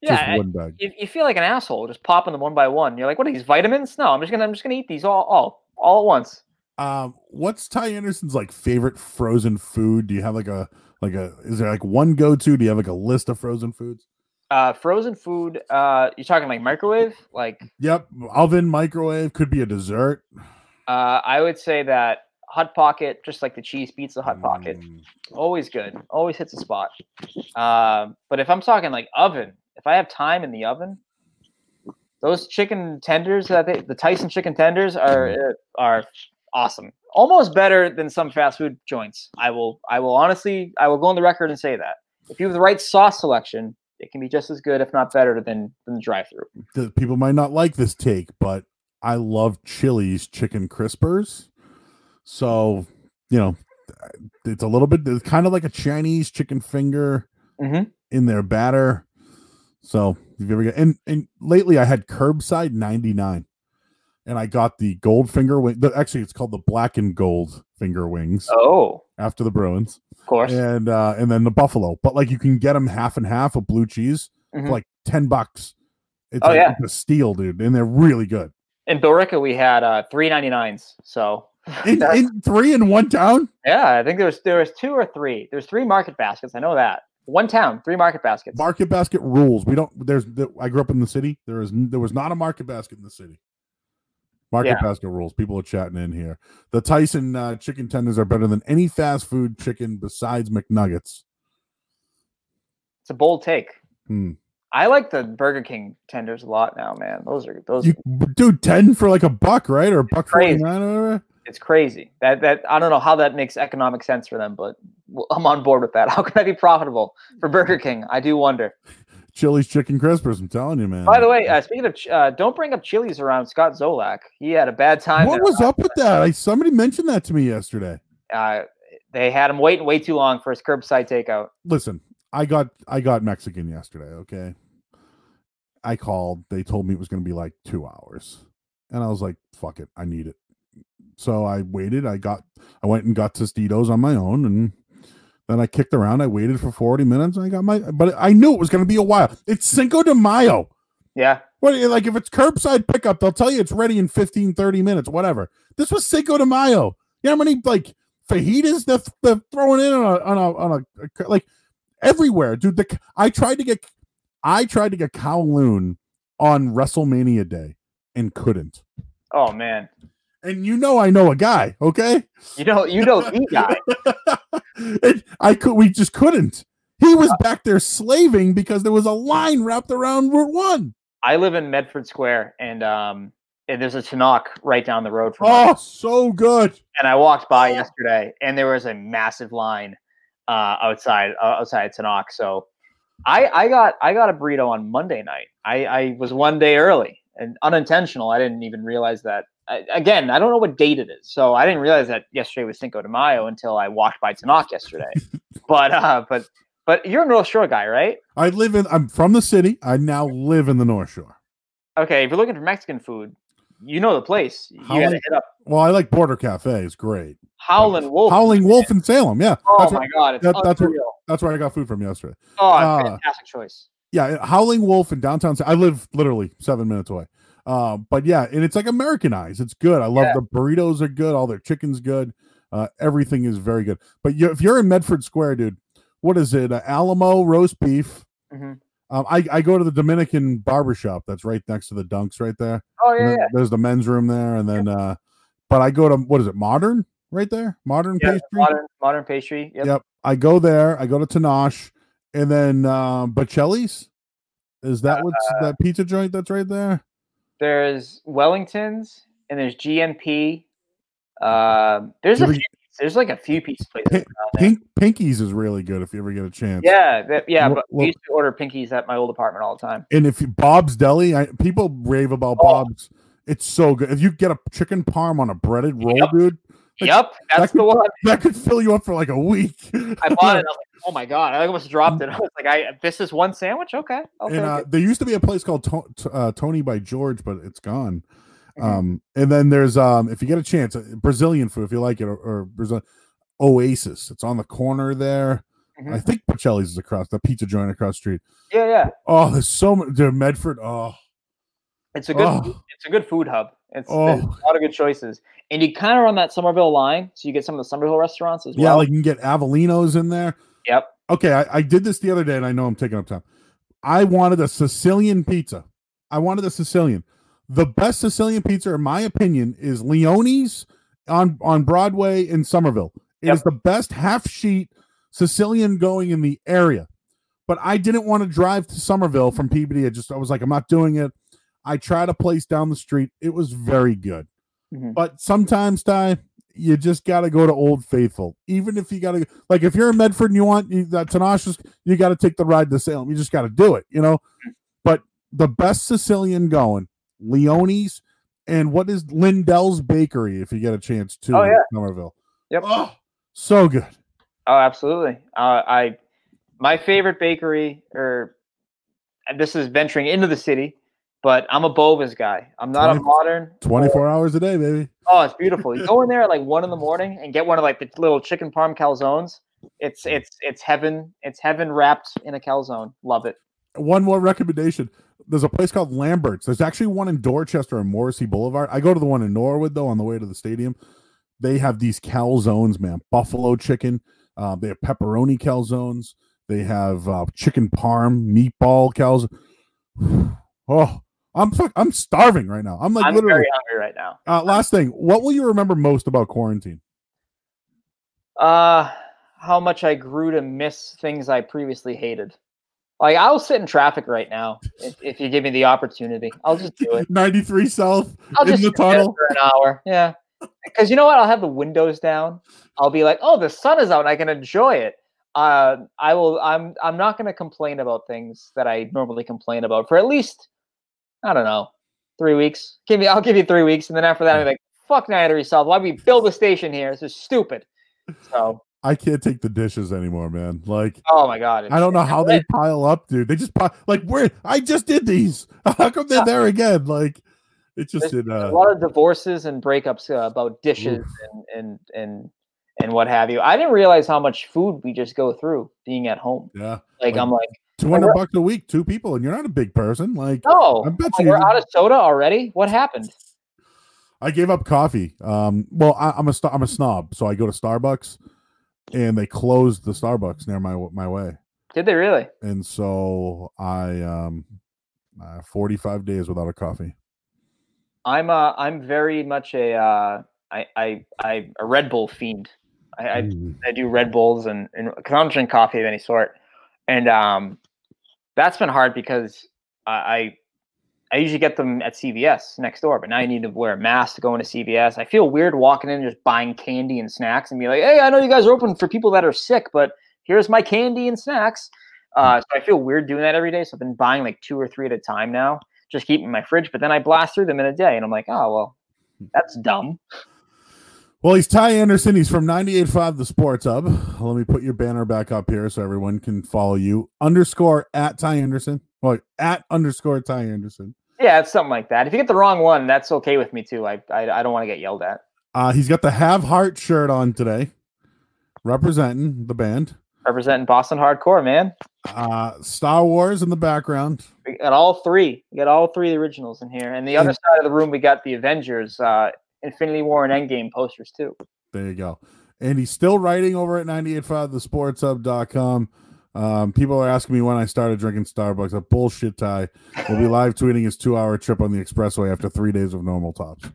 yeah, just one bag. you, you feel like an asshole just popping them one by one. You're like, "What are these vitamins?" No, I'm just gonna I'm just gonna eat these all all all at once. Um, what's Ty Anderson's like favorite frozen food? Do you have like a like a? Is there like one go to? Do you have like a list of frozen foods? Uh, frozen food. Uh, you're talking like microwave? Like, Yep, oven, microwave could be a dessert. uh, I would say that hot pocket, just like the cheese pizza hot pocket, Mm, always good. Always hits a spot. Um, but if I'm talking like oven, if I have time in the oven, those chicken tenders that they, the Tyson chicken tenders are uh, are awesome. Almost better than some fast food joints. I will I will honestly I will go on the record and say that. If you have the right sauce selection, it can be just as good, if not better, than than the drive-through. people might not like this take, but I love Chili's chicken crispers. So, you know, it's a little bit it's kind of like a Chinese chicken finger Mhm. in their batter. So, if you ever get and and lately I had curbside 99 and I got the gold finger wing. The, actually, it's called the black and gold finger wings Oh, after the Bruins, course. and uh and then the buffalo. But like you can get them half and half of blue cheese Mhm. for like ten bucks. It's Oh, a, yeah. it's a steal, dude, and they're really good. In Billerica, we had uh, three ninety nines. So In, in three in one town. yeah, I think there was there was two or three. There's three market baskets. I know that. One town, three market baskets. Market basket rules. We don't. There's. The, I grew up in the city. There is. There was not a market basket in the city. Market Yeah. basket rules. People are chatting in here. The Tyson uh, chicken tenders are better than any fast food chicken besides McNuggets. It's a bold take. Hmm. I like the Burger King tenders a lot now, man. Those are those. You dude, ten for like a buck, right? Or a buck forty nine or whatever. it's crazy. That that I don't know how that makes economic sense for them, but I'm on board with that. How can that be profitable for Burger King? I do wonder. Chili's chicken crispers. I'm telling you, man. By the way, uh, speaking of, uh, don't bring up Chili's around Scott Zolak. He had a bad time. what was up with that? I somebody mentioned that to me yesterday. Uh, they had him waiting way too long for his curbside takeout. listen, I got I got Mexican yesterday, okay? I called, they told me it was gonna be like two hours. And I was like, fuck it, I need it. So I waited, I got I went and got Tostitos on my own and then I kicked around, I waited for 40 minutes, and I got my but I knew it was gonna be a while. It's Cinco de Mayo. Yeah, What like if it's curbside pickup, they'll tell you it's ready in 15, 30 minutes, whatever. This was Cinco de Mayo. You know how many like fajitas they're, they're throwing in on a on a on a, a- like everywhere, dude. The I tried to get I tried to get Kowloon on WrestleMania day and couldn't. Oh man, And you know I know a guy, okay? you know you know the guy. I could we just couldn't. He was back there slaving because there was a line wrapped around Route One. I live in Medford Square, and um, and there's a Tenoch right down the road from us. Oh, so good. And I walked by Oh. yesterday, and there was a massive line uh, outside uh, outside Tenoch. So I I got I got a burrito on Monday night. I, I was one day early and unintentional. I didn't even realize that. I, again, I don't know what date it is, so I didn't realize that yesterday was Cinco de Mayo until I walked by Tenoch yesterday. but uh, but but you're a North Shore guy, right? I live in. I'm from the city. I now live in the North Shore. Okay, if you're looking for Mexican food, you know the place. You gotta Howling- hit up Well, I like Border Cafe. It's great. Howling Wolf. Howling Wolf in Salem. Yeah, Oh that's my where, god, it's that- that's where- that's where I got food from yesterday. Oh, uh, fantastic choice. Yeah, Howling Wolf in downtown. I live literally seven minutes away. Uh, but yeah, and it's like Americanized. It's good. I love Yeah. the burritos are good. All their chicken's good. Uh, everything is very good. But you, if you're in Medford Square, dude, what is it? Uh, Alamo roast beef. Mhm. Um, I, I go to the Dominican barbershop that's right next to the Dunks right there. Oh yeah, yeah. There's the men's room there, and then uh, but I go to what is it? Modern right there. Modern yeah pastry. modern modern pastry. Yep. Yep. I go there. I go to Tenoch, and then um, Bocelli's. Is that what's Uh, that pizza joint that's right there? There's Wellingtons and there's GNP. Um, there's Do a we- few, there's like a few pizza places. Pink-. Pinkies is really good if you ever get a chance. Yeah, that, yeah. Wha- But we used to order pinkies at my old apartment all the time. And if you, Bob's Deli, I, people rave about Oh. Bob's. It's so good. If you get a chicken parm on a breaded roll, Yep. dude, Like, Yep, that's could- the one. that could fill you up for like a week. I bought it. I was like, oh my god! I almost dropped it. I was like, I this is one sandwich. Okay, I'll and uh, there used to be a place called to- uh, Tony by George, but it's gone. Mhm. Um, and then there's um, if you get a chance, uh, Brazilian food if you like it, or, or Brazil Oasis. It's on the corner there. Mhm. I think Bocelli's is across the pizza joint across the street. Yeah, yeah. Oh, there's so much. Dude, Medford. Oh, It's a good. Oh. It's a good food hub. It's, Oh. a lot of good choices, and you kind of run that Somerville line, so you get some of the Somerville restaurants as well. yeah, like you can get Avellino's in there. yep. Okay, I, I did this the other day, and I know I'm taking up time. I wanted a Sicilian pizza. I wanted a Sicilian. The best Sicilian pizza, in my opinion, is Leone's on on Broadway in Somerville. It is Yep. the best half sheet Sicilian going in the area. But I didn't want to drive to Somerville from PBD. I just I was like, I'm not doing it. I tried a place down the street. It was very good. Mhm. But sometimes, Ty, you just got to go to Old Faithful. Even if you got to, like, if you're in Medford and you want you, that Tenacious, you got to take the ride to Salem. You just got to do it, you know. But the best Sicilian going, Leone's, and what is Lyndell's Bakery, if you get a chance to, Oh, yeah. Somerville. Yep. Oh, so good. Oh, absolutely. Uh, I my favorite bakery, or this is venturing into the city, but I'm a Bova's guy. I'm not a modern. 24 hours a day, baby. Oh, it's beautiful. You go in there at like one in the morning and get one of like the little chicken parm calzones. It's it's it's heaven. It's heaven wrapped in a calzone. Love it. One more recommendation. There's a place called Lambert's. There's actually one in Dorchester and Morrissey Boulevard. I go to the one in Norwood though on the way to the stadium. They have these calzones, man. Buffalo chicken. Uh, they have pepperoni calzones. They have uh, chicken parm, meatball calzone. Oh, I'm fuck, I'm starving right now. I'm like I'm literally. very hungry right now. Uh, last thing, what will you remember most about quarantine? Uh, how much I grew to miss things I previously hated. Like I'll sit in traffic right now if, if you give me the opportunity. I'll just do it. 93 South I'll in just the tunnel. for an hour. Yeah, because you know what? I'll have the windows down. I'll be like, oh, the sun is out. and I can enjoy it. Uh, I will. I'm. I'm not going to complain about things that I normally complain about for at least, I don't know, three weeks. Give me. I'll give you three weeks, and then after that, be like, fuck 93 South. Why we build a station here? This is stupid. So, I can't take the dishes anymore, man. Like oh my god. I don't know how they pile up, dude. They just pile like where I just did these. How come they're there again? Like it just did a uh lot of divorces and breakups uh, about dishes Oof. and, and and and what have you. I didn't realize how much food we just go through being at home. yeah. Like, Like, I'm like, 200 bucks a week, two people, and you're not a big person. Like no, I bet oh, you we're out of soda already. What happened? I gave up coffee. Um well I, I'm a I'm a snob, so I go to Starbucks and they closed the Starbucks near my my way. Did they really? And so I um uh, 45 days without a coffee. I'm uh I'm very much a uh I I I'm a Red Bull fiend. I I, Ooh. I do Red Bulls and and I don't drink coffee of any sort, and um that's been hard because I. I I usually get them at CVS next door, but now you need to wear a mask to go into CVS. I feel weird walking in and just buying candy and snacks and be like, "Hey, I know you guys are open for people that are sick, but here's my candy and snacks." Uh, so I feel weird doing that every day. So I've been buying like two or three at a time now, just keep in my fridge. But then I blast through them in a day, and I'm like, "Oh well, that's dumb." Well, he's Ty Anderson. He's from 98.5 The Sports Hub. Let me put your banner back up here so everyone can follow you. Underscore at Ty Anderson. Well, at underscore Ty Anderson. Yeah, it's something like that. If you get the wrong one, that's okay with me too. I I, I don't want to get yelled at. Uh, he's got the Have Heart shirt on today, representing the band. Representing Boston hardcore, man. Uh, Star Wars in the background. We got all three. We got all three originals in here. And the other side of the room, we got the Avengers, uh, Infinity War, and Endgame posters too. There you go. And he's still writing over at 985thesportshub.com. Um, people are asking me when I started drinking Starbucks. A bullshit tie. We'll be live tweeting his two hour trip on the expressway after three days of normal tops.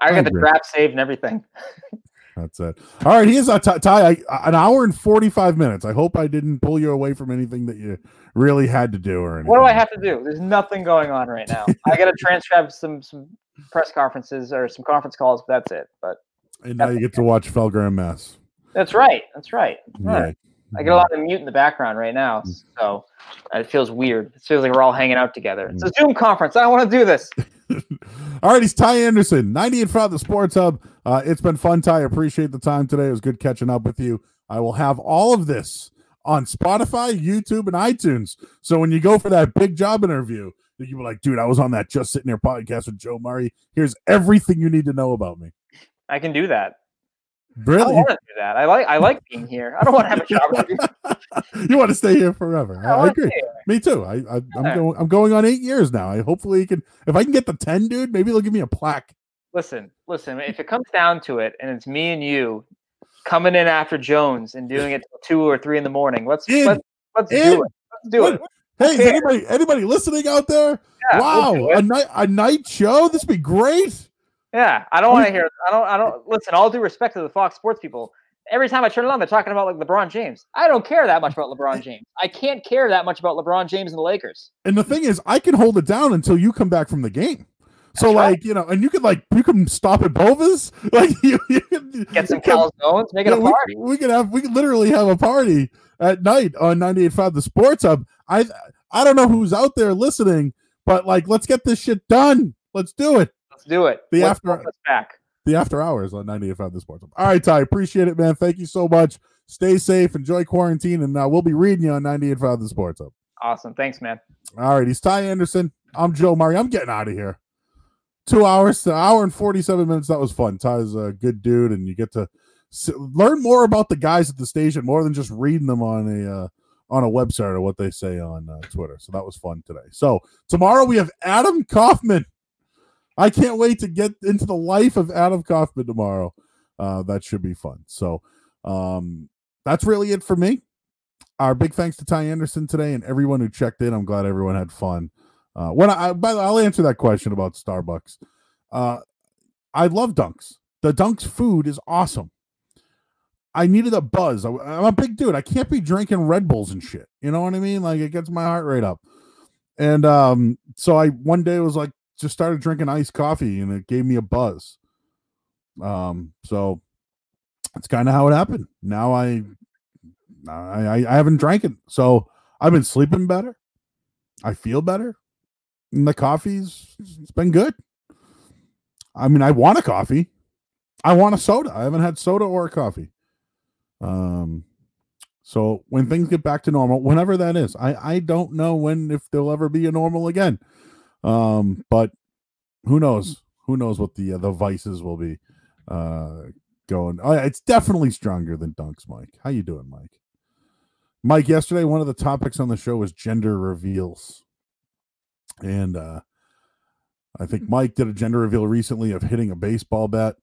I got the draft saved and everything. That's it. All right, here's a t- tie. I, an hour and forty five minutes. I hope I didn't pull you away from anything that you really had to do or anything. What do I have to do? There's nothing going on right now. I got to transcribe some some press conferences or some conference calls, but that's it. But and now you get to watch Felger and Mazz. That's right. That's right. right. I get a lot of mute in the background right now, mm. so it feels weird. It feels like we're all hanging out together. It's a mm. Zoom conference. I don't want to do this. all right, he's Ty Anderson, 98.5 The Sports Hub. Uh, it's been fun, Ty. Appreciate the time today. It was good catching up with you. I will have all of this on Spotify, YouTube, and iTunes. So when you go for that big job interview, you were like, dude, I was on that just sitting there podcast with Joe Murray. Here's everything you need to know about me. I can do that. Really? I want to do that. I like I like being here. I don't want to have a job. you want to stay here forever. I, I, I agree. Me too. I, I am going I'm going on eight years now. I hopefully can if I can get the ten, dude. Maybe they'll give me a plaque. Listen, listen. If it comes down to it, and it's me and you coming in after Jones and doing it till two or three in the morning, let's in, let's, let's in. do it. Let's do what? it. Hey, is anybody anybody listening out there? Yeah, wow, we'll a night a night show. This would be great. Yeah, I don't want to hear. I don't. I don't listen. All due respect to the Fox Sports people, every time I turn it on, they're talking about like LeBron James. I don't care that much about LeBron James. I can't care that much about LeBron James and the Lakers. And the thing is, I can hold it down until you come back from the game. So That's like right. you know, and you could like you can stop at Bova's, like you, you can, get some calzones, make it a party. We, we could have we could literally have a party at night on 98.5 The Sports Hub. I I don't know who's out there listening, but like let's get this shit done. Let's do it. Let's do it. The Let's after back. The after hours on 98.5 The Sports. Hub. All right, Ty. Appreciate it, man. Thank you so much. Stay safe. Enjoy quarantine, and uh, we'll be reading you on 98.5 The Sports Hub. Awesome. Thanks, man. All right. He's Ty Anderson. I'm Joe Murray. I'm getting out of here. Two hours, an hour and 47 minutes. That was fun. Ty's a good dude, and you get to learn more about the guys at the station more than just reading them on a uh, on a website or what they say on uh, Twitter. So that was fun today. So tomorrow we have Adam Kaufman I can't wait to get into the life of Adam Kaufman tomorrow. Uh, that should be fun. So um, that's really it for me. Our big thanks to Ty Anderson today and everyone who checked in. I'm glad everyone had fun. Uh, when I, by the I'll answer that question about Starbucks. Uh, I love Dunks. The Dunks food is awesome. I needed a buzz. I, am a big dude. I can't be drinking Red Bulls and shit. You know what I mean? Like it gets my heart rate up. And um, so I one day was like, just started drinking iced coffee and it gave me a buzz. Um, so that's kind of how it happened. Now I, I, I haven't drank it, so I've been sleeping better. I feel better. And the coffee's it's been good. I mean, I want a coffee. I want a soda. I haven't had soda or a coffee. Um, so when things get back to normal, whenever that is, I I don't know when if there'll ever be a normal again. Um, but who knows? Who knows what the uh, the vices will be uh, going? Oh, it's definitely stronger than Dunks, Mike. How you doing, Mike? Mike, yesterday one of the topics on the show was gender reveals, and uh, I think Mike did a gender reveal recently of hitting a baseball bat.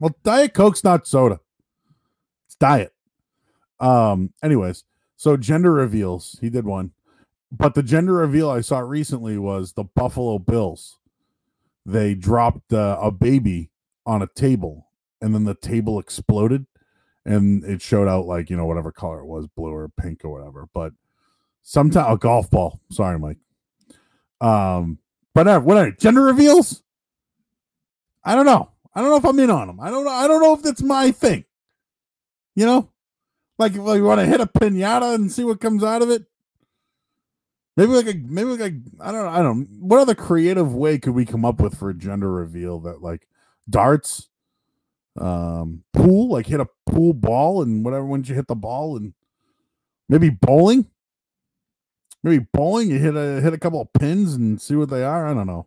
Well, Diet Coke's not soda; it's diet. Um. Anyways, so gender reveals. He did one. But the gender reveal I saw recently was the Buffalo Bills. They dropped uh, a baby on a table, and then the table exploded, and it showed out like you know whatever color it was, blue or pink or whatever. But sometimes a golf ball. Sorry, Mike. Um, But uh, what are gender reveals? I don't know. I don't know if I'm in on them. I don't know. I don't know if that's my thing. You know, like, like you want to hit a pinata and see what comes out of it. Maybe like a maybe like a I don't know I don't what other creative way could we come up with for a gender reveal that like darts, um, pool like hit a pool ball and whatever once you hit the ball and maybe bowling, maybe bowling you hit a hit a couple of pins and see what they are. I don't know.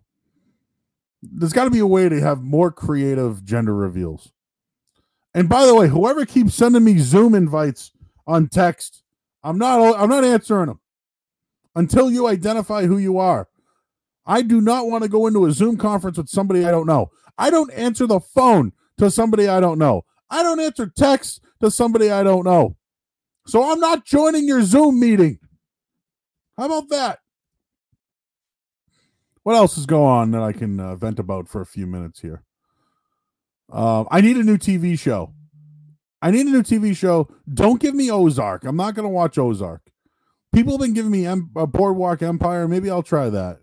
There's got to be a way to have more creative gender reveals. And by the way, whoever keeps sending me Zoom invites on text, I'm not I'm not answering them until you identify who you are. I do not want to go into a Zoom conference with somebody I don't know. I don't answer the phone to somebody I don't know. I don't answer text to somebody I don't know. So I'm not joining your Zoom meeting. How about that? What else is going on that I can uh, vent about for a few minutes here? Um, I need a new TV show. I need a new TV show. Don't give me Ozark. I'm not going to watch Ozark. People have been giving me a Boardwalk Empire. Maybe I'll try that.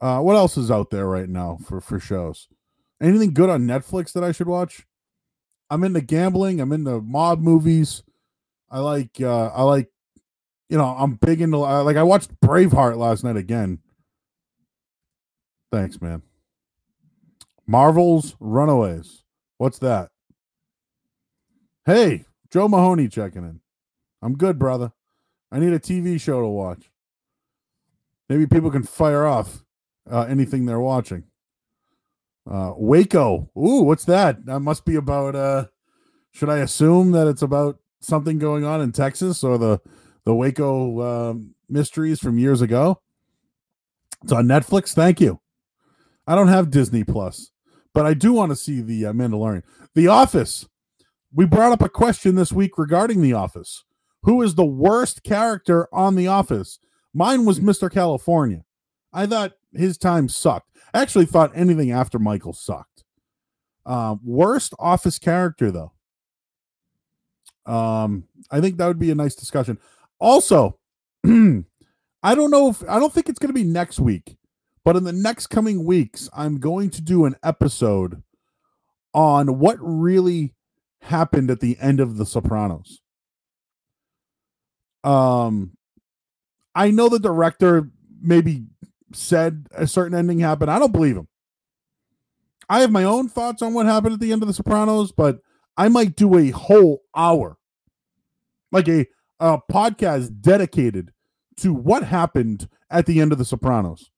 Uh, what else is out there right now for for shows? Anything good on Netflix that I should watch? I'm into gambling. I'm into mob movies. I like. Uh, I like. You know, I'm big into. Uh, like I watched Braveheart last night again. Thanks, man. Marvel's Runaways. What's that? Hey, Joe Mahoney checking in. I'm good, brother. I need a TV show to watch. Maybe people can fire off uh, anything they're watching. Uh, Waco. Ooh, what's that? That must be about. Uh, should I assume that it's about something going on in Texas or the the Waco uh, mysteries from years ago? It's on Netflix. Thank you. I don't have Disney Plus, but I do want to see the uh, Mandalorian. The Office. We brought up a question this week regarding The Office. Who is the worst character on The Office? Mine was Mr. California. I thought his time sucked. I actually thought anything after Michael sucked. Uh, worst Office character though. Um, I think that would be a nice discussion. Also, I don't know if I don't think it's going to be next week, but in the next coming weeks, I'm going to do an episode on what really happened at the end of The Sopranos. Um, I know the director maybe said a certain ending happened. I don't believe him. I have my own thoughts on what happened at the end of The Sopranos, but I might do a whole hour, like a, a podcast dedicated to what happened at the end of The Sopranos.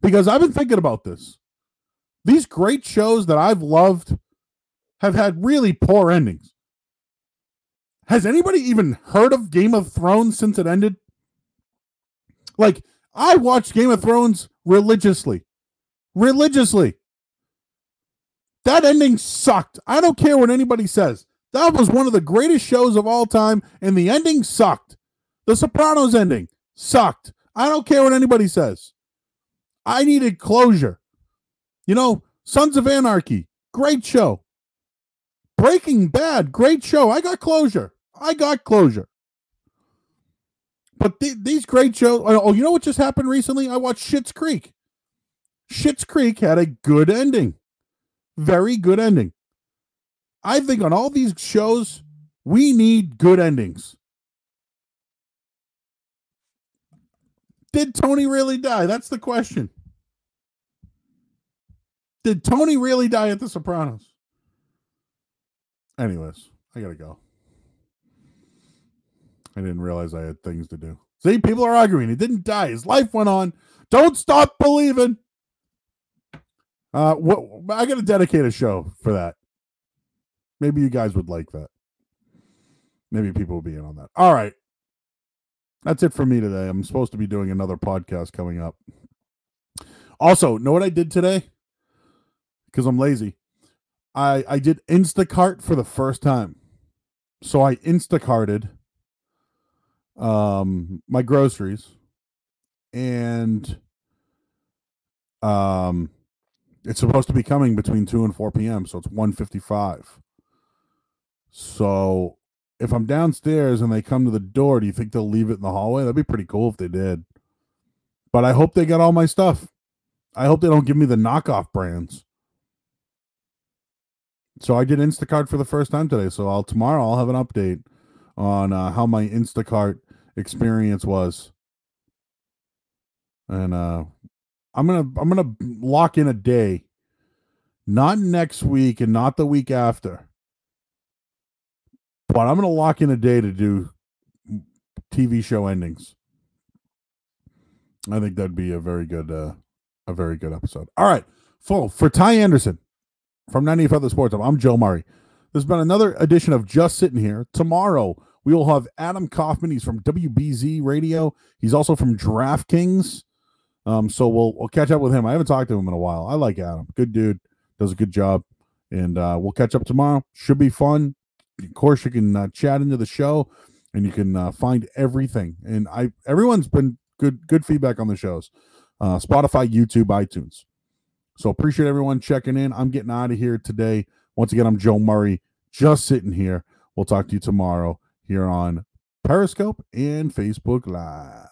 Because I've been thinking about this. These great shows that I've loved have had really poor endings. Has anybody even heard of Game of Thrones since it ended? Like, I watched Game of Thrones religiously. Religiously. That ending sucked. I don't care what anybody says. That was one of the greatest shows of all time, and the ending sucked. The Sopranos ending sucked. I don't care what anybody says. I needed closure. You know, Sons of Anarchy, great show. Breaking Bad, great show. I got closure. I got closure. But th- these great shows. Oh, oh, you know what just happened recently? I watched Schitt's Creek. Schitt's Creek had a good ending, very good ending. I think on all these shows, we need good endings. Did Tony really die? That's the question. Did Tony really die at The Sopranos? Anyways, I gotta go. I didn't realize I had things to do. See, people are arguing. He didn't die. His life went on. Don't stop believing. Uh, what I got to dedicate a show for that. Maybe you guys would like that. Maybe people will be in on that. All right. That's it for me today. I'm supposed to be doing another podcast coming up. Also, know what I did today? Because I'm lazy. I I did Instacart for the first time. So I Instacarted um my groceries and um it's supposed to be coming between 2 and 4 p.m so it's 155 so if i'm downstairs and they come to the door do you think they'll leave it in the hallway that'd be pretty cool if they did But I hope they get all my stuff. I hope they don't give me the knockoff brands. So I did Instacart for the first time today. So I'll tomorrow I'll have an update on uh, how my Instacart experience was. And uh I'm gonna I'm gonna lock in a day, not next week and not the week after, but I'm gonna lock in a day to do TV show endings. I think that'd be a very good uh a very good episode. All right, full for Ty Anderson from 90 Feather Sports. I'm Joe Murray. There's been another edition of Just Sitting Here. Tomorrow we will have Adam Kaufman. He's from WBZ Radio. He's also from DraftKings. Um, so we'll we'll catch up with him. I haven't talked to him in a while. I like Adam. Good dude. Does a good job. And uh, we'll catch up tomorrow. Should be fun. Of course, you can uh, chat into the show, and you can uh, find everything. And I everyone's been good good feedback on the shows. Uh, Spotify, YouTube, iTunes. So appreciate everyone checking in. I'm getting out of here today. Once again, I'm Joe Murray, just sitting here. We'll talk to you tomorrow here on Periscope and Facebook Live.